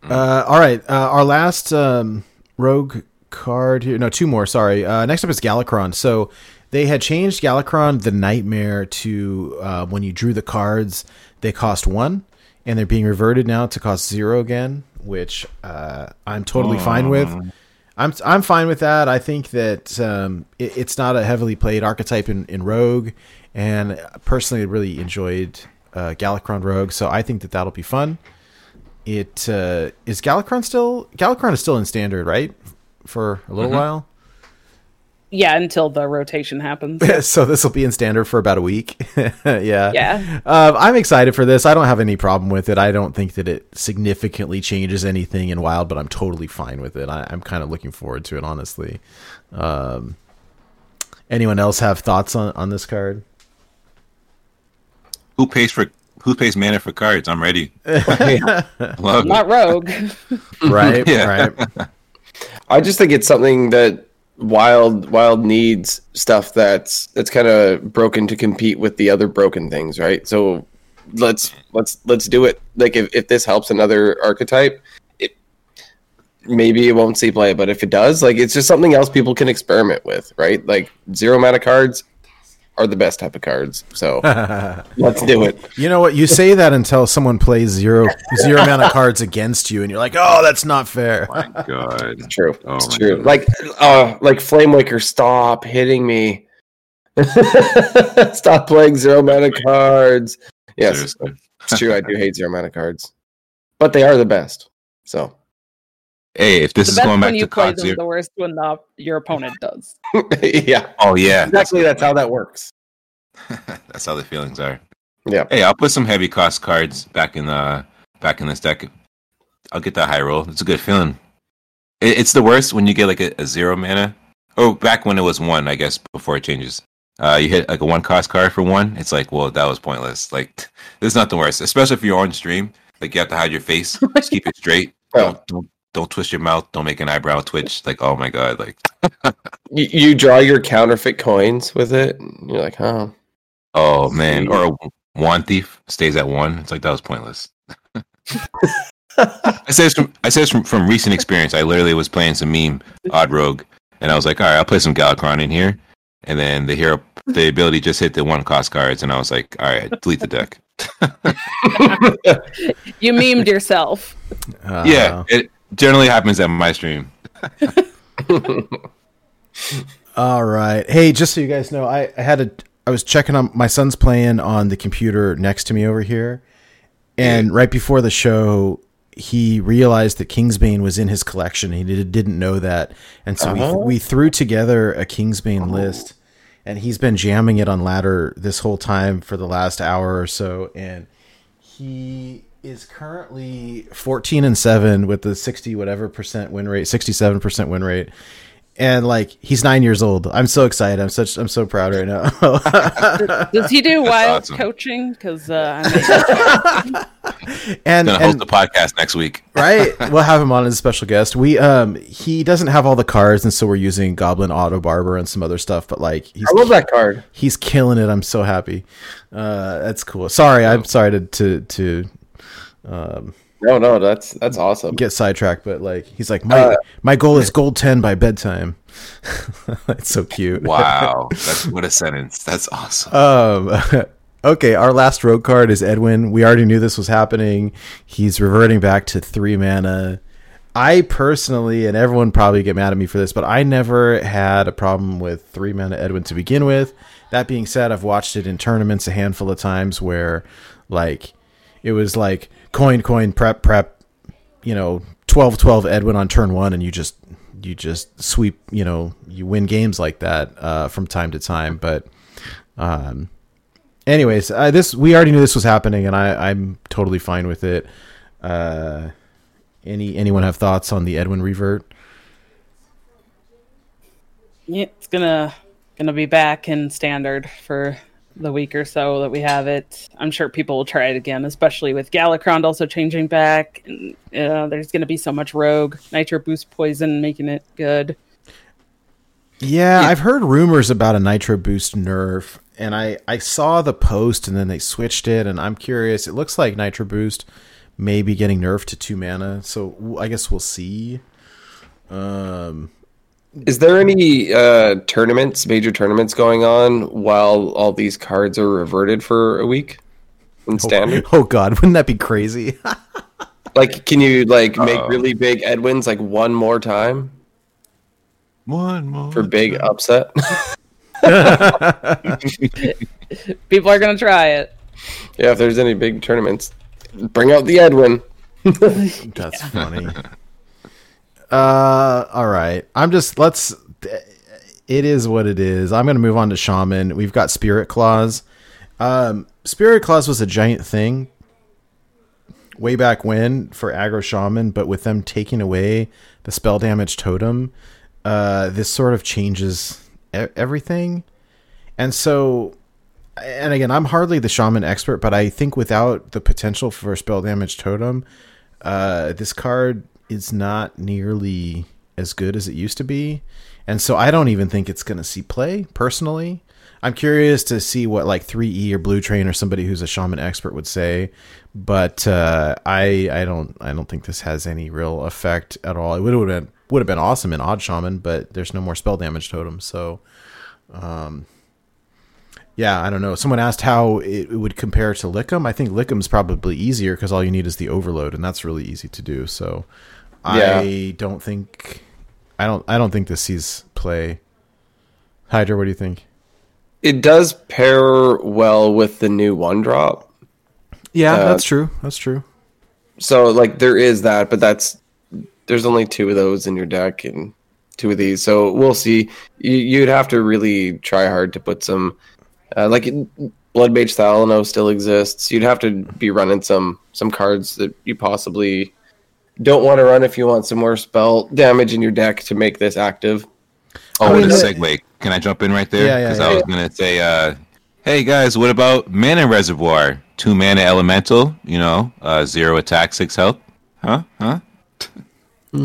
Uh, all right. Uh, our last um, rogue card here. No, two more. Sorry. Uh, next up is Galakrond. So they had changed Galakrond the Nightmare to uh, when you drew the cards, they cost one, and they're being reverted now to cost zero again, which uh, I'm totally fine with. I'm I'm fine with that. I think that um, it, it's not a heavily played archetype in, in Rogue, and personally, I really enjoyed uh, Galakrond Rogue. So I think that that'll be fun. It uh, is Galakrond still Galakrond is still in standard, right? For a little while. Yeah, until the rotation happens. so this will be in standard for about a week. yeah. Yeah. Um, I'm excited for this. I don't have any problem with it. I don't think that it significantly changes anything in Wild, but I'm totally fine with it. I, I'm kind of looking forward to it, honestly. Um, anyone else have thoughts on, on this card? Who pays for who pays mana for cards? I'm ready. Love it. Not rogue. Right. Yeah. Right. I just think it's something that Wild Wild needs stuff that's that's kind of broken to compete with the other broken things, right? So let's let's let's do it. Like if, if this helps another archetype, it maybe it won't see play, but if it does, like it's just something else people can experiment with, right? Like zero mana cards are the best type of cards. So let's do it. You know what? You say that until someone plays zero zero amount of cards against you, and you're like, "Oh, that's not fair." My God. True. Oh it's true. God. Like uh like Flame Waker, stop hitting me. stop playing zero mana cards. Yes, Seriously. it's true. I do hate zero mana cards. But they are the best. So Hey, if this the is best going back when you to play COD them, the worst when the, your opponent does. yeah. oh yeah, Exactly that's how that works. that's how the feelings are. Yeah. Hey, I'll put some heavy cost cards back in the back in this deck. I'll get that high roll. It's a good feeling. It, it's the worst when you get like a, a zero mana. Oh, back when it was one, I guess before it changes. Uh, you hit like a one cost card for one. It's like, well, that was pointless. Like, this is not the worst, especially if you're on stream. Like, you have to hide your face. Just keep it straight. Oh. Don't, don't don't twist your mouth. Don't make an eyebrow twitch. Like, oh my god. Like, You, you draw your counterfeit coins with it. and You're like, oh. oh man. Or a one thief stays at one. It's like that was pointless. I say this from I say this from, from recent experience. I literally was playing some meme odd rogue, and I was like, all right, I'll play some Galakrond in here, and then the hero the ability just hit the one cost cards, and I was like, all right, delete the deck. You memed yourself. Uh, yeah, it generally happens at my stream. All right. Hey, just so you guys know, I, I had a I was checking on my son's playing on the computer next to me over here, and right before the show, he realized that Kingsbane was in his collection. He did, didn't know that, and so Oh. we uh-huh. we threw together a Kingsbane oh. list, and he's been jamming it on ladder this whole time for the last hour or so, and he is currently 14 and 7 with the 60 whatever percent win rate 67% win rate. And like he's nine years old. I'm so excited. I'm such i'm so proud right now. Does he do wild awesome. coaching? Because uh, I and, gonna host the podcast next week. right. We'll have him on as a special guest. We um he doesn't have all the cards and so we're using goblin auto barber and some other stuff but like he's I love that card. he's killing it. I'm so happy. Uh that's cool. Sorry. I'm sorry to to to No, no, that's that's awesome. get sidetracked, but like he's like my Uh, my goal is gold ten by bedtime. it's so cute. Wow, that's what a sentence. That's awesome. Um, okay, our last rogue card is Edwin. We already knew this was happening. He's reverting back to three mana. I personally, and everyone probably get mad at me for this, but I never had a problem with three mana Edwin to begin with. That being said, I've watched it in tournaments a handful of times where, like, it was like coin, coin, prep, prep, you know, 12 12 Edwin on turn one, and you just you just sweep, you know, you win games like that uh, from time to time. But um, anyways, uh, this we already knew this was happening, and I, I'm totally fine with it. Uh, any anyone have thoughts on the Edwin revert? Yeah, it's gonna gonna be back in standard for the week or so that we have it. I'm sure people will try it again, especially with Galakrond also changing back. And uh, there's gonna be so much Rogue Nitro Boost Poison making it good. Yeah, I've heard rumors about a Nitro Boost nerf, and I I saw the post, and then they switched it, and I'm curious. It looks like Nitro Boost may be getting nerfed to two mana, so I guess we'll see. Um, Is there any uh, tournaments, major tournaments going on while all these cards are reverted for a week in standard? oh God, wouldn't that be crazy? Like, can you like make really big Edwins like one more time One more for big upset? People are gonna try it. yeah, if there's any big tournaments, bring out the Edwin. That's funny. Uh, all right. I'm just let's. It is what it is. I'm gonna move on to shaman. We've got spirit claws. Um, spirit claws was a giant thing way back when for aggro shaman, but with them taking away the spell damage totem, uh, this sort of changes everything. And so, and again, I'm hardly the shaman expert, but I think without the potential for spell damage totem, uh, this card is not nearly as good as it used to be. And so I don't even think it's going to see play personally. I'm curious to see what like 3E or Blue Train or somebody who's a shaman expert would say, but uh, I I don't I don't think this has any real effect at all. It would have been would have been awesome in Odd Shaman, but there's no more spell damage totem, so um, yeah, I don't know. Someone asked how it, would compare to Likkim. I think Likkim's probably easier because all you need is the overload, and that's really easy to do. So I don't think I don't I don't think this sees play. Hydra, what do you think? It does pair well with the new one drop. Yeah, Uh, that's true. That's true. So like there is that, but that's there's only two of those in your deck and two of these. So we'll see. You, you'd have to really try hard to put some uh, like Blood Mage Thalnos still exists. You'd have to be running some some cards that you possibly don't want to run if you want some more spell damage in your deck to make this active. Oh, mean, what a the- segue. Can I jump in right there? Yeah, yeah, Because yeah. I was going to say, uh, hey guys, what about Mana Reservoir? Two mana elemental, you know, uh, zero attack, six health. Huh? Huh? yeah,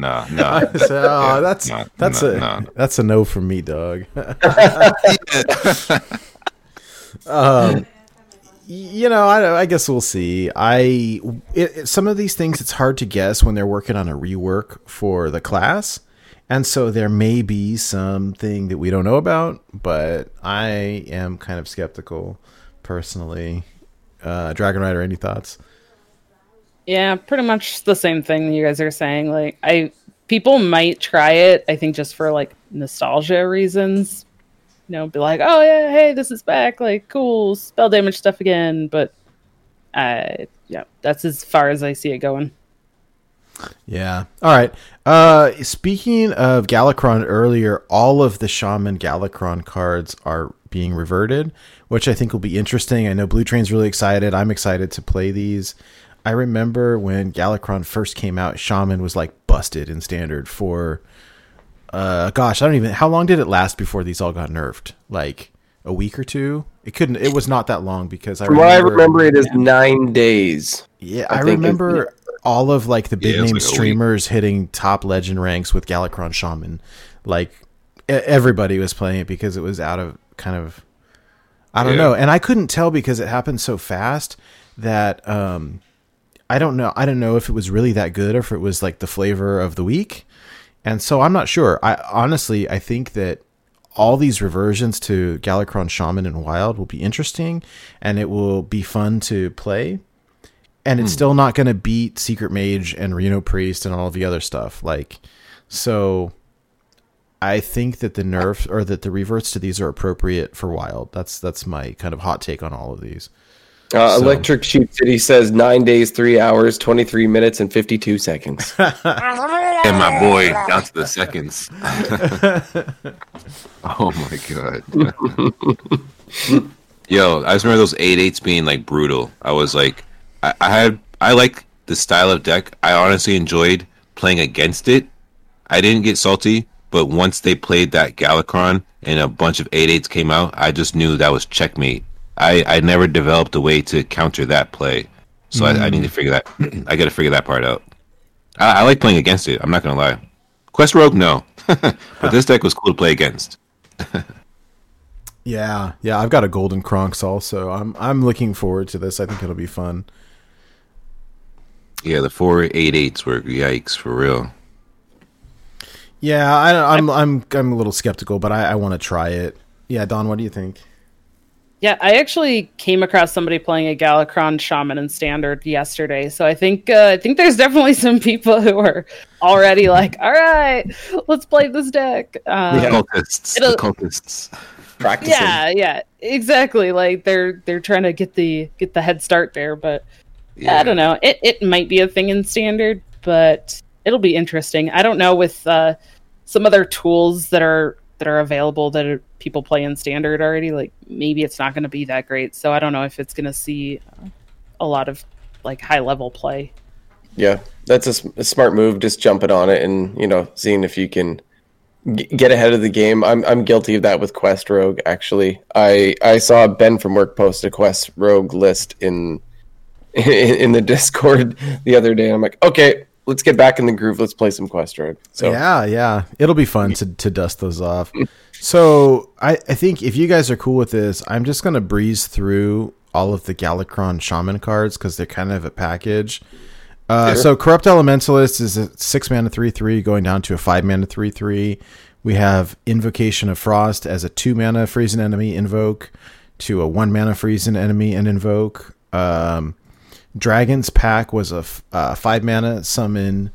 no, no. So, oh, that's no, that's no, a no. that's a no from me, dog. um, you know, I, I guess we'll see. I it, some of these things it's hard to guess when they're working on a rework for the class, and so there may be something that we don't know about. But I am kind of skeptical, personally. Uh, Dragon Rider, any thoughts? Yeah, pretty much the same thing you guys are saying. Like, I people might try it. I think just for like nostalgia reasons. Know, be like, oh yeah, hey, this is back. Like, cool spell damage stuff again. But, uh, yeah, that's as far as I see it going. Yeah. All right. Uh, speaking of Galakrond earlier, all of the Shaman Galakrond cards are being reverted, which I think will be interesting. I know Blue Train's really excited. I'm excited to play these. I remember when Galakrond first came out, Shaman was like busted in standard for uh gosh, I don't even how long did it last before these all got nerfed? Like a week or two? It couldn't it was not that long because I From what I remember, it is nine days. yeah, I I, think remember all of like the big Yeah, name like streamers hitting top legend ranks with Galakrond Shaman. Like e- everybody was playing it because it was out of kind of I don't Yeah. know, and I couldn't tell because it happened so fast that um I don't know. I don't know if it was really that good or if it was like the flavor of the week. And so I'm not sure. I honestly I think that all these reversions to Galakrond Shaman and Wild will be interesting and it will be fun to play. And it's still not going to beat Secret Mage and Reno Priest and all the other stuff. Like so I think that the nerfs or that the reverts to these are appropriate for Wild. That's that's my kind of hot take on all of these. Uh, So- Electric Sheep City says nine days, three hours, twenty three minutes, and fifty two seconds. And my boy down to the seconds. oh my god. Yo, I just remember those eight eights being like brutal. I was like, I, I had, I like the style of deck. I honestly enjoyed playing against it. I didn't get salty, but once they played that Galakrond and a bunch of 8-8s came out, I just knew that was checkmate. I, I never developed a way to counter that play. So I, I need to mm. figure that I gotta figure that part out. I, I like playing against it, I'm not gonna lie. Quest Rogue, no. but this deck was cool to play against. Yeah, yeah. I've got a golden Kronx also. I'm I'm looking forward to this. I think it'll be fun. Yeah, the four eight eights were yikes for real. Yeah, I, I'm I'm I'm a little skeptical, but I, I want to try it. Yeah, Don, what do you think? Yeah, I actually came across somebody playing a Galakrond Shaman in Standard yesterday, so I think uh, I think there's definitely some people who are already like, "All right, let's play this deck." Um, The Yeah. cultists. The cultists. Practicing. yeah, yeah, exactly. Like they're they're trying to get the get the head start there, but I don't know. It it might be a thing in Standard, but it'll be interesting. I don't know with uh, some other tools that are that are available that are, people play in Standard already. Like maybe it's not going to be that great. So I don't know if it's going to see uh, a lot of like high level play. Yeah, that's a smart move. Just jumping on it and you know seeing if you can get ahead of the game. I'm I'm guilty of that with Quest Rogue. Actually, I I saw Ben from work post a Quest Rogue list in in, in the Discord the other day. I'm like, okay, let's get back in the groove. Let's play some Quest Rogue. So Yeah, yeah. It'll be fun to, to dust those off. So I, I think if you guys are cool with this, I'm just gonna breeze through all of the Galakrond Shaman cards because they're kind of a package. Uh, So Corrupt Elementalist is a six mana three three going down to a five mana three three. We have Invocation of Frost as a two mana freeze an enemy invoke to a one mana freeze an enemy and invoke. Um, Dragon's Pack was a f- uh, five mana summon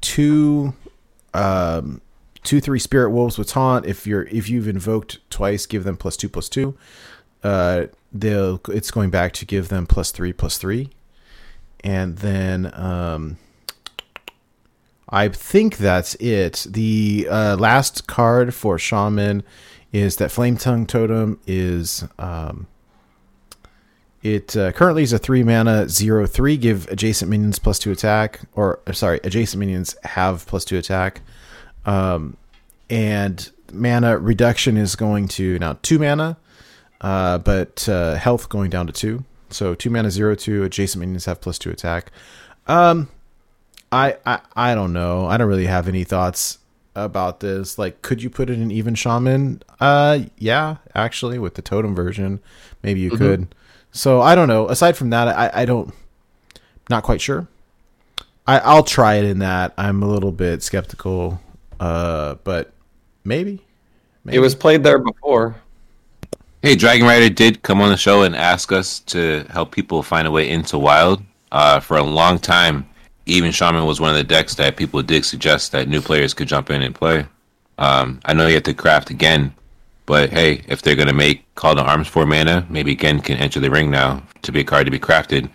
two um two three spirit wolves with taunt. If you're if you've invoked twice give them plus two plus two. Uh they'll it's going back to give them plus three plus three. And then um i think that's it. The uh last card for shaman is that flame tongue totem is um it uh, currently is a three mana zero three. Give adjacent minions plus two attack, or uh, sorry, adjacent minions have plus two attack. Um, and mana reduction is going to now two mana, uh, but uh, health going down to two. So two mana zero two. Adjacent minions have plus two attack. Um, I I I don't know. I don't really have any thoughts about this. Like, could you put it in even shaman? Uh, yeah, actually, with the totem version, maybe you could. So I don't know. Aside from that, I I don't. Not quite sure. I I'll try it in that. I'm a little bit skeptical. Uh, but maybe. maybe. it was played there before. Hey, Dragon Rider did come on the show and ask us to help people find a way into Wild. Uh, for a long time, even Shaman was one of the decks that people did suggest that new players could jump in and play. Um, I know you have to craft again, but hey, if they're gonna make Call to Arms for mana, maybe again can enter the ring now to be a card to be crafted.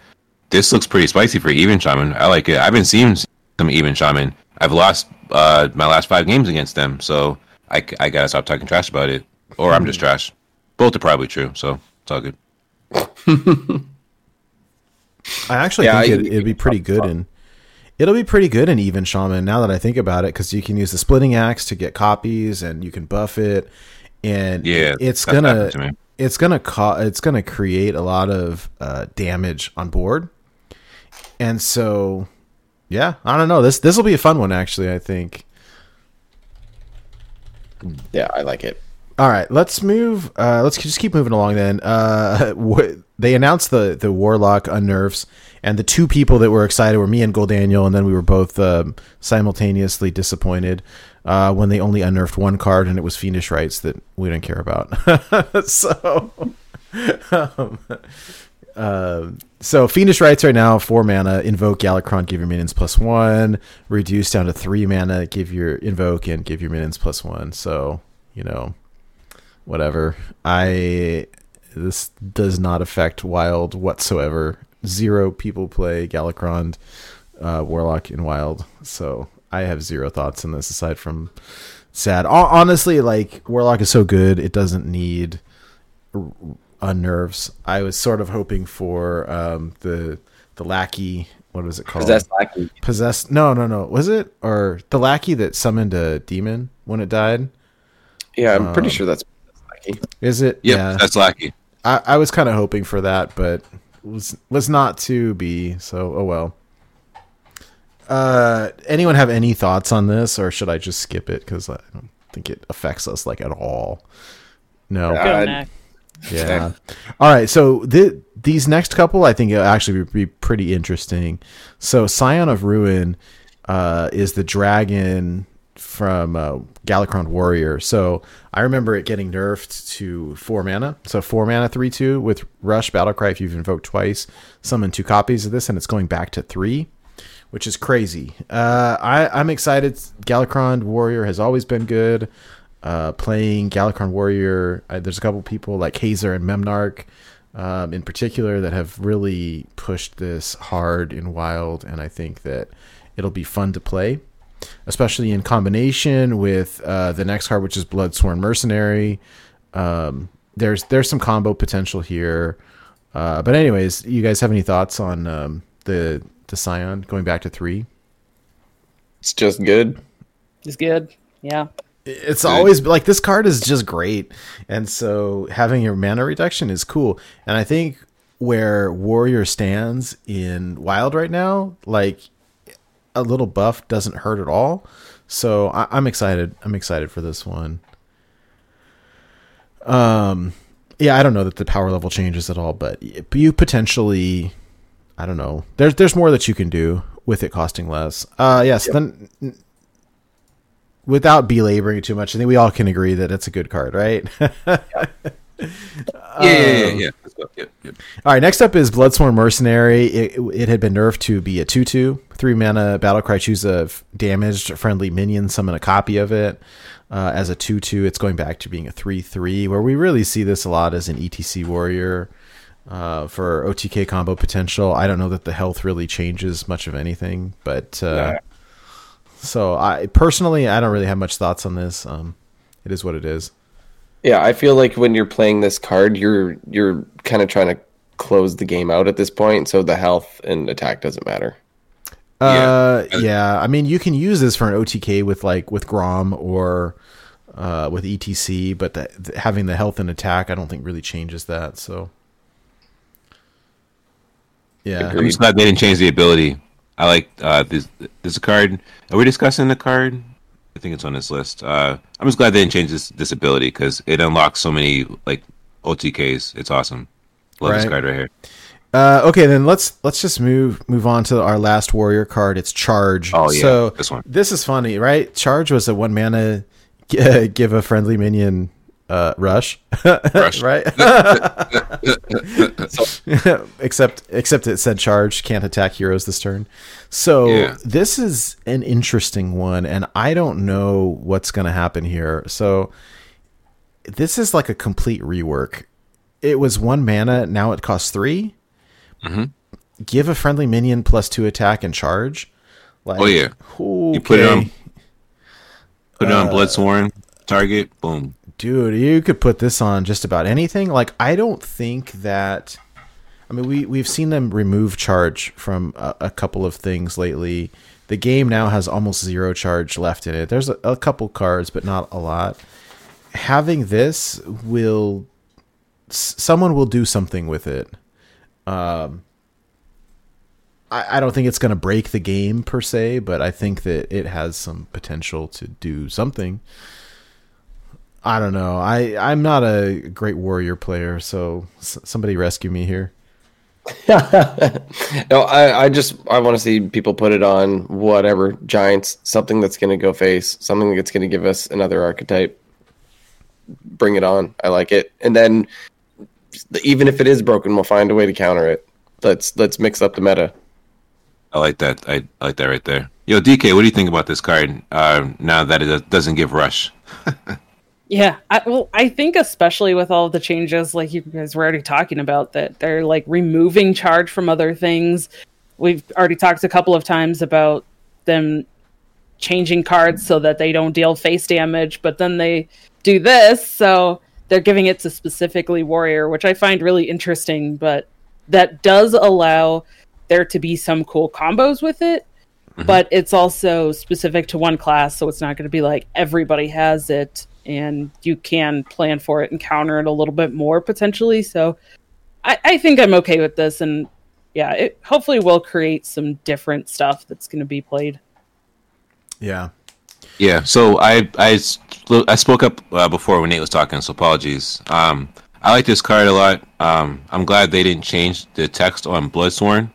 This looks pretty spicy for even Shaman. I like it. I've been seeing some even Shaman. I've lost uh, my last five games against them, so I, I gotta stop talking trash about it, or I'm just trash. Both are probably true, so it's all good. I actually Yeah, think I- it, it'd be pretty good in. It'll be pretty good in even shaman now that I think about it because you can use the splitting axe to get copies and you can buff it, and Yeah, it's gonna to it's gonna co- it's gonna create a lot of uh, damage on board, and so yeah, I don't know this this will be a fun one actually. I think. Yeah, I like it. All right, let's move. Uh, let's just keep moving along. Then uh, wh- they announced the the warlock unnerfs, and the two people that were excited were me and Gold Daniel, and then we were both um, simultaneously disappointed uh, when they only unnerfed one card, and it was Fiendish Rites that we didn't care about. so, um, uh, so Fiendish Rites right now four mana. Invoke Galakrond, give your minions plus one. Reduce down to three mana. Give your invoke and give your minions plus one. So you know whatever. I this does not affect Wild whatsoever. Zero people play Galakrond uh, Warlock in Wild, so I have zero thoughts on this aside from sad. Hon- Honestly, like Warlock is so good, it doesn't need r- unnerfs. I was sort of hoping for um, the the lackey what was it called? Possessed lackey. Possessed. No, no, no. Was it or the lackey that summoned a demon when it died? Yeah, I'm pretty Um, sure that's lackey. Is it? Yep, Yeah. that's lackey. I, I was kind of hoping for that, but was was not to be. So oh well. Uh, anyone have any thoughts on this, or should I just skip it because I don't think it affects us like at all? No. Yeah. Go Uh, next. Yeah. All right. So th- these next couple, I think, will actually be pretty interesting. So Scion of Ruin uh, is the dragon from uh, Galakrond Warrior. So I remember it getting nerfed to four mana. So four mana, three two with Rush Battlecry. If you've invoked twice, summon two copies of this, and it's going back to three. Which is crazy. Uh, I, I'm excited. Galakrond Warrior has always been good uh, playing Galakrond Warrior. Uh, there's a couple people like Hazer and Memnarch um, in particular that have really pushed this hard in Wild, and I think that it'll be fun to play, especially in combination with uh, the next card, which is Bloodsworn Mercenary. Um, there's there's some combo potential here, uh, but anyways, you guys have any thoughts on um, the the Scion going back to three? It's just good. It's good. Yeah. it's always like this card is just great and so having your mana reduction is cool and i think where warrior stands in wild right now like a little buff doesn't hurt at all so I- i'm excited i'm excited for this one um yeah i don't know that the power level changes at all but you potentially i don't know there's there's more that you can do with it costing less uh yes then without belaboring it too much, I think we all can agree that it's a good card, right? Yeah, yeah, yeah, yeah. Yep, yep. all right, next up is Bloodsworn Mercenary. It, it had been nerfed to be a 2 2, 3 mana battlecry, choose a damaged friendly minion, summon a copy of it. Uh, as a 2 2, it's going back to being a 3 3, where we really see this a lot as an ETC warrior. Uh, for OTK combo potential, I don't know that the health really changes much of anything, but uh, Yeah. so I personally I don't really have much thoughts on this. Um, it is what it is. Yeah, I feel like when you're playing this card, you're you're kind of trying to close the game out at this point, so the health and attack doesn't matter. Uh, Yeah. yeah. I mean, you can use this for an OTK with like with Grom or uh, with ETC, but the, the- having the health and attack, I don't think really changes that. So, yeah, Agreed. I'm just glad they didn't change the ability. I like uh, this. There's a card. Are we discussing the card? I think it's on this list. Uh, I'm just glad they didn't change this this ability because it unlocks so many like OTKs. It's awesome. Love this card right here. Uh, okay, then let's let's just move move on to our last warrior card. It's charge. Oh, yeah, so this one. This is funny, right? Charge was a one mana g- give a friendly minion uh, rush, Rush. right? except except it said charge can't attack heroes this turn. So Yeah. this is an interesting one, and I don't know what's going to happen here. So this is like a complete rework. It was one mana, now it costs 3 Mhm. Give a friendly minion plus two attack and charge. Like, Oh, yeah. You put it on Put it Uh, on Bloodsworn target. Boom. Dude you could put this on just about anything. Like i don't think that i mean we we've seen them remove charge from a, a couple of things lately. The game now has almost zero charge left in it. There's a, a couple cards but not a lot. Having this will someone will do something with it. Um I, I don't think it's going to break the game per se, but I think that it has some potential to do something. I don't know. I I'm not a great warrior player, so s- somebody rescue me here. No, I, I just I want to see people put it on whatever giants, something that's going to go face, something that's going to give us another archetype. Bring it on. I like it. And then even if it is broken, we'll find a way to counter it. Let's let's mix up the meta. I like that. I, I like that right there. Yo, DK, what do you think about this card? Uh, now that it doesn't give rush. Yeah, I, well, I think especially with all the changes, like you guys were already talking about, that they're like removing charge from other things. We've already talked a couple of times about them changing cards so that they don't deal face damage, but then they do this, so they're giving it to specifically warrior, which I find really interesting. But that does allow there to be some cool combos with it, mm-hmm. but it's also specific to one class, so it's not going to be like everybody has it, and you can plan for it and counter it a little bit more potentially. So I, I think I'm okay with this, and yeah, it hopefully will create some different stuff that's going to be played. Yeah. Yeah, so I I spoke up uh, before when Nate was talking, so apologies. Um, I like this card a lot. Um, I'm glad they didn't change the text on Bloodsworn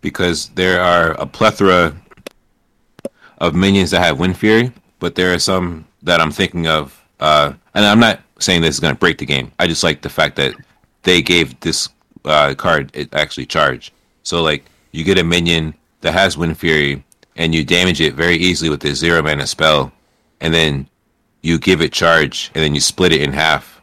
because there are a plethora of minions that have Wind Fury, but there are some that I'm thinking of. Uh, and I'm not saying this is going to break the game. I just like the fact that they gave this uh, card it actually charge. So like you get a minion that has Wind Fury and you damage it very easily with this zero mana spell, and then you give it charge and then you split it in half,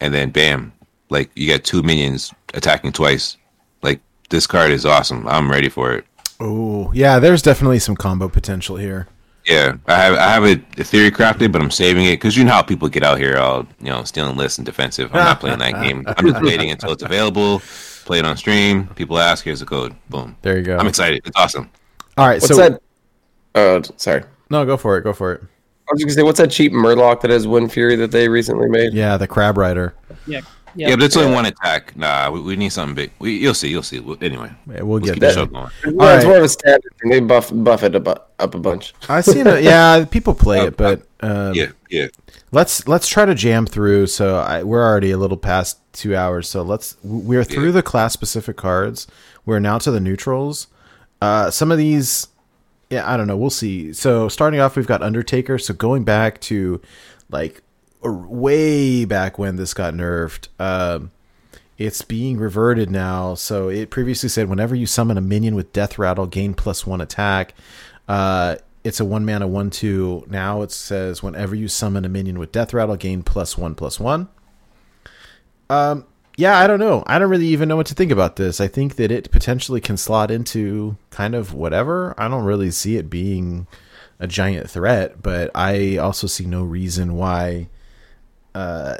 and then bam, like you got two minions attacking twice. Like this card is awesome. I'm ready for it. Oh, yeah. There's definitely some combo potential here. Yeah, I have I have a, a theory crafted, but I'm saving it because you know how people get out here all you know stealing lists and defensive. I'm not playing that game. I'm just waiting until it's available. Play it on stream. People ask, here's the code. Boom. There you go. I'm excited. It's awesome. All right. What's so that? Oh, sorry. no, go for it. Go for it. I was just gonna say, what's that cheap Murloc that has Wind Fury that they recently made? Yeah, the crab rider. Yeah, Yeah, but it's only one attack. Nah, we, we need something big. We, you'll see. You'll see. Well, Anyway, Yeah, we'll let's get keep the there. show going. Well, it's right. more of a standard thing. They buff buff it a bu- up a bunch. I seen it. Yeah, people play it, but um, Yeah, yeah. let's let's try to jam through. So I, we're already a little past two hours. So let's we're through Yeah. the class specific cards. We're now to the neutrals. Uh, some of these, yeah, I don't know. We'll see. So starting off, we've got Undertaker. So going back to like or way back when this got nerfed. Um, it's being reverted now. So it previously said whenever you summon a minion with Death Rattle, gain plus one attack. Uh, it's a one mana one two. Now it says whenever you summon a minion with Death Rattle, gain plus one plus one. Um, yeah, I don't know. I don't really even know what to think about this. I think that it potentially can slot into kind of whatever. I don't really see it being a giant threat, but I also see no reason why uh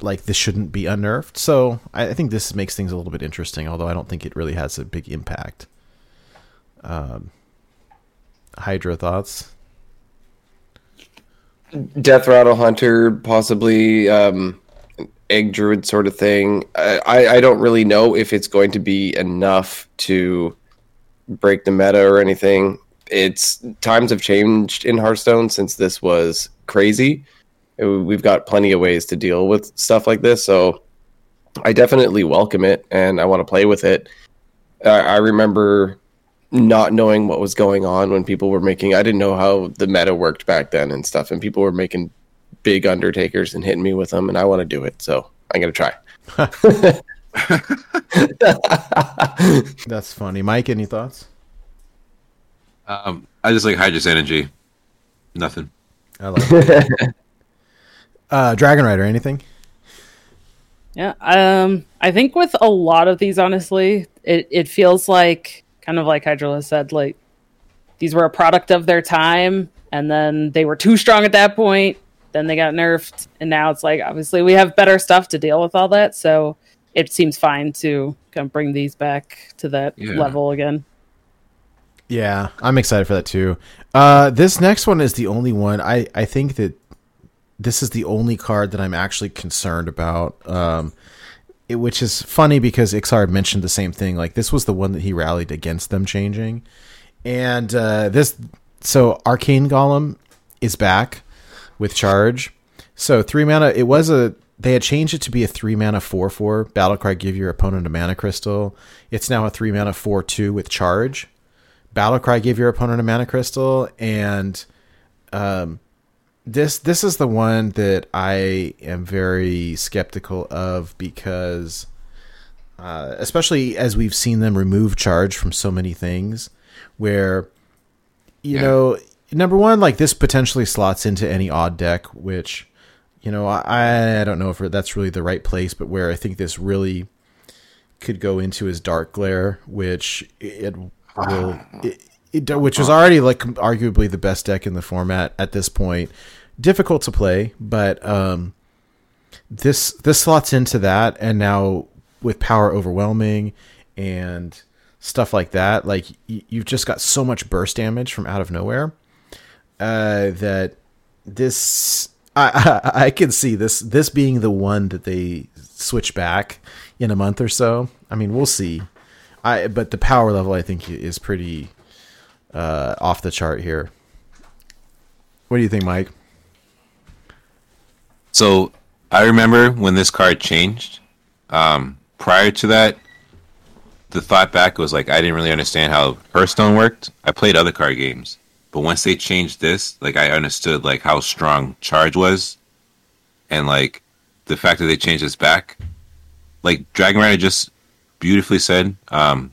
like this shouldn't be unnerfed. So I, I think this makes things a little bit interesting, although I don't think it really has a big impact. Um Hydra thoughts? Death Rattle Hunter, possibly um, Egg Druid sort of thing. I, I I don't really know if it's going to be enough to break the meta or anything. It's times have changed in Hearthstone since this was crazy. We've got plenty of ways to deal with stuff like this, so I definitely welcome it and I want to play with it. I, I remember not knowing what was going on when people were making I didn't know how the meta worked back then and stuff and people were making big undertakers and hitting me with them and I want to do it so I'm going to try. That's funny. Mike, any thoughts? Um, I just like Hydra's energy. Nothing. I like it. uh Dragon Rider, anything? Yeah, um, I think with a lot of these, honestly, it, it feels like kind of like Hydrola said, like these were a product of their time, and then they were too strong at that point. Then they got nerfed, and now it's like obviously we have better stuff to deal with all that. So it seems fine to kind of bring these back to that Yeah. level again. Yeah, I'm excited for that too. Uh, this next one is the only one I I think that this is the only card that I'm actually concerned about. Um, it, which is funny because Ixar mentioned the same thing. Like this was the one that he rallied against them changing, and uh, this so Arcane Golem is back with charge. So three mana. It was a they had changed it to be a three mana four four battlecry. Give your opponent a mana crystal. It's now a three mana four two with charge. Battlecry give your opponent a mana crystal, and um, this this is the one that I am very skeptical of because, uh, especially as we've seen them remove charge from so many things, where you Yeah. know, number one, like this potentially slots into any odd deck, which you know I I don't know if that's really the right place, but where I think this really could go into is Dark Glare, which it will, it, it, which was already like arguably the best deck in the format at this point. Difficult to play, but um, this this slots into that, and now with power overwhelming and stuff like that. Like y- you've just got so much burst damage from out of nowhere uh, that this I, I I can see this this being the one that they switch back in a month or so. I mean, we'll see. I but the power level I think is pretty uh, off the chart here. What do you think, Mike? So I remember when this card changed. Um, prior to that, the thought back was like I didn't really understand how Hearthstone worked. I played other card games, but once they changed this, like I understood like how strong Charge was, and like the fact that they changed this back, like Dragon Rider just beautifully said. Um,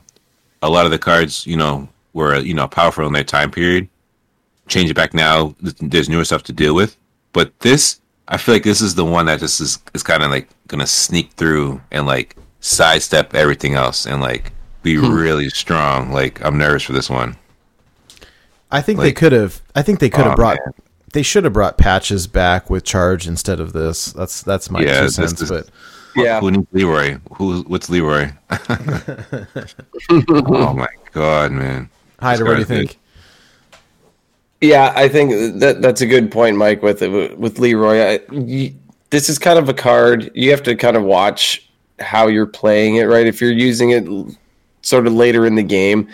a lot of the cards, you know, were you know powerful in their time period. Change it back now. There's newer stuff to deal with, but this, I feel like this is the one that just is is kind of like gonna sneak through and like sidestep everything else and like be hmm. really strong. Like I'm nervous for this one. I think they could have. I think they could have Aw, brought. man. They should have brought patches back with charge instead of this. That's that's my Yeah, two this cents. is- but Yeah. Who needs Leroy? Who? What's Leroy? oh my god, man. Hydra, what do you good. think? Yeah, I think that that's a good point, Mike. With with Leroy, I, you, this is kind of a card you have to kind of watch how you're playing it, right? If you're using it sort of later in the game,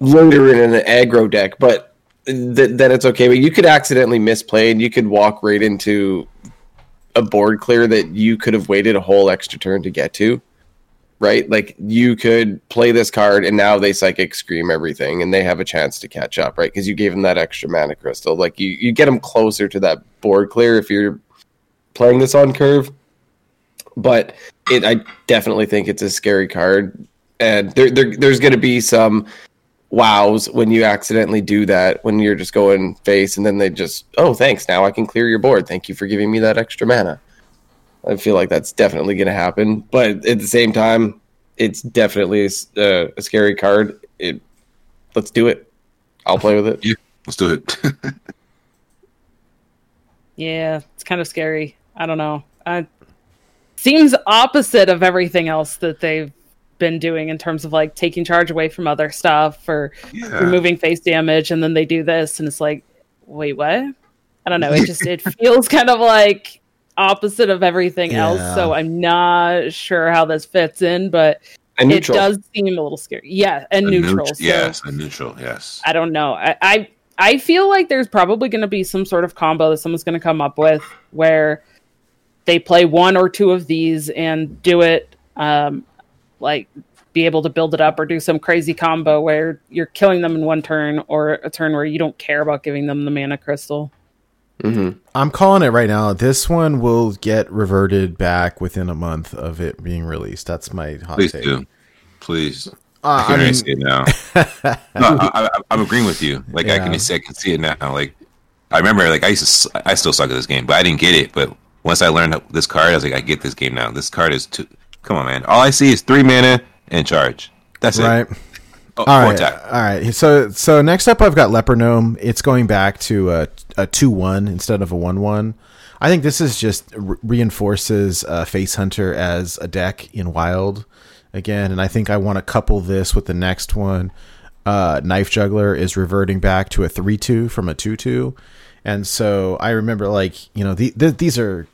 later in an aggro deck, but th- then it's okay. But you could accidentally misplay, and you could walk right into a board clear that you could have waited a whole extra turn to get to right? Like you could play this card and now they psychic scream everything and they have a chance to catch up, right? Because you gave them that extra mana crystal. Like you, you get them closer to that board clear if you're playing this on curve. But it, I definitely think it's a scary card, and there, there there's going to be some wows when you accidentally do that when you're just going face and then they just oh thanks now I can clear your board thank you for giving me that extra mana. I feel like that's definitely going to happen. But at the same time, it's definitely a, s- uh, a scary card. It, let's do it. I'll play with it. Yeah, let's do it. Yeah, it's kind of scary. I don't know. Uh, seems opposite of everything else that they've been doing in terms of like taking charge away from other stuff or yeah. removing face damage, and then they do this, and it's like, wait, what? I don't know. It just it feels kind of like opposite of everything else. So I'm not sure how this fits in, but And it does seem a little scary. Yeah, and A neutral. neut- so- yes, a neutral. Yes. I don't know. I I, I feel like there's probably going to be some sort of combo that someone's going to come up with where they play one or two of these and do it um like be able to build it up or do some crazy combo where you're killing them in one turn or a turn where you don't care about giving them the mana crystal. Mhm. I'm calling it right now. This one will get reverted back within a month of it being released. That's my hot Please take. do. Please. Uh, I I can see it now. no, I, I, I'm agreeing with you. Like I can see, I can see it now. Like I remember, like I used to, I still suck at this game, but I didn't get it. But once I learned this card, I was like, I get this game now. This card is too. Come on, man. All I see is three mana and charge. That's right. it. Oh, All right, attack. all right. So, so next up, I've got Leper Gnome. It's going back to a, a two-one instead of a one-one. I think this is just re- reinforces uh, Face Hunter as a deck in Wild again, and I think I want to couple this with the next one. Uh, Knife Juggler is reverting back to a three-two from a two-two, and so I remember like you know the, the, these are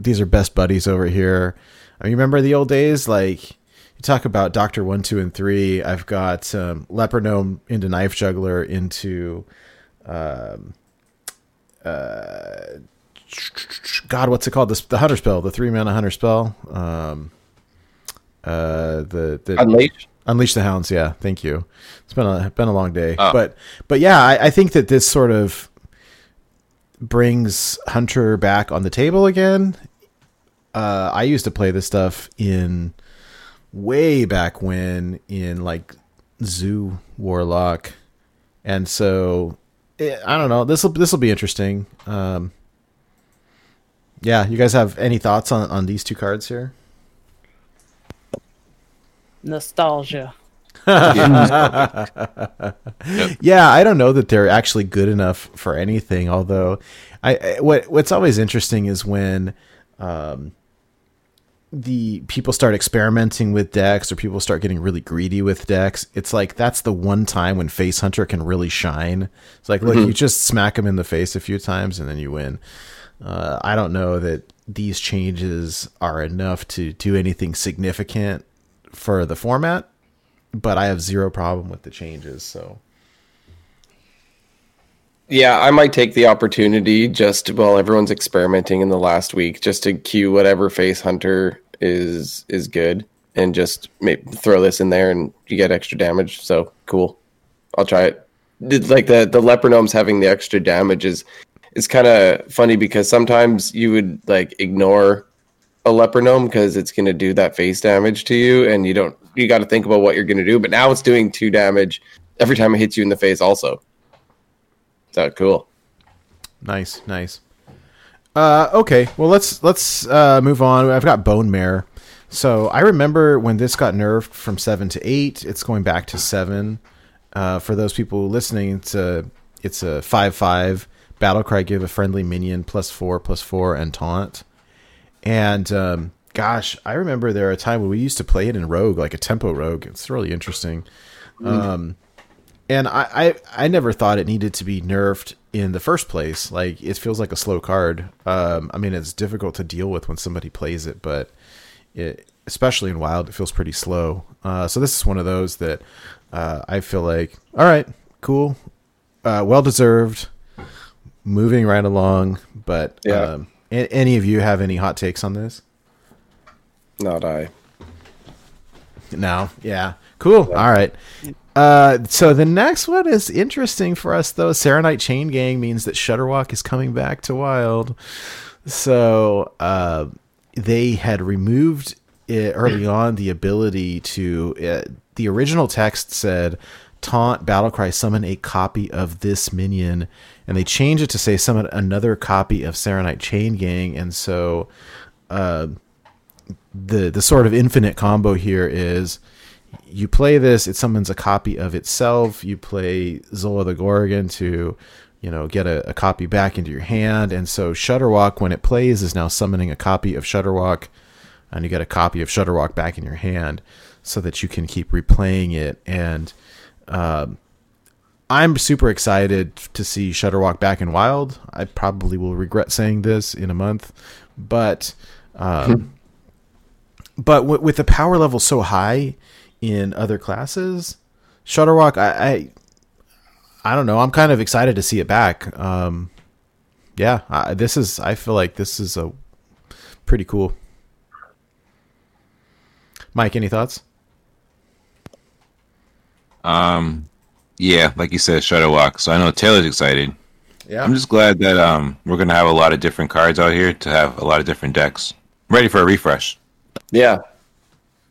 these are best buddies over here. I mean, remember the old days like talk about Doctor One, Two, and Three. I've got um, Leper Gnome into Knife Juggler into, um, uh, God, what's it called? This the Hunter spell, the three mana Hunter spell. Um, uh, the the Unleash. Unleash the Hounds. Yeah, thank you. It's been a been a long day, Oh. but but yeah, I, I think that this sort of brings Hunter back on the table again. Uh, I used to play this stuff in way back when in like Zoo Warlock, and so eh, I don't know. This will this will be interesting. Um, yeah, you guys have any thoughts on on these two cards here? Nostalgia. Yeah, I don't know that they're actually good enough for anything. Although, I I- what what's always interesting is when, um, the people start experimenting with decks or people start getting really greedy with decks, it's like that's the one time when Face Hunter can really shine. It's like, look, you just smack them in the face a few times and then you win. Uh, I don't know that these changes are enough to do anything significant for the format, but I have zero problem with the changes. So Yeah, I might take the opportunity just while everyone's experimenting in the last week, just to cue whatever face hunter is is good, and just maybe throw this in there, and you get extra damage. So cool, I'll try it. Like the the leper having the extra damage is is kind of funny because sometimes you would like ignore a leper because it's going to do that face damage to you, and you don't you got to think about what you're going to do. But now it's doing two damage every time it hits you in the face, also. So cool. Nice, nice. Uh, okay, well let's let's uh, move on. I've got Bone Mare. So I remember when this got nerfed from seven to eight. It's going back to seven. Uh, for those people listening, it's a it's a five five battle cry. Give a friendly minion plus four plus four and taunt. And um, gosh, I remember there a time when we used to play it in Rogue, like a tempo Rogue. It's really interesting. Um, and I, I I never thought it needed to be nerfed in the first place. Like it feels like a slow card. Um, I mean, it's difficult to deal with when somebody plays it, but it, especially in Wild, it feels pretty slow. Uh, so this is one of those that uh, I feel like, all right, cool, uh, well deserved, moving right along. But Yeah. um, a- any of you have any hot takes on this? Not I. No. Yeah. Cool. All right. Uh, so the next one is interesting for us though. Saronite Chain Gang means that Shudderwock is coming back to Wild. So uh, they had removed it early on the ability to. Uh, the original text said, "Taunt Battlecry summon a copy of this minion," and they changed it to say summon another copy of Saronite Chain Gang, and so. Uh, the the sort of infinite combo here is you play this, it summons a copy of itself. You play Zola the Gorgon to, you know, get a, a copy back into your hand. And so Shudderwock, when it plays, is now summoning a copy of Shudderwock, and you get a copy of Shudderwock back in your hand so that you can keep replaying it. And um, I'm super excited to see Shudderwock back in Wild. I probably will regret saying this in a month, but. Um, but w- with the power level so high in other classes, Shudderwock, I, I, I don't know. I'm kind of excited to see it back. Um, yeah, I, this is. I feel like this is a pretty cool. Mike, any thoughts? Um, yeah, like you said, Shudderwock. So I know Taylor's excited. Yeah, I'm just glad that um we're gonna have a lot of different cards out here to have a lot of different decks. I'm ready for a refresh. Yeah, Th- th-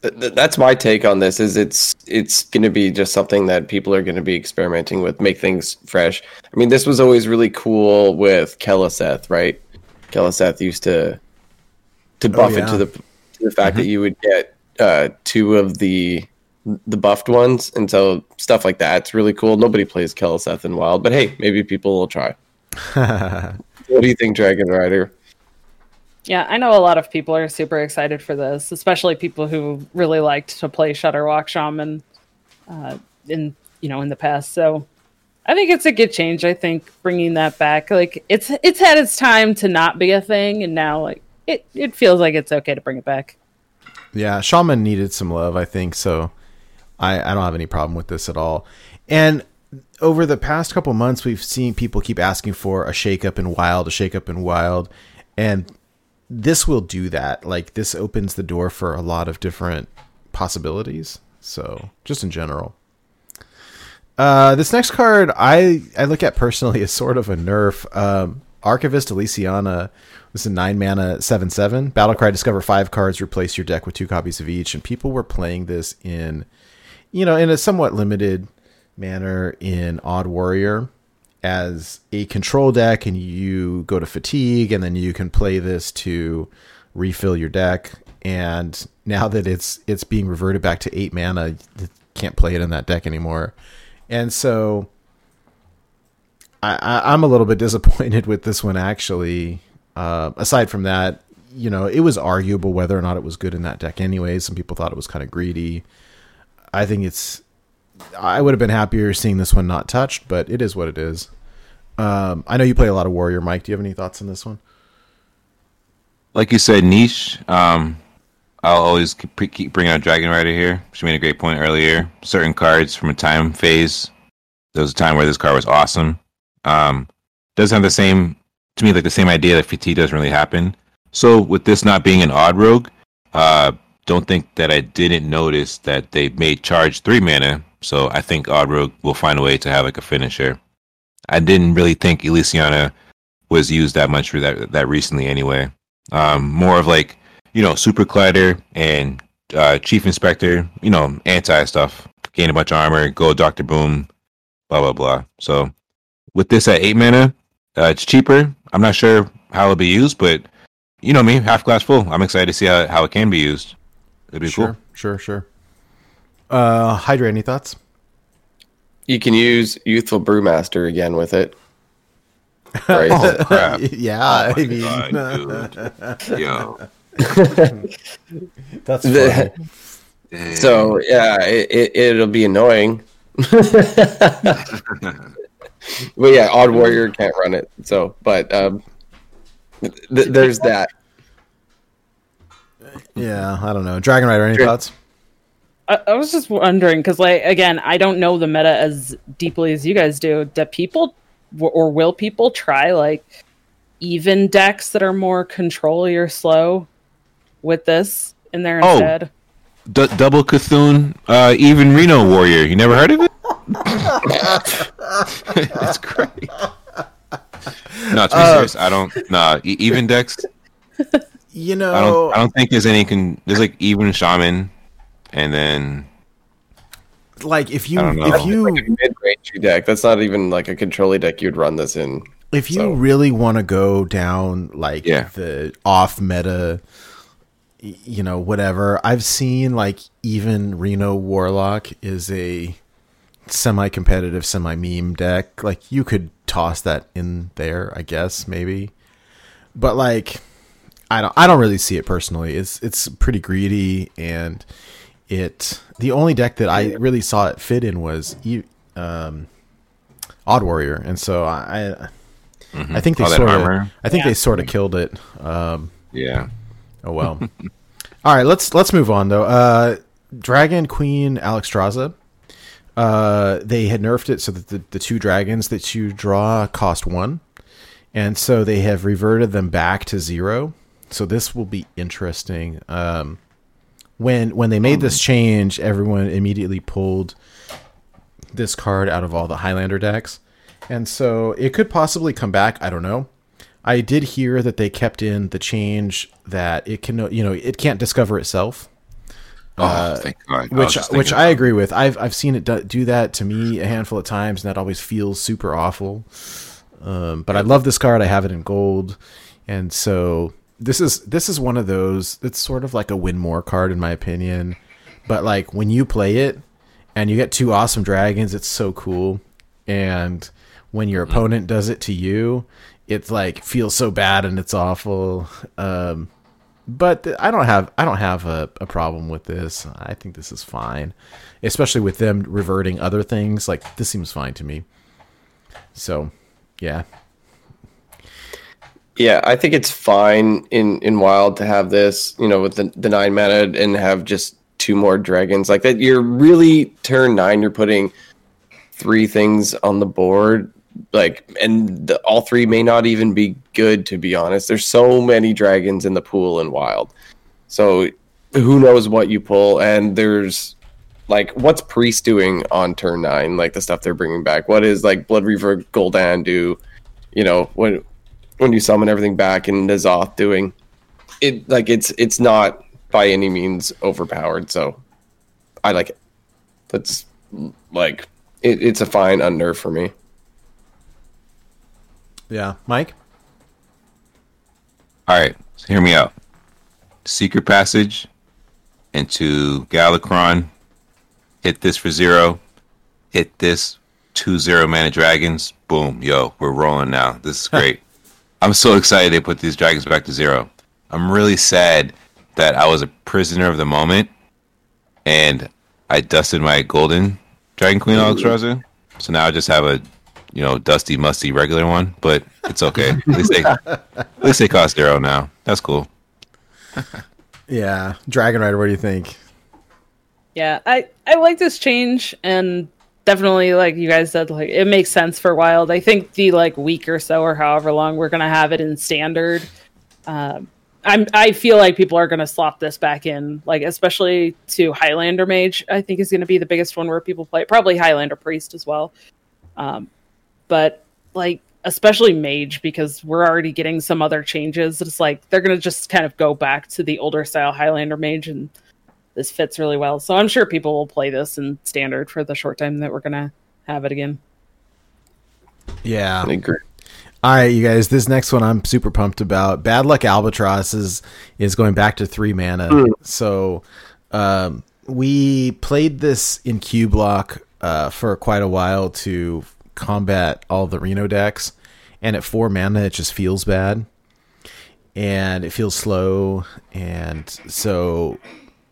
that's my take on this. Is it's it's going to be just something that people are going to be experimenting with, make things fresh. I mean, this was always really cool with Keleseth, right? Keleseth used to to buff yeah. it to the to the fact that you would get uh, two of the the buffed ones, and so stuff like that. It's really cool. Nobody plays Keleseth in Wild, but hey, maybe people will try. what do you think, Dragon Rider? Yeah, I know a lot of people are super excited for this, especially people who really liked to play Shudderwock Shaman uh, in you know in the past. So I think it's a good change. I think bringing that back, like it's it's had its time to not be a thing, and now like it it feels like it's okay to bring it back. Yeah, Shaman needed some love, I think. So I, I don't have any problem with this at all. And over the past couple months, we've seen people keep asking for a shakeup in Wild, a shakeup in Wild, and this will do that. Like this opens the door for a lot of different possibilities. So just in general. Uh, this next card I I look at personally as sort of a nerf. Um, Archivist Elysiana was a nine mana seven seven battlecry. Discover five cards, replace your deck with two copies of each, and people were playing this in, you know, in a somewhat limited manner in Odd Warrior as a control deck, and you go to fatigue, and then you can play this to refill your deck. And now that it's it's being reverted back to eight mana, you can't play it in that deck anymore. And so I, I'm a little bit disappointed with this one actually. Uh, aside from that, you know, it was arguable whether or not it was good in that deck anyway. Some people thought it was kind of greedy. I think it's I would have been happier seeing this one not touched, but it is what it is. Um, I know you play a lot of Warrior, Mike. Do you have any thoughts on this one? Like you said, niche. Um, I'll always keep, bringing out Dragon Rider here. She made a great point earlier. Certain cards from a time phase. There was a time where this card was awesome. Um, doesn't have the same to me like the same idea that fatigue doesn't really happen. So with this not being an odd rogue, uh, don't think that I didn't notice that they made charge three mana. So I think rogue will find a way to have like a finisher. I didn't really think Elysiana was used that much for that that recently anyway. Um, more of like you know super collider and uh, chief inspector, you know anti stuff, gain a bunch of armor, go Doctor Boom, blah blah blah. So with this at eight mana, uh, it's cheaper. I'm not sure how it'll be used, but you know me, half glass full. I'm excited to see how, how it can be used. It'd be sure, cool. sure, sure. Uh, Hydra, any thoughts? You can use Youthful Brewmaster again with it. Right. Oh crap! yeah, I mean, God, dude. Yo, that's The- so yeah, it, it it'll be annoying. but yeah, Odd Warrior can't run it. So, but um, th- there's that. yeah, I don't know. Dragon Rider, any Sure. thoughts? I, I was just wondering because, like, again, I don't know the meta as deeply as you guys do. Do people or will people try like even decks that are more controlly or slow with this in there Oh. instead? D- double Cthulhu, uh, even Reno Warrior. You never heard of it? it's great. No, to be serious, I don't. Nah, e- even decks. You know, I know, don't. I don't think there's any. Con- there's like even shaman, and then like if you I don't know. if you Like mid-range deck. That's not even like a controlly deck you'd run this in. if you So- really want to go down like Yeah. the off meta you know whatever i've seen like even reno warlock is a semi-competitive semi-meme deck like you could toss that in there i guess maybe but like i don't i don't really see it personally it's it's pretty greedy and it the only deck that i really saw it fit in was E- um odd warrior and so i I think they All sort of. I think Yeah. they sort of killed it. Um, yeah. oh well. All right, let's let's move on though. Uh, Dragon Queen Alexstrasza. Uh, they had nerfed it so that the, the two dragons that you draw cost one, and so they have reverted them back to zero. So this will be interesting. Um, when when they made this change, everyone immediately pulled this card out of all the Highlander decks. And so it could possibly come back. I don't know. I did hear that they kept in the change that it can, you know, it can't discover itself, Oh, thank God. I which just which I agree with. I've I've seen it do, do that to me a handful of times, and that always feels super awful. Um, but I love this card. I have it in gold, and so this is this is one of those. It's sort of like a win more card in my opinion. But like when you play it and you get two awesome dragons, it's so cool. And when your opponent does it to you, it's like feels so bad and it's awful. Um, but th- I don't have I don't have a, a problem with this. I think this is fine, especially with them reverting other things. Like this seems fine to me. So, yeah, Yeah, I think it's fine in in Wild to have this, you know, with the, the nine mana and have just two more dragons like that. You're really turn nine. You're putting three things on the board, like, and the, all three may not even be good. To be honest, there's so many dragons in the pool in Wild, so who knows what you pull? And there's like, what's Priest doing on turn nine? Like the stuff they're bringing back. What is like Blood Reaver Goldan do? You know when when you summon everything back and N'Zoth doing it like it's it's not by any means overpowered so i like it that's like it, it's a fine unnerf for me yeah, Mike. All right, so hear me out. Secret passage into Galakrond. Hit this for zero. Hit this two zero mana dragons. Boom, yo, we're rolling now. This is great. I'm so excited they put these dragons back to zero. I'm really sad that I was a prisoner of the moment, and I dusted my golden Dragon Queen Alexstrasza. So now I just have a, you know, dusty, musty regular one. But it's okay. at least they, at least they cost zero now. That's cool. Yeah, Dragon Rider. What do you think? Yeah, I I like this change and definitely like you guys said like it makes sense for wild. I think the like week or so or however long we're to have it in standard um I'm I feel like people are to slot this back in like especially to Highlander Mage. I think is to be the biggest one where people play probably Highlander Priest as well. Um but like especially mage because we're already getting some other changes it's like they're to just kind of go back to the older style highlander mage and this fits really well so i'm sure people will play this in standard for the short time that we're going to have it again Yeah. I agree. All right, you guys. This next one I'm super pumped about. Bad Luck Albatross is is going back to three mana. So um, we played this in Q block uh, for quite a while to combat all the Reno decks, and at four mana it just feels bad, and it feels slow, and so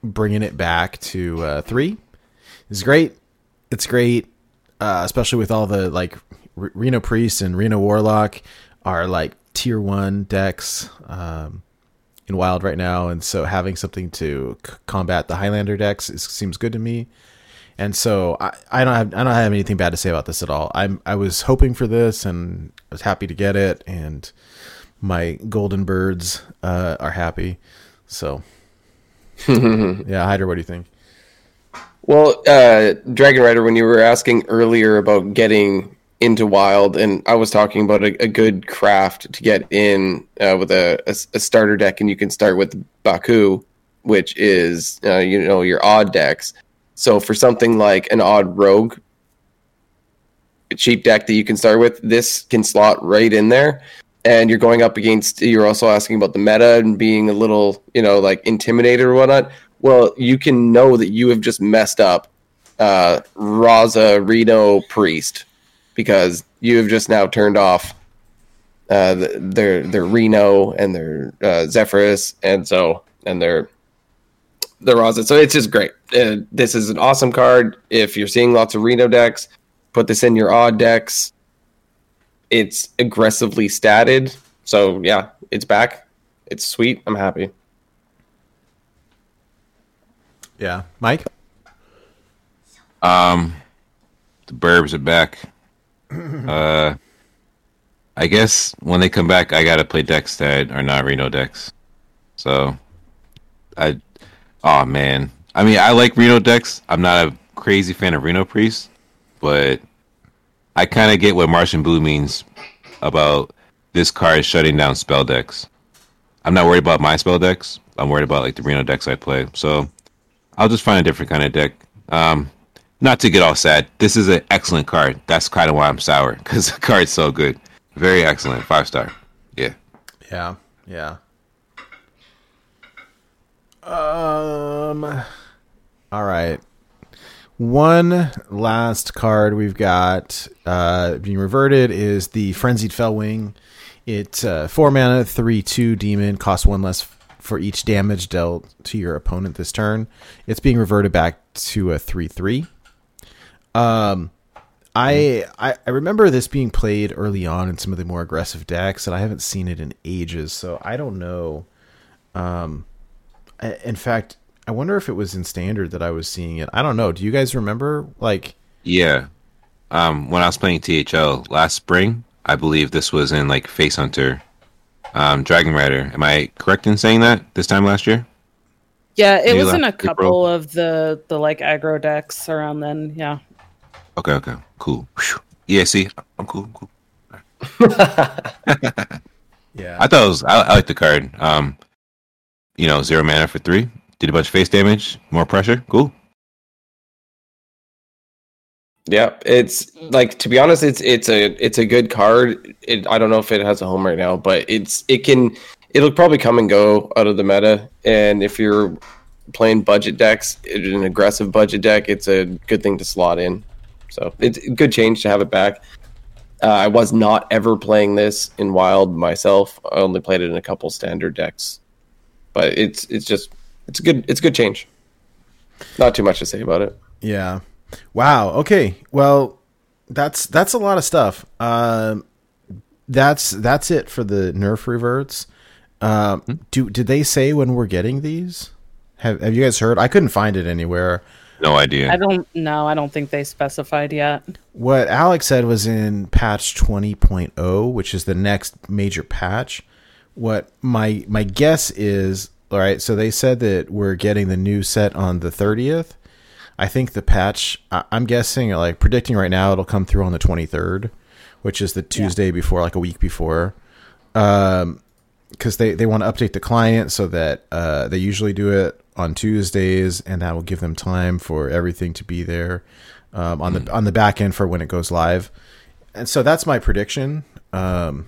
bringing it back to uh, three is great. It's great, uh, especially with all the like R- Reno Priest and Reno Warlock are like tier one decks um, in Wild right now, and so having something to c- combat the Highlander decks is, seems good to me. And so I, I don't have I don't have anything bad to say about this at all. I'm I was hoping for this and I was happy to get it, and my golden birds uh, are happy. So yeah, Hydra, what do you think? Well, uh, Dragon Rider, when you were asking earlier about getting into Wild, and I was talking about a, a good craft to get in uh, with a, a, a starter deck, and you can start with Baku, which is uh, you know your odd decks. So for something like an odd rogue, cheap deck that you can start with, this can slot right in there. And you're going up against. You're also asking about the meta and being a little, you know, like intimidated or whatnot well, you can know that you have just messed up uh, Raza Reno Priest because you have just now turned off uh, their their Reno and their uh, Zephrys, and so and their the Raza. So it's just great. Uh, this is an awesome card. If you're seeing lots of Reno decks, put this in your odd decks. It's aggressively statted, so yeah, it's back. It's sweet. I'm happy. Yeah, Mike. Um, the Burbs are back. uh, I guess when they come back, I gotta play decks that are not Reno decks. So, I, oh man, I mean, I like Reno decks. I'm not a crazy fan of Reno Priest, but I kind of get what Martian Blue means about this card shutting down spell decks. I'm not worried about my spell decks. I'm worried about like the Reno decks I play. So I'll just find a different kind of deck. Um, not to get all sad. This is an excellent card. That's kind of why I'm sour because the card's so good. Very excellent. Five star. Yeah. Yeah, yeah. Um. All right. One last card we've got uh, being reverted is the Frenzied Felwing. It's uh, four mana, three two demon, costs one less for each damage dealt to your opponent this turn. It's being reverted back to a three three. Um, I, I I remember this being played early on in some of the more aggressive decks, and I haven't seen it in ages, so I don't know. Um, in fact, I wonder if it was in standard that I was seeing it. I don't know. Do you guys remember? Like, Yeah. Um, when I was playing THL last spring, I believe this was in like Face Hunter, um, Dragon Rider. Am I correct in saying that this time last year? yeah it Maybe was in a last April. couple of the the like aggro decks around then yeah Okay, okay, cool. Whew. Yeah, see, I'm cool. Cool. yeah, I thought it was. I, I like the card. Um, you know, zero mana for three. Did a bunch of face damage, more pressure. Cool. Yeah, it's like to be honest, it's it's a it's a good card. It, I don't know if it has a home right now, but it's it can it'll probably come and go out of the meta. And if you're playing budget decks, an aggressive budget deck, it's a good thing to slot in. So it's a good change to have it back. Uh, I was not ever playing this in Wild myself. I only played it in a couple standard decks. but it's it's just it's a good it's a good change. Not too much to say about it. Yeah. Wow. Okay. Well, that's that's a lot of stuff. Um, that's that's it for the Nerf reverts. Um, do did they say when we're getting these? Have Have you guys heard? I couldn't find it anywhere. No idea. I don't know. I don't think they specified yet. What Alex said was in patch 20.0, which is the next major patch. What my my guess is, all right, so they said that we're getting the new set on the 30th. I think the patch I, I'm guessing like predicting right now it'll come through on the 23rd, which is the Tuesday before like a week before. Um because they, they want to update the client so that uh, they usually do it on Tuesdays, and that will give them time for everything to be there um, on the on the back end for when it goes live. And so that's my prediction. Um,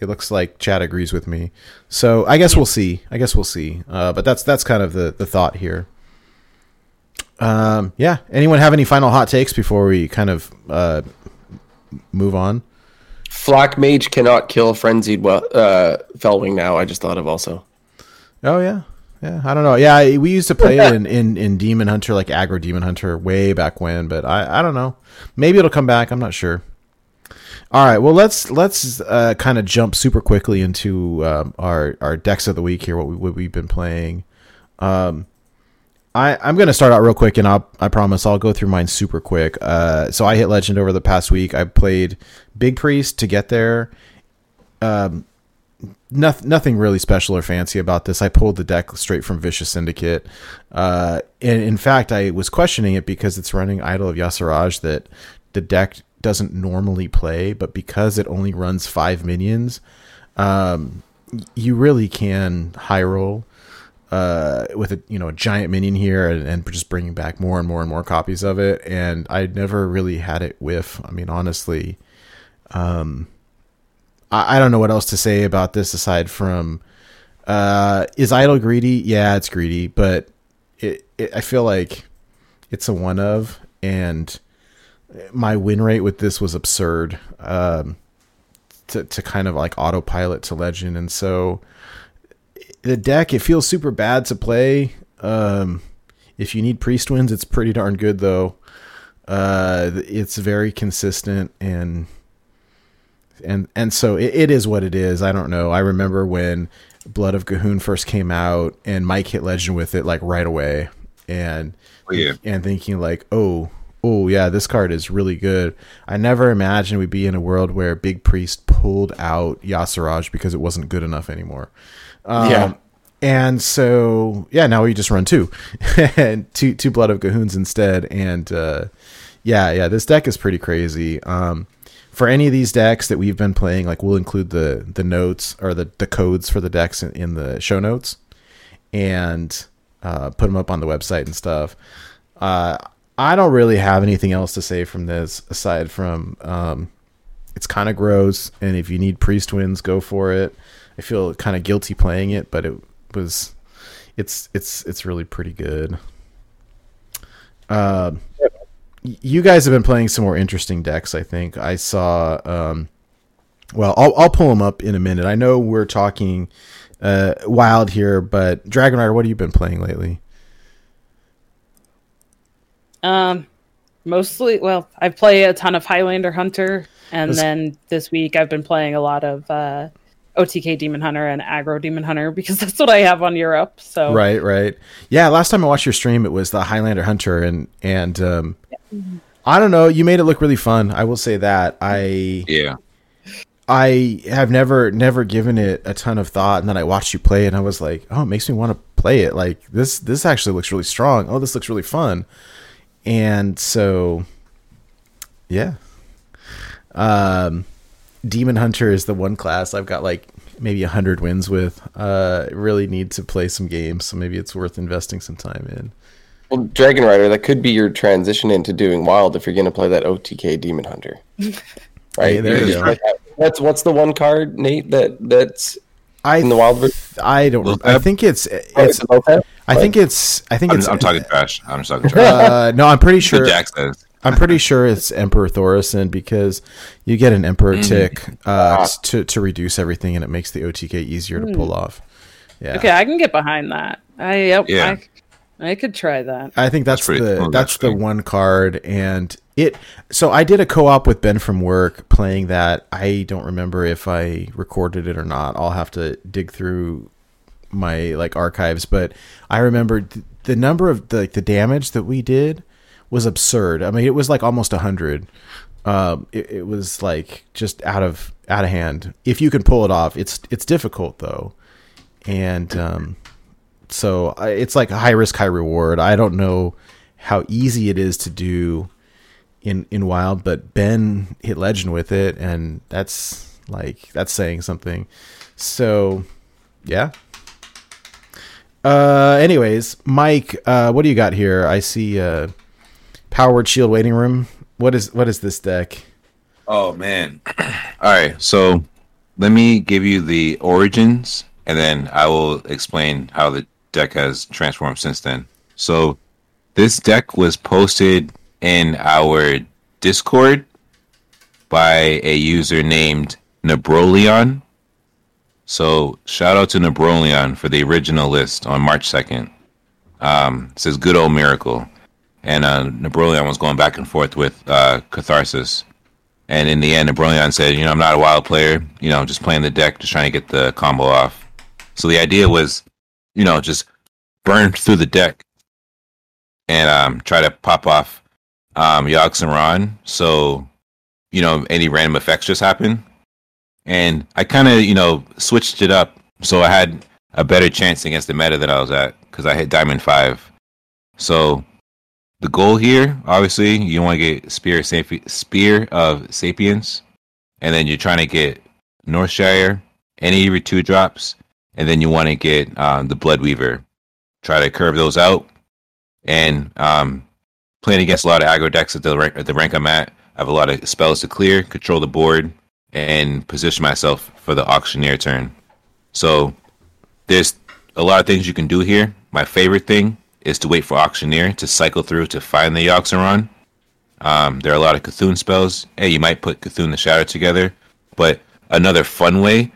it looks like Chad agrees with me. So I guess we'll see. I guess we'll see. Uh, but that's that's kind of the the thought here. Um, yeah. Anyone have any final hot takes before we kind of uh, move on? Flak Mage cannot kill Frenzied well, uh, Felwing now. I just thought of also. Oh yeah, yeah. I don't know. Yeah, we used to play it in, in, in Demon Hunter, like aggro Demon Hunter, way back when. But I, I don't know. Maybe it'll come back. I'm not sure. All right. Well, let's let's uh, kind of jump super quickly into um, our our decks of the week here. What we what we've been playing. Um, I I'm gonna start out real quick, and I'll I promise I'll go through mine super quick. Uh, so I hit Legend over the past week. I played Big Priest to get there. Um, nothing, nothing really special or fancy about this. I pulled the deck straight from Vicious Syndicate. Uh, and in fact, I was questioning it because it's running Idol of Y'Shaarj that the deck doesn't normally play, but because it only runs five minions, um, you really can high roll uh, with a you know a giant minion here and, and just bringing back more and more and more copies of it. And I never really had it whiff. I mean, honestly, um, I, I don't know what else to say about this aside from uh, is Idol greedy? Yeah, it's greedy, but it, it I feel like it's a one of and my win rate with this was absurd. Um, to to kind of like autopilot to legend, and so the deck it feels super bad to play. Um, if you need priest wins, it's pretty darn good though. Uh, it's very consistent and and and so it, it is what it is. I don't know. I remember when Blood of G'huun first came out, and Mike hit legend with it like right away, and Oh, yeah. and thinking like, oh, oh yeah, this card is really good. I never imagined we'd be in a world where Big Priest pulled out Y'Shaarj because it wasn't good enough anymore. Um, Yeah. And so yeah, now we just run two, and two two Blood of G'huuns instead, and uh, yeah, yeah, this deck is pretty crazy. Um, for any of these decks that we've been playing, like we'll include the the notes or the the codes for the decks in, in the show notes, and uh, put them up on the website and stuff. Uh, I don't really have anything else to say from this aside from um, it's kind of gross, and if you need priest wins, go for it. I feel kind of guilty playing it, but it was it's it's it's really pretty good. Y- you guys have been playing some more interesting decks. I think I saw. Um, well, I'll I'll pull them up in a minute. I know we're talking uh, wild here, but Dragon Rider, what have you been playing lately? Um, mostly, well, I play a ton of Highlander Hunter, and That's- then this week I've been playing a lot of uh, OTK Demon Hunter and Aggro Demon Hunter because that's what I have on Europe. So Right, right. Yeah, last time I watched your stream, it was the Highlander Hunter, and and um, I don't know. You made it look really fun. I will say that. I Yeah. I have never never given it a ton of thought, and then I watched you play, it, and I was like, oh, it makes me want to play it. Like this this actually looks really strong. Oh, this looks really fun. And so, yeah. Um, Demon Hunter is the one class I've got like maybe a hundred wins with. Uh, really need to play some games, so maybe it's worth investing some time in. Well, Dragon Rider, that could be your transition into doing wild if you're going to play that OTK Demon Hunter. Right? Hey, there You you go. That's what's the one card, Nate? That that's I in the wild version. I don't. Little I think it's Oh, it's. it's Loatheb? I think it's. I think I'm, it's. I'm talking trash. I'm just talking trash. Uh, no, I'm pretty sure. Jack says. I'm pretty sure it's Emperor Thaurissan because you get an Emperor Mm-hmm. tick uh, Ah. to to reduce everything, and it makes the OTK easier to pull off. Yeah. Okay, I can get behind that. I yep, Yeah. I, I could try that. I think that's, That's the cool, that's the one card, and it. So I did a co-op with Ben from work playing that. I don't remember if I recorded it or not. I'll have to dig through my like archives, but I remember th- the number of the, like the damage that we did was absurd. I mean, it was like almost a hundred. Um, it, it was like just out of out of hand. If you can pull it off, it's it's difficult though, and um, so it's like a high risk, high reward. I don't know how easy it is to do in in wild, but Ben hit legend with it, and that's like that's saying something. So, yeah. Uh, anyways, Mike, uh, what do you got here? I see uh, powered shield waiting room. What is what is this deck? Oh man. All right, so let me give you the origins, and then I will explain how the deck has transformed since then. So this deck was posted in our Discord by a user named Nebrolion. So shout out to Nebrolion for the original list on March second. Um, it says good old miracle, and uh, Nebrolion was going back and forth with uh, Catharsis. And in the end, Nebrolion said, you know, I'm not a wild player. You know, just playing the deck, just trying to get the combo off. So the idea was, you know, just burn through the deck and um, try to pop off um, Yogg-Saron. So, you know, any random effects just happen. And I kind of, you know, switched it up. So I had a better chance against the meta that I was at because I hit Diamond 5. So the goal here, obviously, you want to get Spear, Sapi- Sphere of Sapience, and then you're trying to get Northshire, any of your two drops, and then you want to get um, the Blood Weaver. Try to curve those out, and um, playing against a lot of aggro decks at the rank, at the rank I'm at, I have a lot of spells to clear, control the board, and position myself for the auctioneer turn. So there's a lot of things you can do here. My favorite thing is to wait for auctioneer to cycle through to find the Yogg-Saron. Um, there are a lot of Cthulhu spells. Hey, you might put C'Thun the Shattered together, but another fun way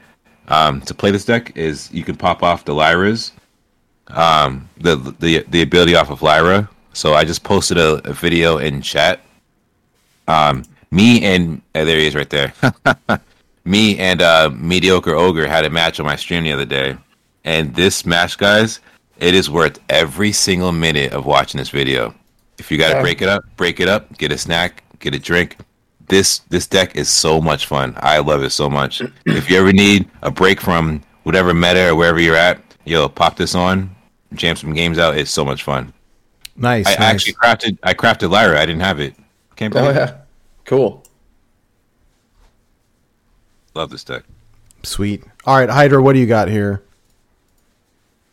um, to play this deck is you can pop off the Lyras, um, the the the ability off of Lyra. So I just posted a, a video in chat. Um, me and uh, there he is right there. me and uh, mediocre ogre had a match on my stream the other day, and this match, guys, it is worth every single minute of watching this video. If you got to Yeah. break it up, break it up, get a snack, get a drink. This this deck is so much fun. I love it so much. if you ever need a break from whatever meta or wherever you're at, yo, pop this on, jam some games out. It's so much fun. Nice. I nice. actually crafted I crafted Lyra. I didn't have it. Can't Oh believe it. yeah, cool. Love this deck. Sweet. All right, Hydra, what do you got here?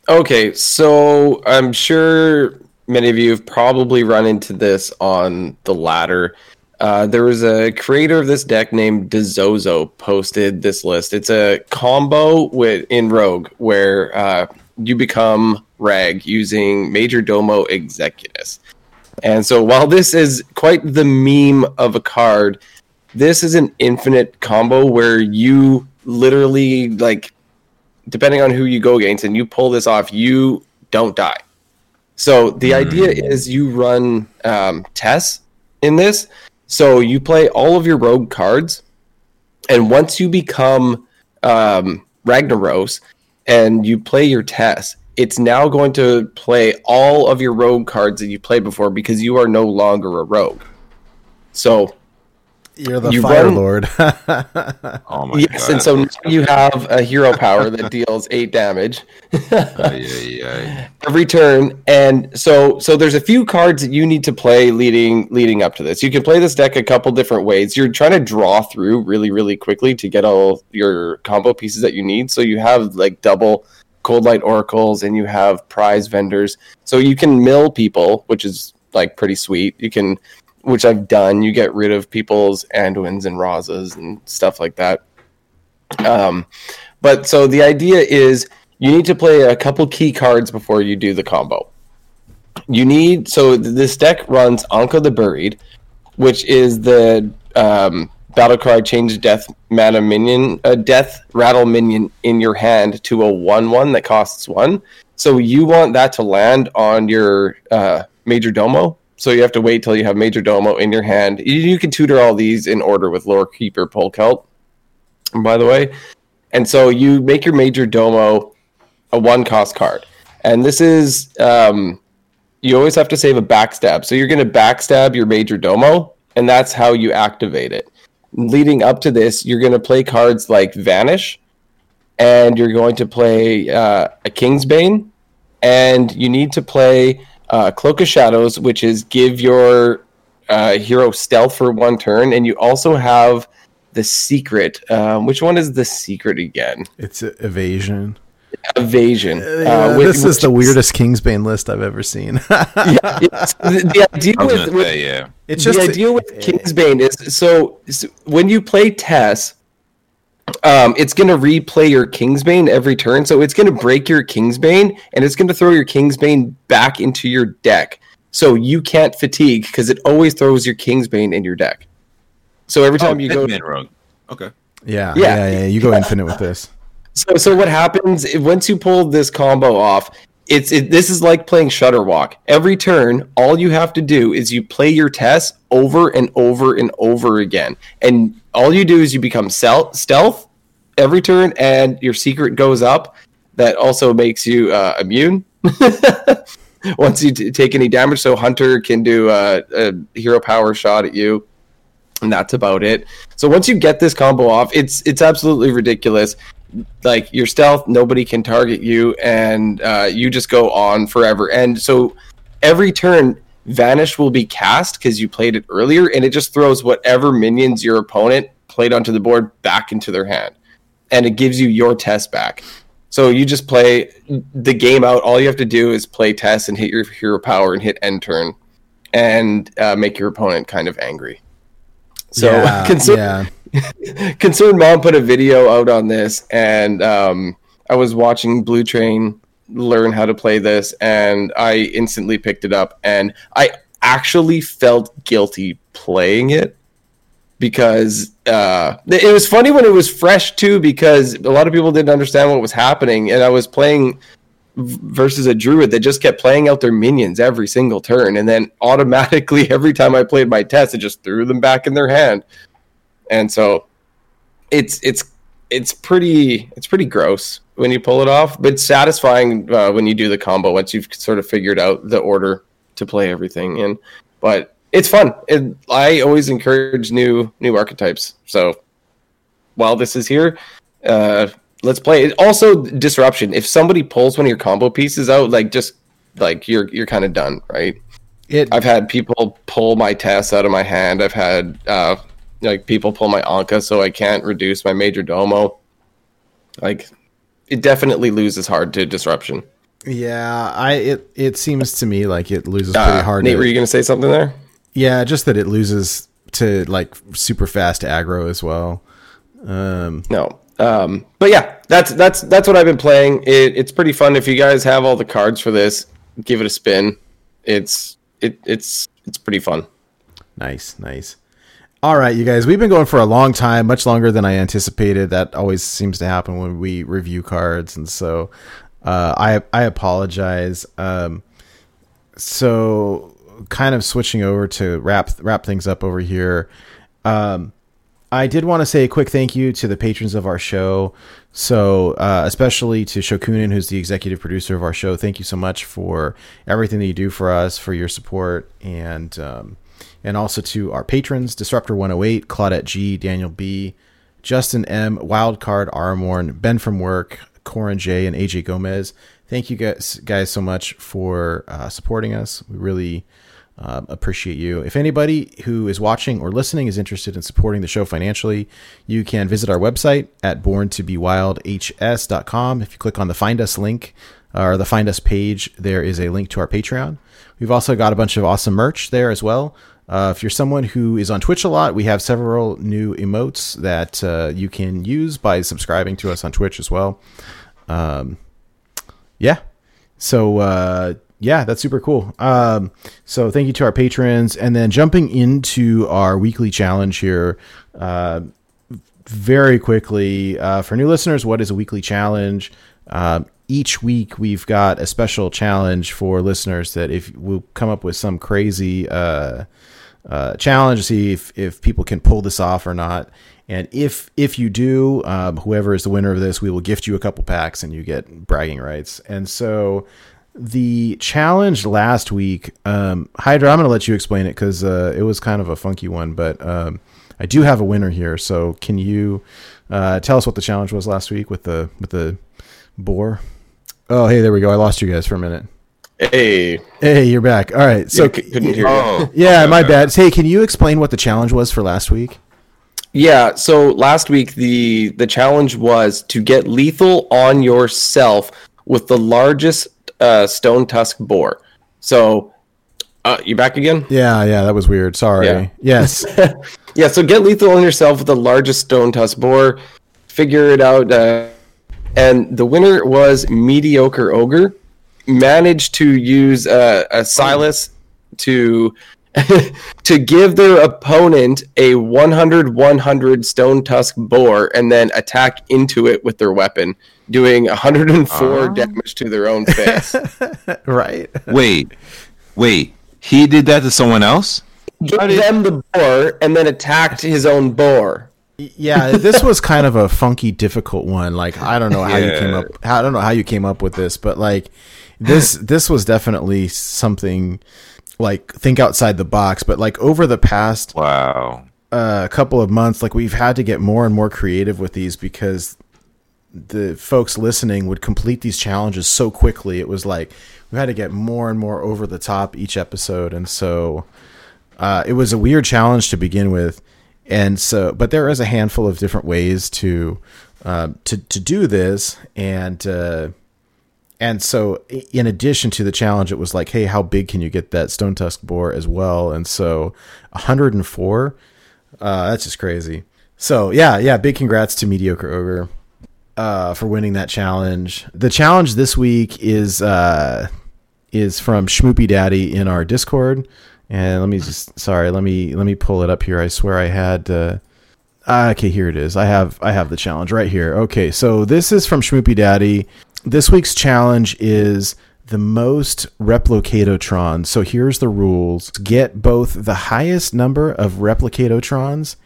Okay, so I'm sure many of you have probably run into this on the ladder. Uh, there was a creator of this deck named Dezozo posted this list. It's a combo with in Rogue where uh, you become Rag using Majordomo Executus. And so while this is quite the meme of a card, this is an infinite combo where you literally like depending on who you go against and you pull this off, you don't die. So the idea is you run um, Tess in this. So you play all of your rogue cards, and once you become um, Ragnaros and you play your Tess, it's now going to play all of your rogue cards that you played before because you are no longer a rogue. So You're the You Fire run- Lord. Oh my yes, god. and so now you have a hero power that deals eight damage. Yeah, yeah. every turn and so so there's a few cards that you need to play leading leading up to this you can play this deck a couple different ways you're trying to draw through really really quickly to get all your combo pieces that you need so you have like double Coldlight Oracles and you have prize vendors so you can mill people which is like pretty sweet you can which i've done you get rid of people's anduins and razas and stuff like that um but so the idea is you need to play a couple key cards before you do the combo. You need so this deck runs Anka the Buried, which is the um, battle cry change death mana minion, a death rattle minion in your hand to a one one that costs one. So you want that to land on your uh, Majordomo. So you have to wait till you have Majordomo in your hand. You, you can tutor all these in order with Lorekeeper Polkelt. By the way, and so you make your Majordomo a one cost card, and this is um, you always have to save a backstab. So you're going to backstab your Majordomo, and that's how you activate it. Leading up to this, you're going to play cards like Vanish, and you're going to play uh, a Kingsbane, and you need to play uh, Cloak of Shadows, which is give your uh, hero stealth for one turn, and you also have the secret. Um, which one is the secret again? It's evasion. Evasion. Yeah, uh, which- this is the which weirdest Kingsbane list I've ever seen. It's- the, the idea with, gonna with say, yeah. it's just the idea with Kingsbane is so, so when you play Tess, um, it's going to replay your Kingsbane every turn. So it's going to break your Kingsbane and it's going to throw your Kingsbane back into your deck. So you can't fatigue because it always throws your Kingsbane in your deck. So every time Oh, you go, Hitman Rogue. Okay. yeah, Yeah. yeah, yeah, You go infinite with this. So, so what happens if- once you pull this combo off? It's it, this is like playing Shudderwock. Every turn, all you have to do is you play your Tess over and over and over again, and all you do is you become stealth every turn, and your secret goes up. That also makes you uh, immune once you t- take any damage. So Hunter can do uh, a hero power shot at you and that's about it. So once you get this combo off, it's it's absolutely ridiculous. Like your stealth, nobody can target you, and uh, you just go on forever. And so every turn, vanish will be cast because you played it earlier, and it just throws whatever minions your opponent played onto the board back into their hand, and it gives you your Tess back. So you just play the game out. All you have to do is play Tess and hit your hero power and hit end turn, and uh, make your opponent kind of angry. So yeah, concern, yeah. concerned mom put a video out on this, and um, I was watching Blue Train learn how to play this, and I instantly picked it up, and I actually felt guilty playing it because uh, it was funny when it was fresh too, because a lot of people didn't understand what was happening, and I was playing versus a druid that just kept playing out their minions every single turn, and then automatically every time I played my Tess, it just threw them back in their hand, and so it's it's it's pretty it's pretty gross when you pull it off, but satisfying uh, when you do the combo once you've sort of figured out the order to play everything in. But it's fun. And I always encourage new new archetypes. So while this is here, uh, let's play it. Also, disruption. If somebody pulls one of your combo pieces out, like just like you're you're kind of done, right? It I've had people pull my Tess out of my hand. I've had uh, like people pull my Anka so I can't reduce my Majordomo. Like it definitely loses hard to disruption. yeah, I it it seems to me like it loses pretty Uh, hard. Nate, to- were you going to say something there? yeah, just that it loses to like super fast aggro as well. Um, No. Um, but yeah, that's that's that's what I've been playing. It, it's pretty fun. If you guys have all the cards for this, give it a spin. It's it it's it's pretty fun. Nice, nice. All right, you guys, we've been going for a long time, much longer than I anticipated. That always seems to happen when we review cards, and so uh, I I apologize. Um, so, kind of switching over to wrap wrap things up over here. Um, I did want to say a quick thank you to the patrons of our show. So, uh, especially to Shokunin, who's the executive producer of our show. Thank you so much for everything that you do for us, for your support, and um, and also to our patrons: Disruptor One Hundred Eight, Claudette G, Daniel B, Justin M, Wildcard Armorn, Ben from Work, Corin J, and AJ Gomez. Thank you guys guys so much for uh, supporting us. We really um, appreciate you. If anybody who is watching or listening is interested in supporting the show financially, you can visit our website at borntobewildhs.com. If you click on the Find Us link uh, or the Find Us page, there is a link to our Patreon. We've also got a bunch of awesome merch there as well. Uh, if you're someone who is on Twitch a lot, we have several new emotes that uh, you can use by subscribing to us on Twitch as well. Um, yeah. So uh, yeah, that's super cool. Um, so thank you to our patrons, and then jumping into our weekly challenge here. Uh, very quickly uh, for new listeners, what is a weekly challenge? Uh, each week we've got a special challenge for listeners that if we'll come up with some crazy uh, uh, challenge to see if, if people can pull this off or not. And if if you do, um, whoever is the winner of this, we will gift you a couple packs and you get bragging rights. And so the challenge last week, um, Hydra, I'm going to let you explain it because uh, it was kind of a funky one, but um, I do have a winner here. So can you uh, tell us what the challenge was last week with the with the boar? Oh, hey, there we go. I lost you guys for a minute. Hey, Hey, you're back. All right. So so couldn't hear you. Oh, yeah, okay, my bad. Hey, can you explain what the challenge was for last week? Yeah, so last week the the challenge was to get lethal on yourself with the largest uh, stone tusk boar. So, uh, you back again? Yeah, yeah, that was weird. Sorry. Yeah. Yes. Yeah, so get lethal on yourself with the largest stone tusk boar. Figure it out, uh, and the winner was mediocre ogre. Managed to use uh, a Silas to to give their opponent a 100 100 stone tusk boar and then attack into it with their weapon, doing 104 damage to their own face. right. Wait, wait. He did that to someone else? Give them the boar and then attacked his own boar. Yeah, this was kind of a funky, difficult one. Like I don't know how you came up. I don't know how you came up with this, but like this, this was definitely something. Like think outside the box, but like over the past Wow. uh, couple of months, like we've had to get more and more creative with these because the folks listening would complete these challenges so quickly. It was like we had to get more and more over the top each episode, and so uh, it was a weird challenge to begin with. And so, but there is a handful of different ways to uh, to to do this, and uh, and so in addition to the challenge, it was like, hey, how big can you get that stone tusk boar as well? And so, 104. Uh, that's just crazy. So yeah, yeah, big congrats to Mediocre Ogre uh, for winning that challenge. The challenge this week is uh, is from Schmoopy Daddy in our Discord. And let me just sorry, let me let me pull it up here. I swear I had uh, ah, okay, here it is. I have I have the challenge right here. Okay, so this is from Schmoopy Daddy. This week's challenge is the most Replicatotrons. So here's the rules. Get both the highest number of Replicatotrons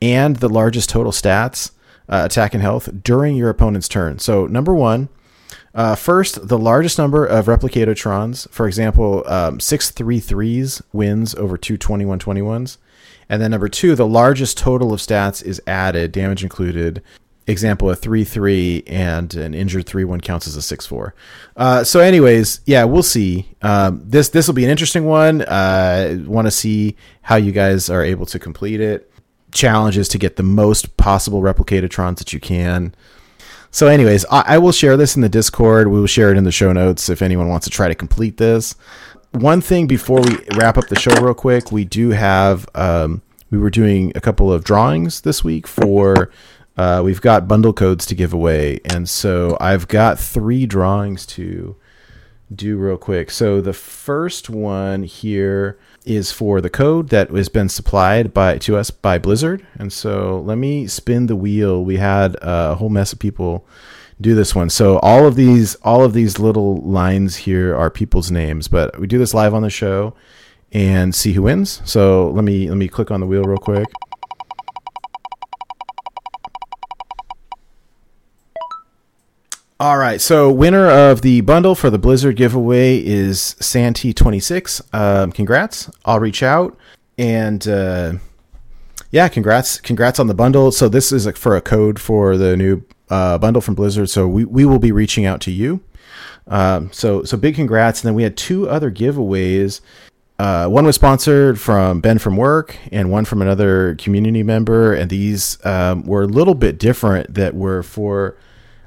and the largest total stats, uh, attack and health, during your opponent's turn. So number one, uh, first, the largest number of Replicatotrons, for example, um, 633s wins over two 2121s. And then number two, the largest total of stats is added, damage included. Example, a 3 3 and an injured 3 1 counts as a 6 4. Uh, so, anyways, yeah, we'll see. Um, this this will be an interesting one. Uh, Want to see how you guys are able to complete it. Challenges to get the most possible Replicatortrons that you can. So, anyways, I, I will share this in the Discord. We will share it in the show notes if anyone wants to try to complete this. One thing before we wrap up the show, real quick, we do have um, we were doing a couple of drawings this week for. Uh, we've got bundle codes to give away, and so I've got three drawings to do real quick. So the first one here is for the code that has been supplied by to us by Blizzard. And so let me spin the wheel. We had a whole mess of people do this one. So all of these all of these little lines here are people's names, but we do this live on the show and see who wins. So let me let me click on the wheel real quick. All right, so winner of the bundle for the Blizzard giveaway is Santi26. Um, congrats! I'll reach out and uh, yeah, congrats, congrats on the bundle. So this is for a code for the new uh, bundle from Blizzard. So we, we will be reaching out to you. Um, so so big congrats. And then we had two other giveaways. Uh, one was sponsored from Ben from work, and one from another community member. And these um, were a little bit different. That were for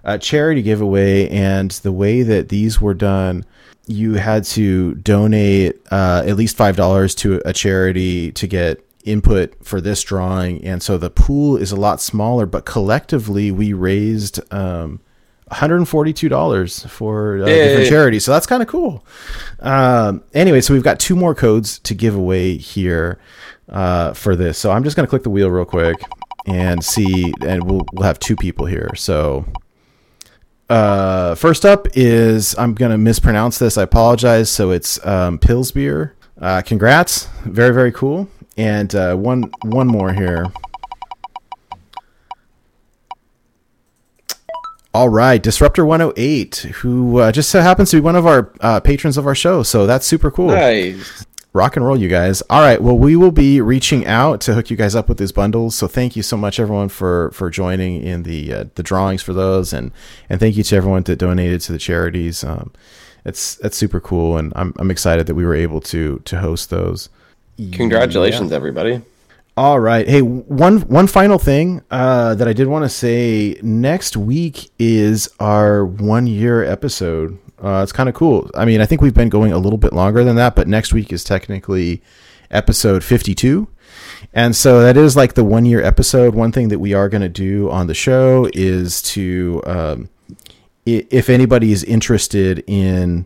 a charity giveaway, and the way that these were done, you had to donate uh, at least five dollars to a charity to get input for this drawing, and so the pool is a lot smaller. But collectively, we raised um, $142 for uh, Yay. different charities. So that's kind of cool. Um, anyway, so we've got two more codes to give away here uh, for this. So I'm just going to click the wheel real quick and see, and we'll, we'll have two people here. So uh, first up is I'm to mispronounce this. I apologize. So it's um, Pillsbeer. Uh, congrats. Very, very cool. And uh, one one more here. All right, Disruptor 108, who uh, just so happens to be one of our uh, patrons of our show. So that's super cool. Nice. Rock and roll, you guys. All right, well, we will be reaching out to hook you guys up with these bundles. So thank you so much, everyone, for for joining in the uh, the drawings for those, and and thank you to everyone that donated to the charities. Um, it's that's super cool, and I'm I'm excited that we were able to to host those. Congratulations, everybody. All right. Hey, one one final thing uh, that I did want to say. Next week is our one year episode. Uh, it's kind of cool. I mean, I think we've been going a little bit longer than that, but next week is technically episode fifty two. And so that is like the one year episode. One thing that we are going to do on the show is to, um, if anybody is interested in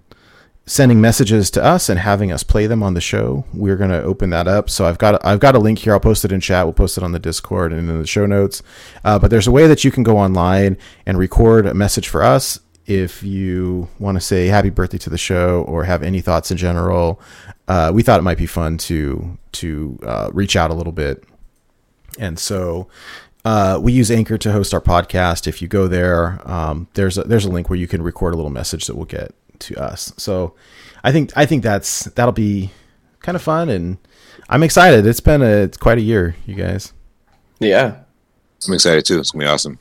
sending messages to us and having us play them on the show, we're going to open that up. So I've got I've got a link here. I'll post it in chat. We'll post it on the Discord and in the show notes. Uh, but there's a way that you can go online and record a message for us if you want to say happy birthday to the show or have any thoughts in general. Uh, we thought it might be fun to to uh, reach out a little bit, and so. Uh, we use Anchor to host our podcast. If you go there, um, there's a, there's a link where you can record a little message that we'll get to us. So I think I think that's that'll be kind of fun, and I'm excited. It's been a it's quite a year, you guys. Yeah. I'm excited too. It's gonna be awesome.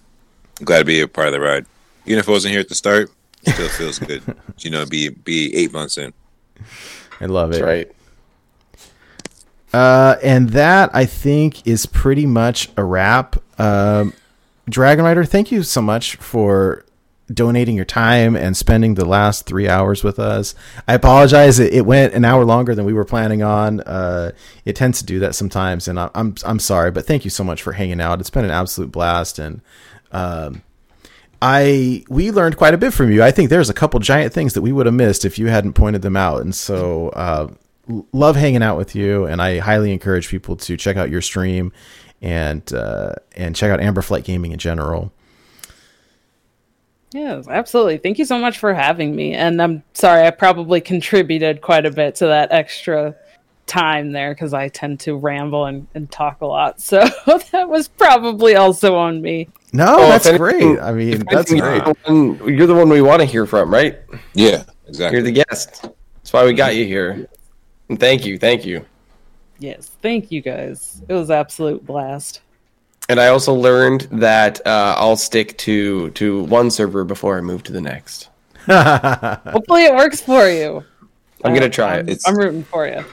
I'm glad to be a part of the ride. Even if I wasn't here at the start, it still feels good. you know, be be eight months in. I love it. Right. Uh, and that I think is pretty much a wrap. Um, Dragon Rider, thank you so much for donating your time and spending the last three hours with us. I apologize; it, it went an hour longer than we were planning on. Uh, it tends to do that sometimes, and I, I'm I'm sorry, but thank you so much for hanging out. It's been an absolute blast, and um, I we learned quite a bit from you. I think there's a couple giant things that we would have missed if you hadn't pointed them out, and so. Uh, Love hanging out with you, and I highly encourage people to check out your stream and uh, and check out Amber Flight Gaming in general. Yes, absolutely. Thank you so much for having me. And I'm sorry, I probably contributed quite a bit to that extra time there because I tend to ramble and, and talk a lot. So that was probably also on me. No, Oh, that's anything- great. I mean, that's anything, great. You're the, one, you're the one we want to hear from, right? Yeah, exactly. You're the guest. That's why we got you here. And thank you, thank you. Yes, thank you guys. It was absolute blast. And I also learned that uh, I'll stick to to one server before I move to the next. Hopefully it works for you. I'm gonna try it. I'm, It's- I'm rooting for you.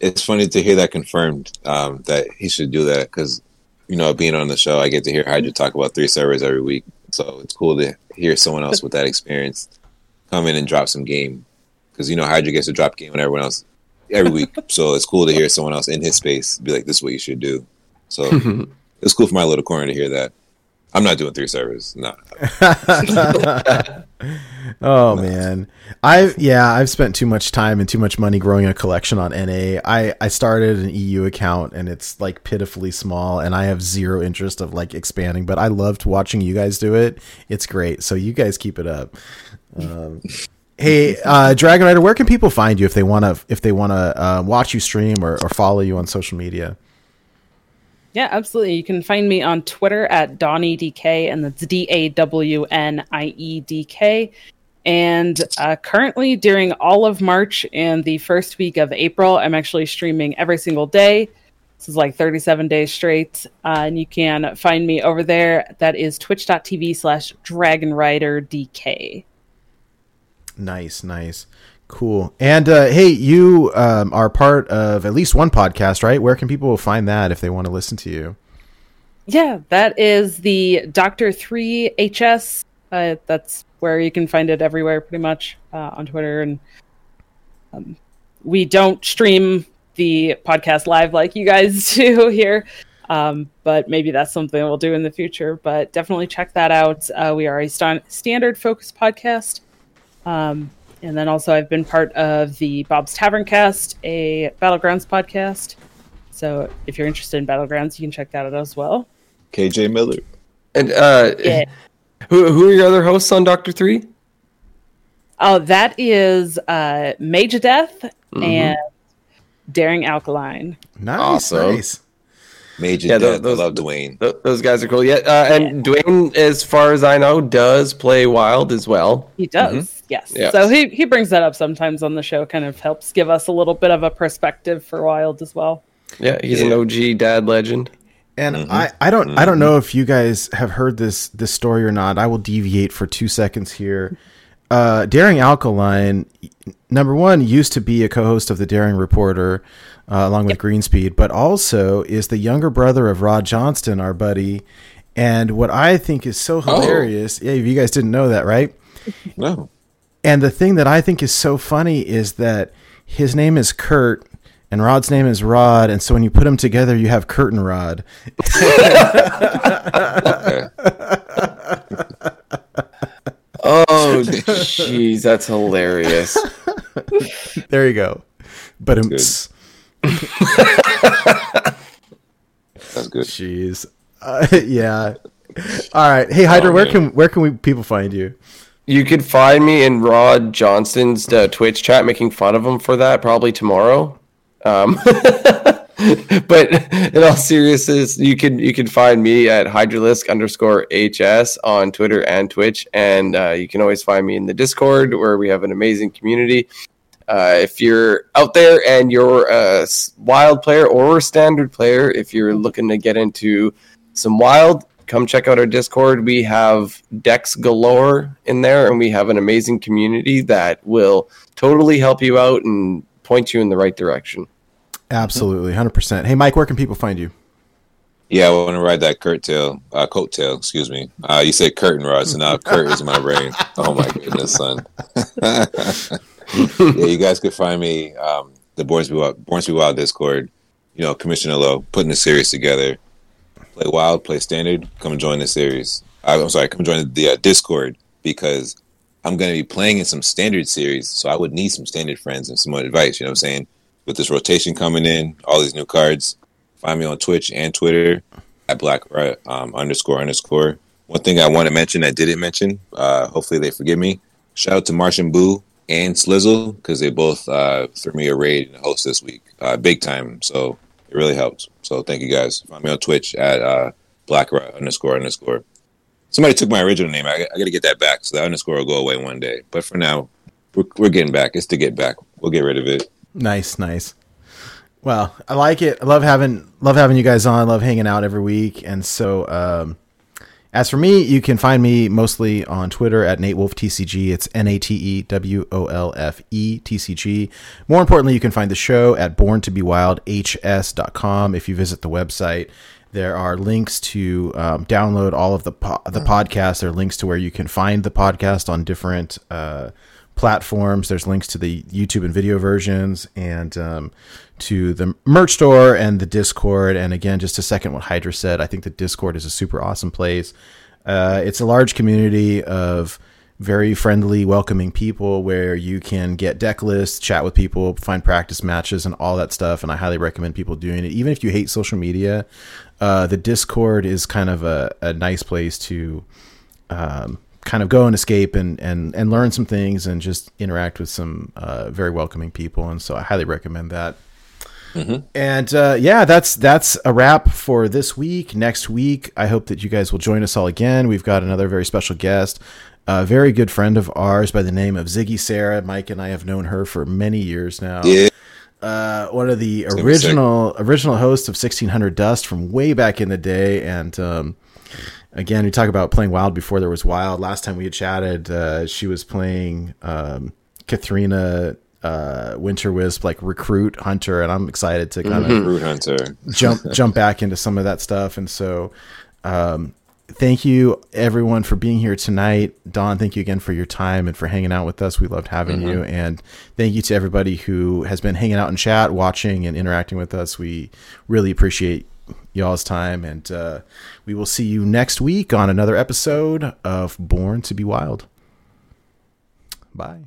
it's funny to hear that confirmed um, that he should do that because you know being on the show i get to hear hydra talk about three servers every week so it's cool to hear someone else with that experience come in and drop some game because you know hydra gets to drop game on everyone else every week so it's cool to hear someone else in his space be like this is what you should do so it's cool for my little corner to hear that i'm not doing three servers no Oh man, I've yeah, I've spent too much time and too much money growing a collection on NA. I I started an EU account and it's like pitifully small, and I have zero interest of like expanding. But I loved watching you guys do it. It's great. So you guys keep it up. Um, hey, uh, Dragon Rider, where can people find you if they want to if they want to uh, watch you stream or, or follow you on social media? Yeah, absolutely. You can find me on Twitter at DawnieDK, and that's D A W N I E D K. And uh, currently, during all of March and the first week of April, I'm actually streaming every single day. This is like 37 days straight. Uh, and you can find me over there. That is twitch.tv slash Dragon Rider DK. Nice, nice, cool. And uh, hey, you um, are part of at least one podcast, right? Where can people find that if they want to listen to you? Yeah, that is the Doctor Three HS. Uh, that's where you can find it everywhere, pretty much uh, on Twitter. And um, we don't stream the podcast live like you guys do here. Um, but maybe that's something we'll do in the future. But definitely check that out. Uh, we are a st- standard focus podcast. Um, and then also, I've been part of the Bob's Tavern Cast, a Battlegrounds podcast. So if you're interested in Battlegrounds, you can check that out as well. KJ Miller. And uh, Yeah. who who are your other hosts on Doctor Three? Oh, that is uh, Major Death and Daring Alkaline. Nice, Awesome. nice. Major Yeah, tho- Death. those- I love Dwayne. Th- those guys are cool. Yeah, uh, and Dwayne, as far as I know, does play Wild as well. He does, yes. Yeah. So he, he brings that up sometimes on the show, kind of helps give us a little bit of a perspective for Wild as well. Yeah, he's an OG dad legend. And Mm-hmm. I, I don't I don't know if you guys have heard this this story or not. I will deviate for two seconds here. Uh, Daring Alkaline, number one, used to be a co-host of the Daring Reporter, uh, along with Greenspeed, but also is the younger brother of Rod Johnston, our buddy. And what I think is so hilarious, yeah, if you guys didn't know that, right? No. And the thing that I think is so funny is that his name is Kurt and Rod's name is Rod, and so when you put them together, you have Kurt and Rod. Oh, jeez, that's hilarious. There you go. But um, good. That's good. jeez, uh, yeah. All right, hey Hydra, Oh, where can where can we people find you? You could find me in Rod Johnston's uh, Twitch chat making fun of him for that probably tomorrow. Um, but in all seriousness, you can you can find me at Hydralisk underscore HS on Twitter and Twitch, and uh, you can always find me in the Discord where we have an amazing community. Uh, if you're out there and you're a wild player or a standard player, if you're looking to get into some wild, come check out our Discord. We have decks galore in there, and we have an amazing community that will totally help you out and point you in the right direction. Absolutely, hundred percent. Hey Mike, where can people find you? Yeah, I want to ride that Kurt tail, uh, coat tail, excuse me. Uh, you said curtain rod, so now Kurt is my brain. Oh my goodness, son. yeah, you guys could find me, um, the Born to Be Wild, Born to Be Wild Discord, you know, Commissioner Low, putting the series together. Play Wild, play Standard, come join the series. Uh, I'm sorry, come join the uh, Discord because I'm going to be playing in some Standard series, so I would need some Standard friends and some advice, you know what I'm saying? With this rotation coming in, all these new cards, Find me on Twitch and Twitter at black um, underscore underscore. One thing I want to mention I didn't mention, uh, hopefully they forgive me. Shout out to Martian Boo and Slizzle because they both uh, threw me a raid and host this week, uh, big time. So it really helped. So thank you guys. Find me on Twitch at uh, black underscore underscore. Somebody took my original name. I, I got to get that back. So the underscore will go away one day. But for now, we're, we're getting back. It's to get back. We'll get rid of it. Nice, nice. Well, I like it. I love having love having you guys on. Love hanging out every week. And so, um, as for me, you can find me mostly on Twitter at Nate Wolf TCG. It's N A T E W O L F E T C G. More importantly, you can find the show at Born to Be Wild HS.com. If you visit the website, there are links to um, download all of the po- the podcast. There are links to where you can find the podcast on different. Uh, platforms. There's links to the YouTube and video versions and um, to the merch store and the Discord. And again, just to second what Hydra said, I think the Discord is a super awesome place. Uh, it's a large community of very friendly, welcoming people where you can get deck lists, chat with people, find practice matches, and all that stuff. And I highly recommend people doing it. Even if you hate social media, uh, the Discord is kind of a, a nice place to um, kind of go and escape and, and, and learn some things and just interact with some uh, very welcoming people. And so I highly recommend that. And uh, yeah, that's that's a wrap for this week. Next week, I hope that you guys will join us all again. We've got another very special guest, a very good friend of ours by the name of Ziggy Sarah. Mike and I have known her for many years now. Yeah. Uh, one of the original original hosts of 1600 Dust from way back in the day, and um, again, we talk about playing Wild before there was Wild. Last time we had chatted, uh, she was playing um, Kathrena uh, Winterwisp, like recruit hunter, and I'm excited to kind of recruit Hunter. jump jump back into some of that stuff. And so, um, thank you everyone for being here tonight. Don, thank you again for your time and for hanging out with us. We loved having you, and thank you to everybody who has been hanging out in chat, watching, and interacting with us. We really appreciate y'all's time, and uh, we will see you next week on another episode of Born to Be Wild. Bye.